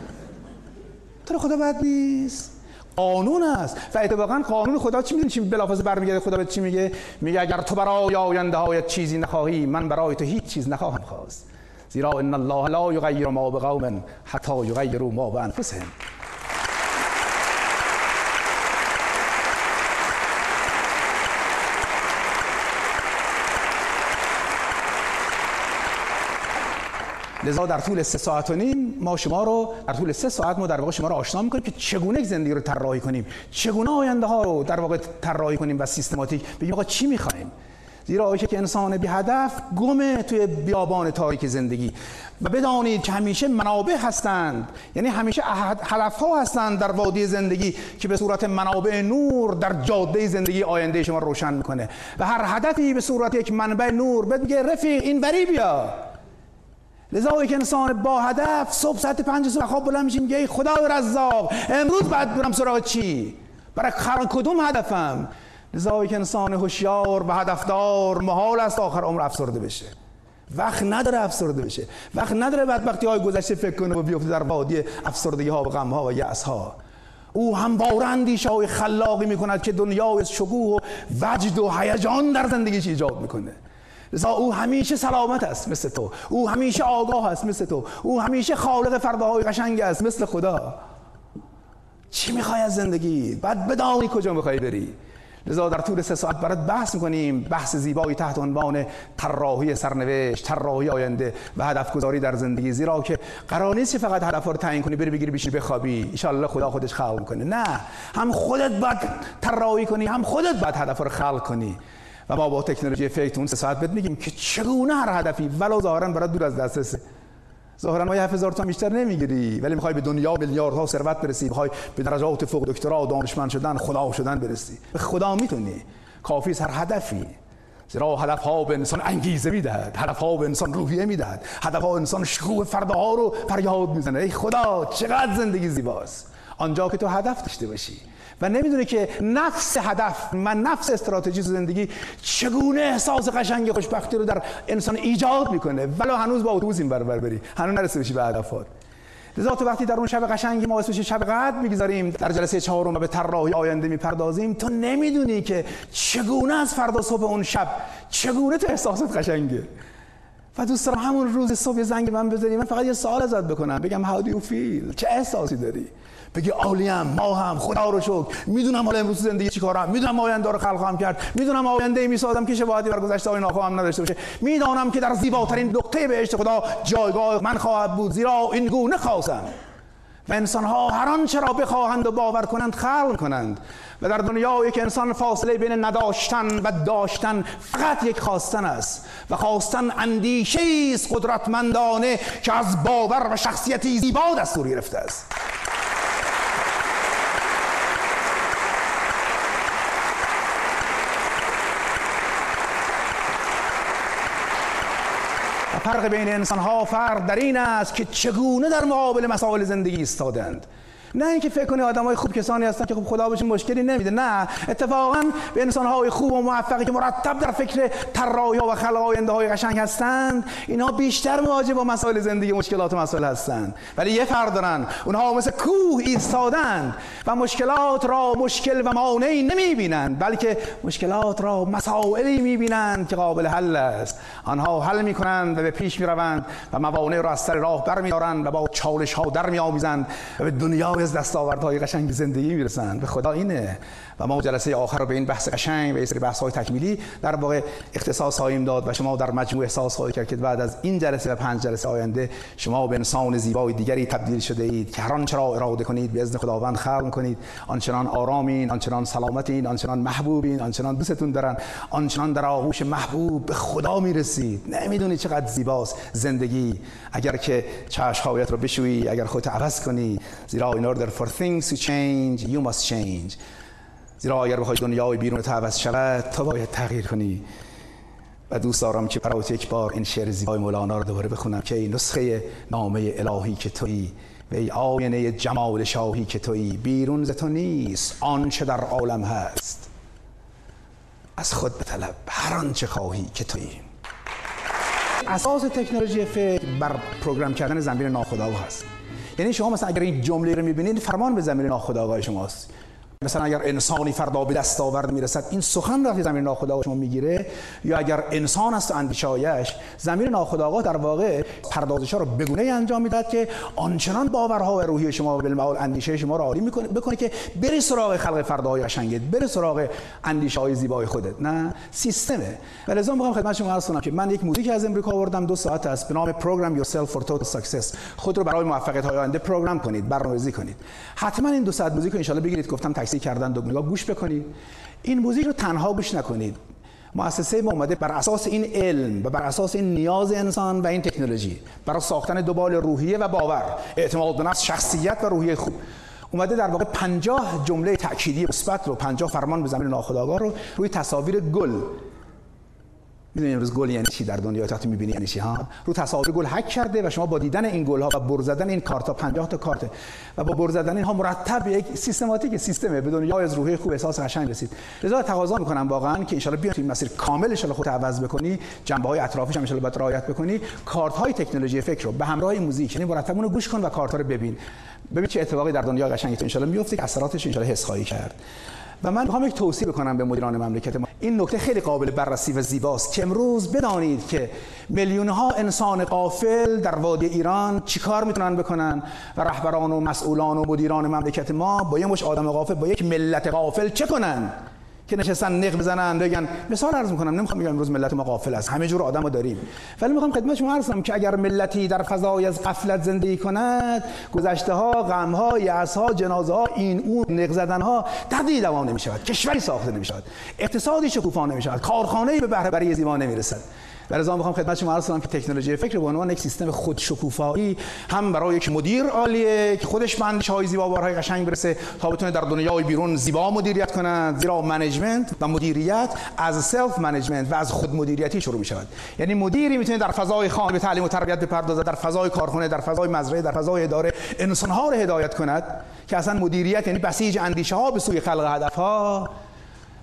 Speaker 1: تو خدا بد نیست. قانون است. و اتفاقا قانون خدا چی می‌دونی چی بلافاصله برمیگرده خدا به چی میگه؟ میگه اگر تو برای آینده هایت چیزی نخواهی من برای تو هیچ چیز نخواهم خواست. زیرا ان الله لا یغیر ما بقوم حتی یغیروا ما بانفسهم. لذا در طول سه ساعت و نیم ما شما رو در طول سه ساعت ما در واقع شما رو آشنا می‌کنیم که چگونه زندگی رو طراحی کنیم. چگونه آینده ها رو در واقع طراحی کنیم و سیستماتیک بگیم آقا چی می‌خوایم؟ زیرا که انسان بی هدف گمه توی بیابان تاریک زندگی. و بدانید که همیشه منابع هستند. یعنی همیشه هدف ها هستند در وادی زندگی که به صورت منابع نور در جاده زندگی آینده شما روشن می‌کنه. و هر هدفی به صورت یک منبع نور میگه رفیق این بری بیا. لذا یک انسان با هدف صبح ساعت پنج صبح خواب بلند میشه میگه خدا رزاق. امروز بعد برم سراغ چی؟ برای کدوم هدفم. لذا یک انسان هوشیار و هدفدار محال است آخر عمر افسرده بشه. وقت نداره افسرده بشه. وقت نداره بدبختی های گذشته فکر کنه و بیفته در وادی افسردگی ها و غم ها و یأس ها او هم اندیشه های خلاقی می‌کند که دنیای شکوه و وجد و هیجان در زندگیش ایجاد می‌کنه. لذا او همیشه سلامت است مثل تو. او همیشه آگاه است مثل تو. او همیشه خالق فرداهای قشنگ است مثل خدا. چی می‌خوای از زندگی؟ بعد بدانی کجا می‌خوای بری. لذا در طول سه ساعت برات بحث می‌کنیم. بحث زیبایی تحت عنوان طراحی سرنوشت طراحی آینده و هدف گذاری در زندگی. زیرا که قرار نیست فقط هدف رو تعیین کنی بری بگیری بشی بخوابی. ان خدا خودش خلق می‌کنه. نه. هم خودت باید طراحی کنی هم خودت باید هدف رو خلق کنی. و ما با تکنولوژی فکر اون ساعت بهت میگیم که چگونه هر هدفی ولو ظاهرا برات دور از دسترسه. ظاهرا ما 7000 تا بیشتر نمی‌گیری ولی می‌خوای به دنیا میلیاردها ثروت برسی می‌خوای به درجات فوق دکترا دانشمند شدن خدا شدن برسی. به خدا می‌تونی. کافی هر هدفی. زیرا هدف ها به انسان انگیزه می‌دهد هدف ها به انسان روحیه می‌دهد هدف ها انسان شکوه ها رو فریاد می‌زنه. ای خدا چقدر زندگی زیباست. آنجا که تو هدف داشته باشی. و نمی‌دونه که نفس هدف من نفس استراتژی زندگی چگونه احساس قشنگ خوشبختی رو در انسان ایجاد می‌کنه. ولو هنوز با اتوبوس این برابر بری. هنوز نرسیده بشی به هدفات. لذا تو وقتی در اون شب قشنگی ما اسمش شب قد می‌گذاریم در جلسه چهارم و به طراحی آینده می‌پردازیم تو نمی‌دونی که چگونه از فردا صبح اون شب چگونه تو احساسات قشنگه. و دوست دارم همون روز صبح زنگ من بزنی من فقط یه سوال ازت بکنم. بگم how do you feel چه احساسی داری؟ بگی عالیم ما هم خدا رو شکر. می‌دونم حالا امروز زندگی چیکارم می‌دونم آینده رو خلق کرد. می‌دونم آینده می‌سازم که شباهتی بر گذشته های ناخواهم نداشته باشه. می‌دانم که در زیباترین نقطه بهشت خدا جایگاه من خواهد بود زیرا این گونه خواستم. و انسان ها هر آنچه را بخواهند و باور کنند خلق کنند. و در دنیایی که انسان فاصله بین نداشتن و داشتن فقط یک خواستن است. و خواستن اندیشه است قدرتمندانه که از باور و شخصیتی زیبا دستور گرفته است. فرق بین انسان ها فرق در این است که چگونه در مقابل مسائل زندگی ایستادند نه اینکه فکر کنی های خوب کسانی هستن که خب خدا بهشون مشکلی نمیده نه. اتفاقا به انسان های خوب و موفقی که مرتب در فکر طراحی و خلق آینده های قشنگ هستند اینها بیشتر مواجه با مسائل زندگی مشکلات و مسائل هستند ولی یه فرق دارن. اونها مثل کوه ایستادن و مشکلات را مشکل و مانعی نمی‌بینند بلکه مشکلات را مسائلی می‌بینند که قابل حل است. آنها حل می‌کنند و به پیش می‌روند و موانع را از سر راه برمیدارند و با چالش ها در میآویزند و به دنیا از دستاوردهای قشنگ زندگی می‌رسند به خدا اینه. و ما جلسه آخر رو به این بحث قشنگ و این سری بحث های تکمیلی در واقع اختصاص خواهیم داد و شما در مجموع احساس خواهید کرد که بعد از این جلسه و پنج جلسه آینده شما به انسان زیبای دیگری تبدیل شده اید که هر آنچه را اراده کنید به اذن خداوند خلق کنید. آنچنان آرامین آنچنان سلامتین آنچنان محبوبین آنچنان دوستتون دارن. آنچنان در آغوش محبوب به خدا می‌رسید. نمی‌دونید چقدر زیباست زندگی. اگر که چشمهایت رو بشویی اگر خودت عوض کنی زیرا in order for things to change you must change. زیرا اگر بخوای دنیای بیرون تو عوض شود تو باید تغییر کنی. و دوست دارم که برات یک بار این شعر زیبای مولانا رو دوباره بخونم که این نسخه نامه الهی که تویی و ای آینه جمال شاهی که تویی. بیرون ز تو نیست آنچه در عالم هست. از خود به طلب هر آنچه خواهی که تویی. اساس تکنولوژی فکر بر پروگرام کردن زمین ناخودآگاه هست یعنی شما مثلا اگر این جمله رو می‌بینید فرمان به زمین ناخودآگاه شماست. مثلا اگر انسانی فردا به دست آورد می‌رسد این سخن را زمین شما می‌گیره؟ یا اگر انسان است اندیشایش زمین ناخودآگاه در واقع پردازش ها رو بگونه انجام می‌داد که آنچنان باورها و روحی شما و بالمعال اندیشه شما را عالی می‌کنه بکنه که بری سراغ خلق فرداهای قشنگت بری سراغ اندیشه های زیبای خودت. نه سیستمه. و لازم می‌خوام خدمت شما عرض کنم که من یک موزیک از امریکا آوردم دو ساعت است به نام Program Yourself for Total Success خود رو برای موفقیت های آینده program کنید برنامه‌ریزی کنید. حتما این دو ساعت موزیک رو ان بگیرید گفتم تکثیر کردن دو نگاه گوش بکنید. این موزیک رو تنها گوش نکنید. مؤسسه ما اومده بر اساس این علم و بر اساس این نیاز انسان و این تکنولوژی. برای ساختن دوبال روحیه و باور اعتماد به نفس شخصیت و روحیه خوب. اومده در واقع 50 جمله تأکیدی مثبت رو 50 فرمان به زمین ناخودآگاه رو روی تصاویر گل می‌دونی امروز گل یعنی چی در دنیا تا می‌بینی یعنی چی ها؟ رو تصاویر گل هک کرده و شما با دیدن این گل و بر زدن این کارت ها 50 تا کارت و با بر زدن اینها مرتب یک سیستماتیک سیستمه. به دنیا از روحی خوب احساس قشنگ رسید. لذا تقاضا می‌کنم واقعا که ان بیاید این مسیر کامل ان خودت عوض بکنی جنبه های اطرافش هم ان باید رعایت بکنی. کارت های تکنولوژی فکر رو به همراه موزیک یعنی مرتب اونو گوش کن و کارت ها رو ببین. ببین چه اتفاقی در دنیا قشنگی تو ان میفته که اثراتش ان حس خواهی کرد. و من می‌خوام یک توصیه بکنم به مدیران مملکت ما. این نکته خیلی قابل بررسی و زیباست که امروز بدانید که میلیون ها انسان قافل در وادی ایران چیکار می‌تونن بکنن و رهبران و مسئولان و مدیران مملکت ما با یه مش آدم قافل با یک ملت قافل چه کنن؟ که نشستن نق بزنن بگن. مثال عرض می‌کنم نمی‌خوام بگم امروز ملت ما غافل است. همه جور آدمو داریم. ولی می‌خوام خدمت شما عرض کنم که اگر ملتی در فضای از غفلت زندگی کند گذشته ها غم ها یأس ها جنازه ها این اون نق زدن ها تبدیل دوام نمی‌شود. کشوری ساخته نمی‌شود. اقتصادی شکوفا نمی‌شود. کارخانه‌ای به بهره‌وری زیبا نمی‌رسد. در ضمن می‌خوام خدمت شما عرض کنم که تکنولوژی فکر به عنوان یک سیستم خودشکوفایی هم برای یک مدیر عالیه که خودش به اندیشه های زیبا باورهای قشنگ برسه تا بتونه در دنیای بیرون زیبا مدیریت کنه زیرا management و مدیریت از self management و از خود مدیریتی شروع می شود یعنی مدیری می‌تونه در فضای خانه به تعلیم و تربیت بپردازه در فضای کارخانه در فضای مزرعه در فضای اداره انسان ها رو هدایت کند که اصلا مدیریت یعنی بسیج اندیشه ها به سوی خلق هدف ها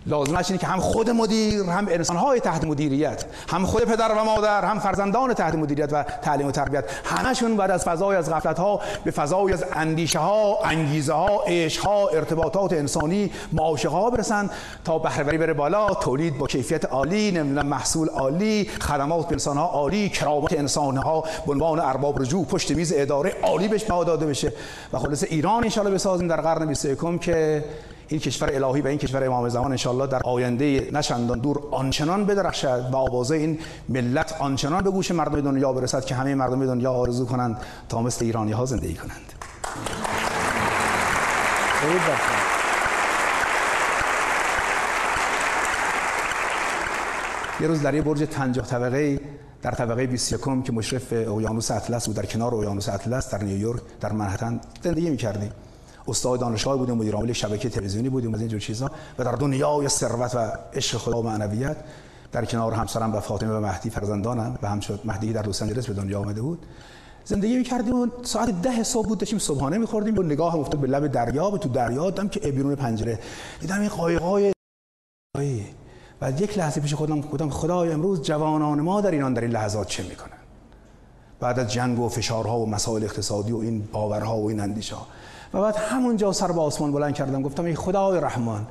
Speaker 1: لازمش اینه که هم خود مدیر هم انسانهای تحت مدیریت هم خود پدر و مادر هم فرزندان تحت مدیریت و تعلیم و تربیت همشون بعد از فضای از غفلت ها به فضای از اندیشه ها انگیزه ها عشق ها ارتباطات انسانی معاشقه ها برسن تا بهرهوری بره بالا تولید با کیفیت عالی نمی‌دونم محصول عالی خدمات به انسان ها عالی کرامت انسان ها به عنوان ارباب رجوع پشت میز اداره عالی بهش داده بشه. و خلاص ایران ان بسازیم در قرن 21 که این کشور الهی و این کشور امام زمان انشالله در آینده نشندان دور آنچنان بدرخشد و آوازه این ملت آنچنان به گوش مردم دنیا برسد که همه مردم دنیا آرزو کنند تا مثل ایرانی ها زندگی کنند. یه روز در یه برج 50 طبقه در طبقه 21 که مشرف اقیانوس اطلس بود در کنار اقیانوس اطلس در نیویورک در منهتن زندگی می‌کردیم. استاد دانشگاه بودیم مدیر عامل شبکه تلویزیونی بودیم از این جور چیزا. و در دنیای ثروت و عشق خدا و معنویت در کنار همسرم و فاطمه و مهدی فرزندانم و همچنین مهدی در لس آنجلس به دنیا آمده بود. زندگی می‌کردیم و ساعت ده صبح بود داشتیم صبحانه می‌خوردیم. و نگاه افتاد به لب دریا به تو دریا دیدم که بیرون پنجره. دیدم این قایق‌های و یک لحظه پیش خودم گفتم خدای امروز جوانان ما در ایران در این لحظات چه می‌کنن؟ بعد از جنگ و فشارها و مسائل اقتصادی و این باورها و این اندیشه و بعد همونجا سر به آسمان بلند کردم. گفتم ای خدای رحمان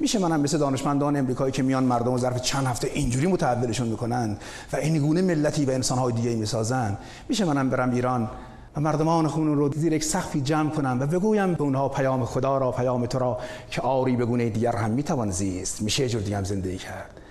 Speaker 1: میشه منم مثل دانشمندان امریکایی که میان مردم و ظرف چند هفته اینجوری متحولشون می‌کنن و این گونه ملتی و انسانهای دیگه می‌سازن؟ میشه منم برم ایران و مردمان خون رو زیر یک سخفی جمع کنم و بگویم به اونها پیام خدا را پیام تو را که آری به گونه دیگر هم می‌توان زیست. میشه جور دیگه هم زندگی کرد.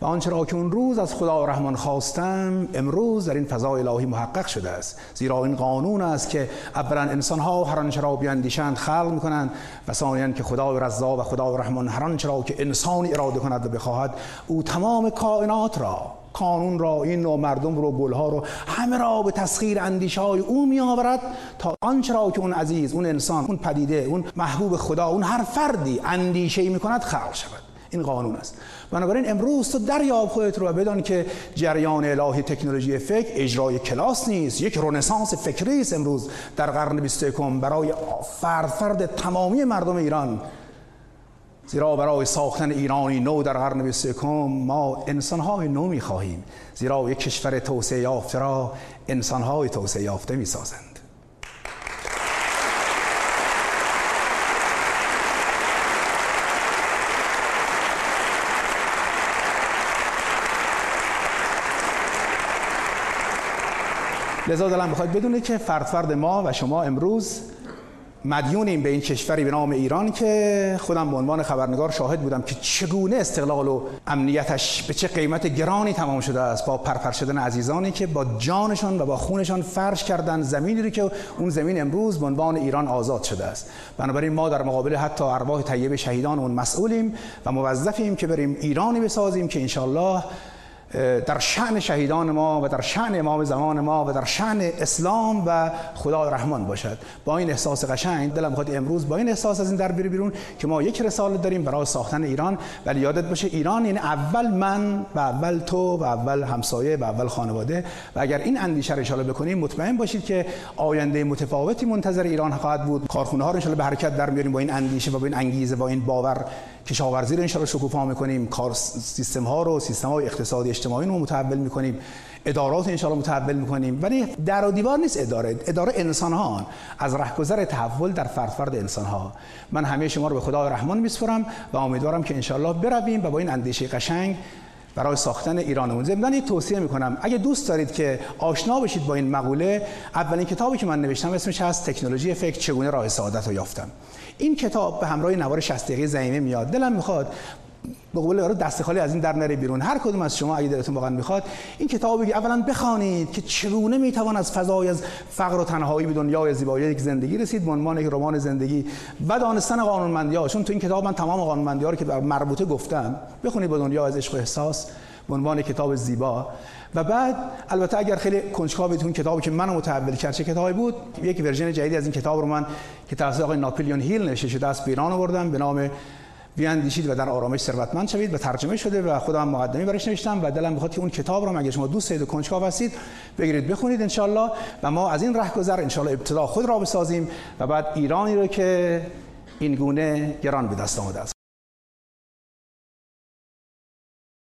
Speaker 1: و آنچه را که اون روز از خدا رحمان خواستم امروز در این فضا الهی محقق شده است. زیرا این قانون است که اولا انسان ها هر آنچه را بیاندیشند خلق می‌کنند و ثانیا که خدا رضا و خدا رحمان هر آنچه را که انسانی اراده کند و بخواهد او تمام کائنات را قانون را این و مردم رو گلها رو همه را به تسخیر اندیشه های او می آورد تا آنچه را که اون عزیز اون انسان اون پدیده اون محبوب خدا اون هر فردی اندیشه می کند خلق شود. این قانون است. بنابراین امروز تو دریاب خودت رو و بدان که جریان الهی تکنولوژی فکر اجرای کلاس نیست یک رنسانس فکری است امروز در قرن 21 برای فرد فرد تمامی مردم ایران. زیرا برای ساختن ایرانی نو در قرن 21 ما انسانهای نو می خواهیم زیرا یک کشور توسعه یافته را انسانهای توسعه یافته می سازند لذا دلم می‌خواد بدونه که فرد فرد ما و شما امروز مدیونیم به این کشوری به نام ایران که خودم به عنوان خبرنگار شاهد بودم که چگونه استقلال و امنیتش به چه قیمت گرانی تمام شده است. با پرپر شدن عزیزانی که با جانشان و با خونشان فرش کردن زمینی رو که اون زمین امروز به عنوان ایران آزاد شده است. بنابراین ما در مقابل حتی ارواح طیب شهیدان اون مسئولیم و موظفیم که بریم ایرانی بسازیم که انشالله در شعن شهیدان ما و در شعن امام زمان ما و در شعن اسلام و خدا رحمان باشد. با این احساس قشنگ دلم خود امروز با این احساس از این در بری بیرون که ما یک رساله داریم برای ساختن ایران. ولی یادت باشه ایران یعنی اول من و اول تو و اول همسایه و اول خانواده. و اگر این اندیشه رو اشاره بکنیم مطمئن باشید که آینده متفاوتی منتظر ایران خواهد بود. کارخونه ها رو به حرکت در میاریم با این اندیشه و با این انگیزه با این باور. کشاورزی رو ان شکوفا می‌کنیم. کار سیستم ها رو سیستم های اقتصادی اجتماعی رو متحول می‌کنیم. ادارات ان متحول می‌کنیم. ولی در و دیوار نیست اداره. اداره انسان ها از رهگذر تحول در فرد فرد انسان ها من همه شما رو به خدای رحمان میسپرم و امیدوارم که ان برویم و با این اندیشه قشنگ برای ساختن ایرانمون ضمن یک توصیه می‌کنم. اگه دوست دارید که آشنا بشید با این مقوله اولین کتابی که من نوشتم اسمش هست تکنولوژی فکر چگونه راه سعادت رو یافتم این کتاب به همراه نوار 60 دقیقه میاد. دلم می‌خواد به قول دست خالی از این در نره بیرون. هر کدوم از شما اگه دلتون واقعا می‌خواد این کتابو بگی اولا بخوانید که چگونه می‌توان از فضای از فقر و تنهایی به دنیای زیبایی یک زندگی رسید. به عنوان یک رمان زندگی و دانستن قانونمندی ها چون تو این کتاب من تمام قانونمندی ها رو که مربوطه گفتم بخونید با دنیا از عشق و احساس. به عنوان کتاب زیبا. و بعد البته اگر خیلی کنجکاوید اون کتابی که منو متحول کرد چه کتابی بود؟ یک ورژن جدیدی از این کتاب رو من که توسط آقای ناپلیون هیل نوشته شده به ایران آوردم به نام بیاندیشید و در آرامش ثروتمند شوید و ترجمه شده و خودم مقدمه براش نوشتم و دلم می‌خواد که اون کتاب رو اگه شما دوست دارید و کنجکاو هستید بگیرید بخونید ان و ما از این رهگذر ان ابتدا خود را بسازیم و بعد ایرانی رو که این گونه گران به دست آمده است.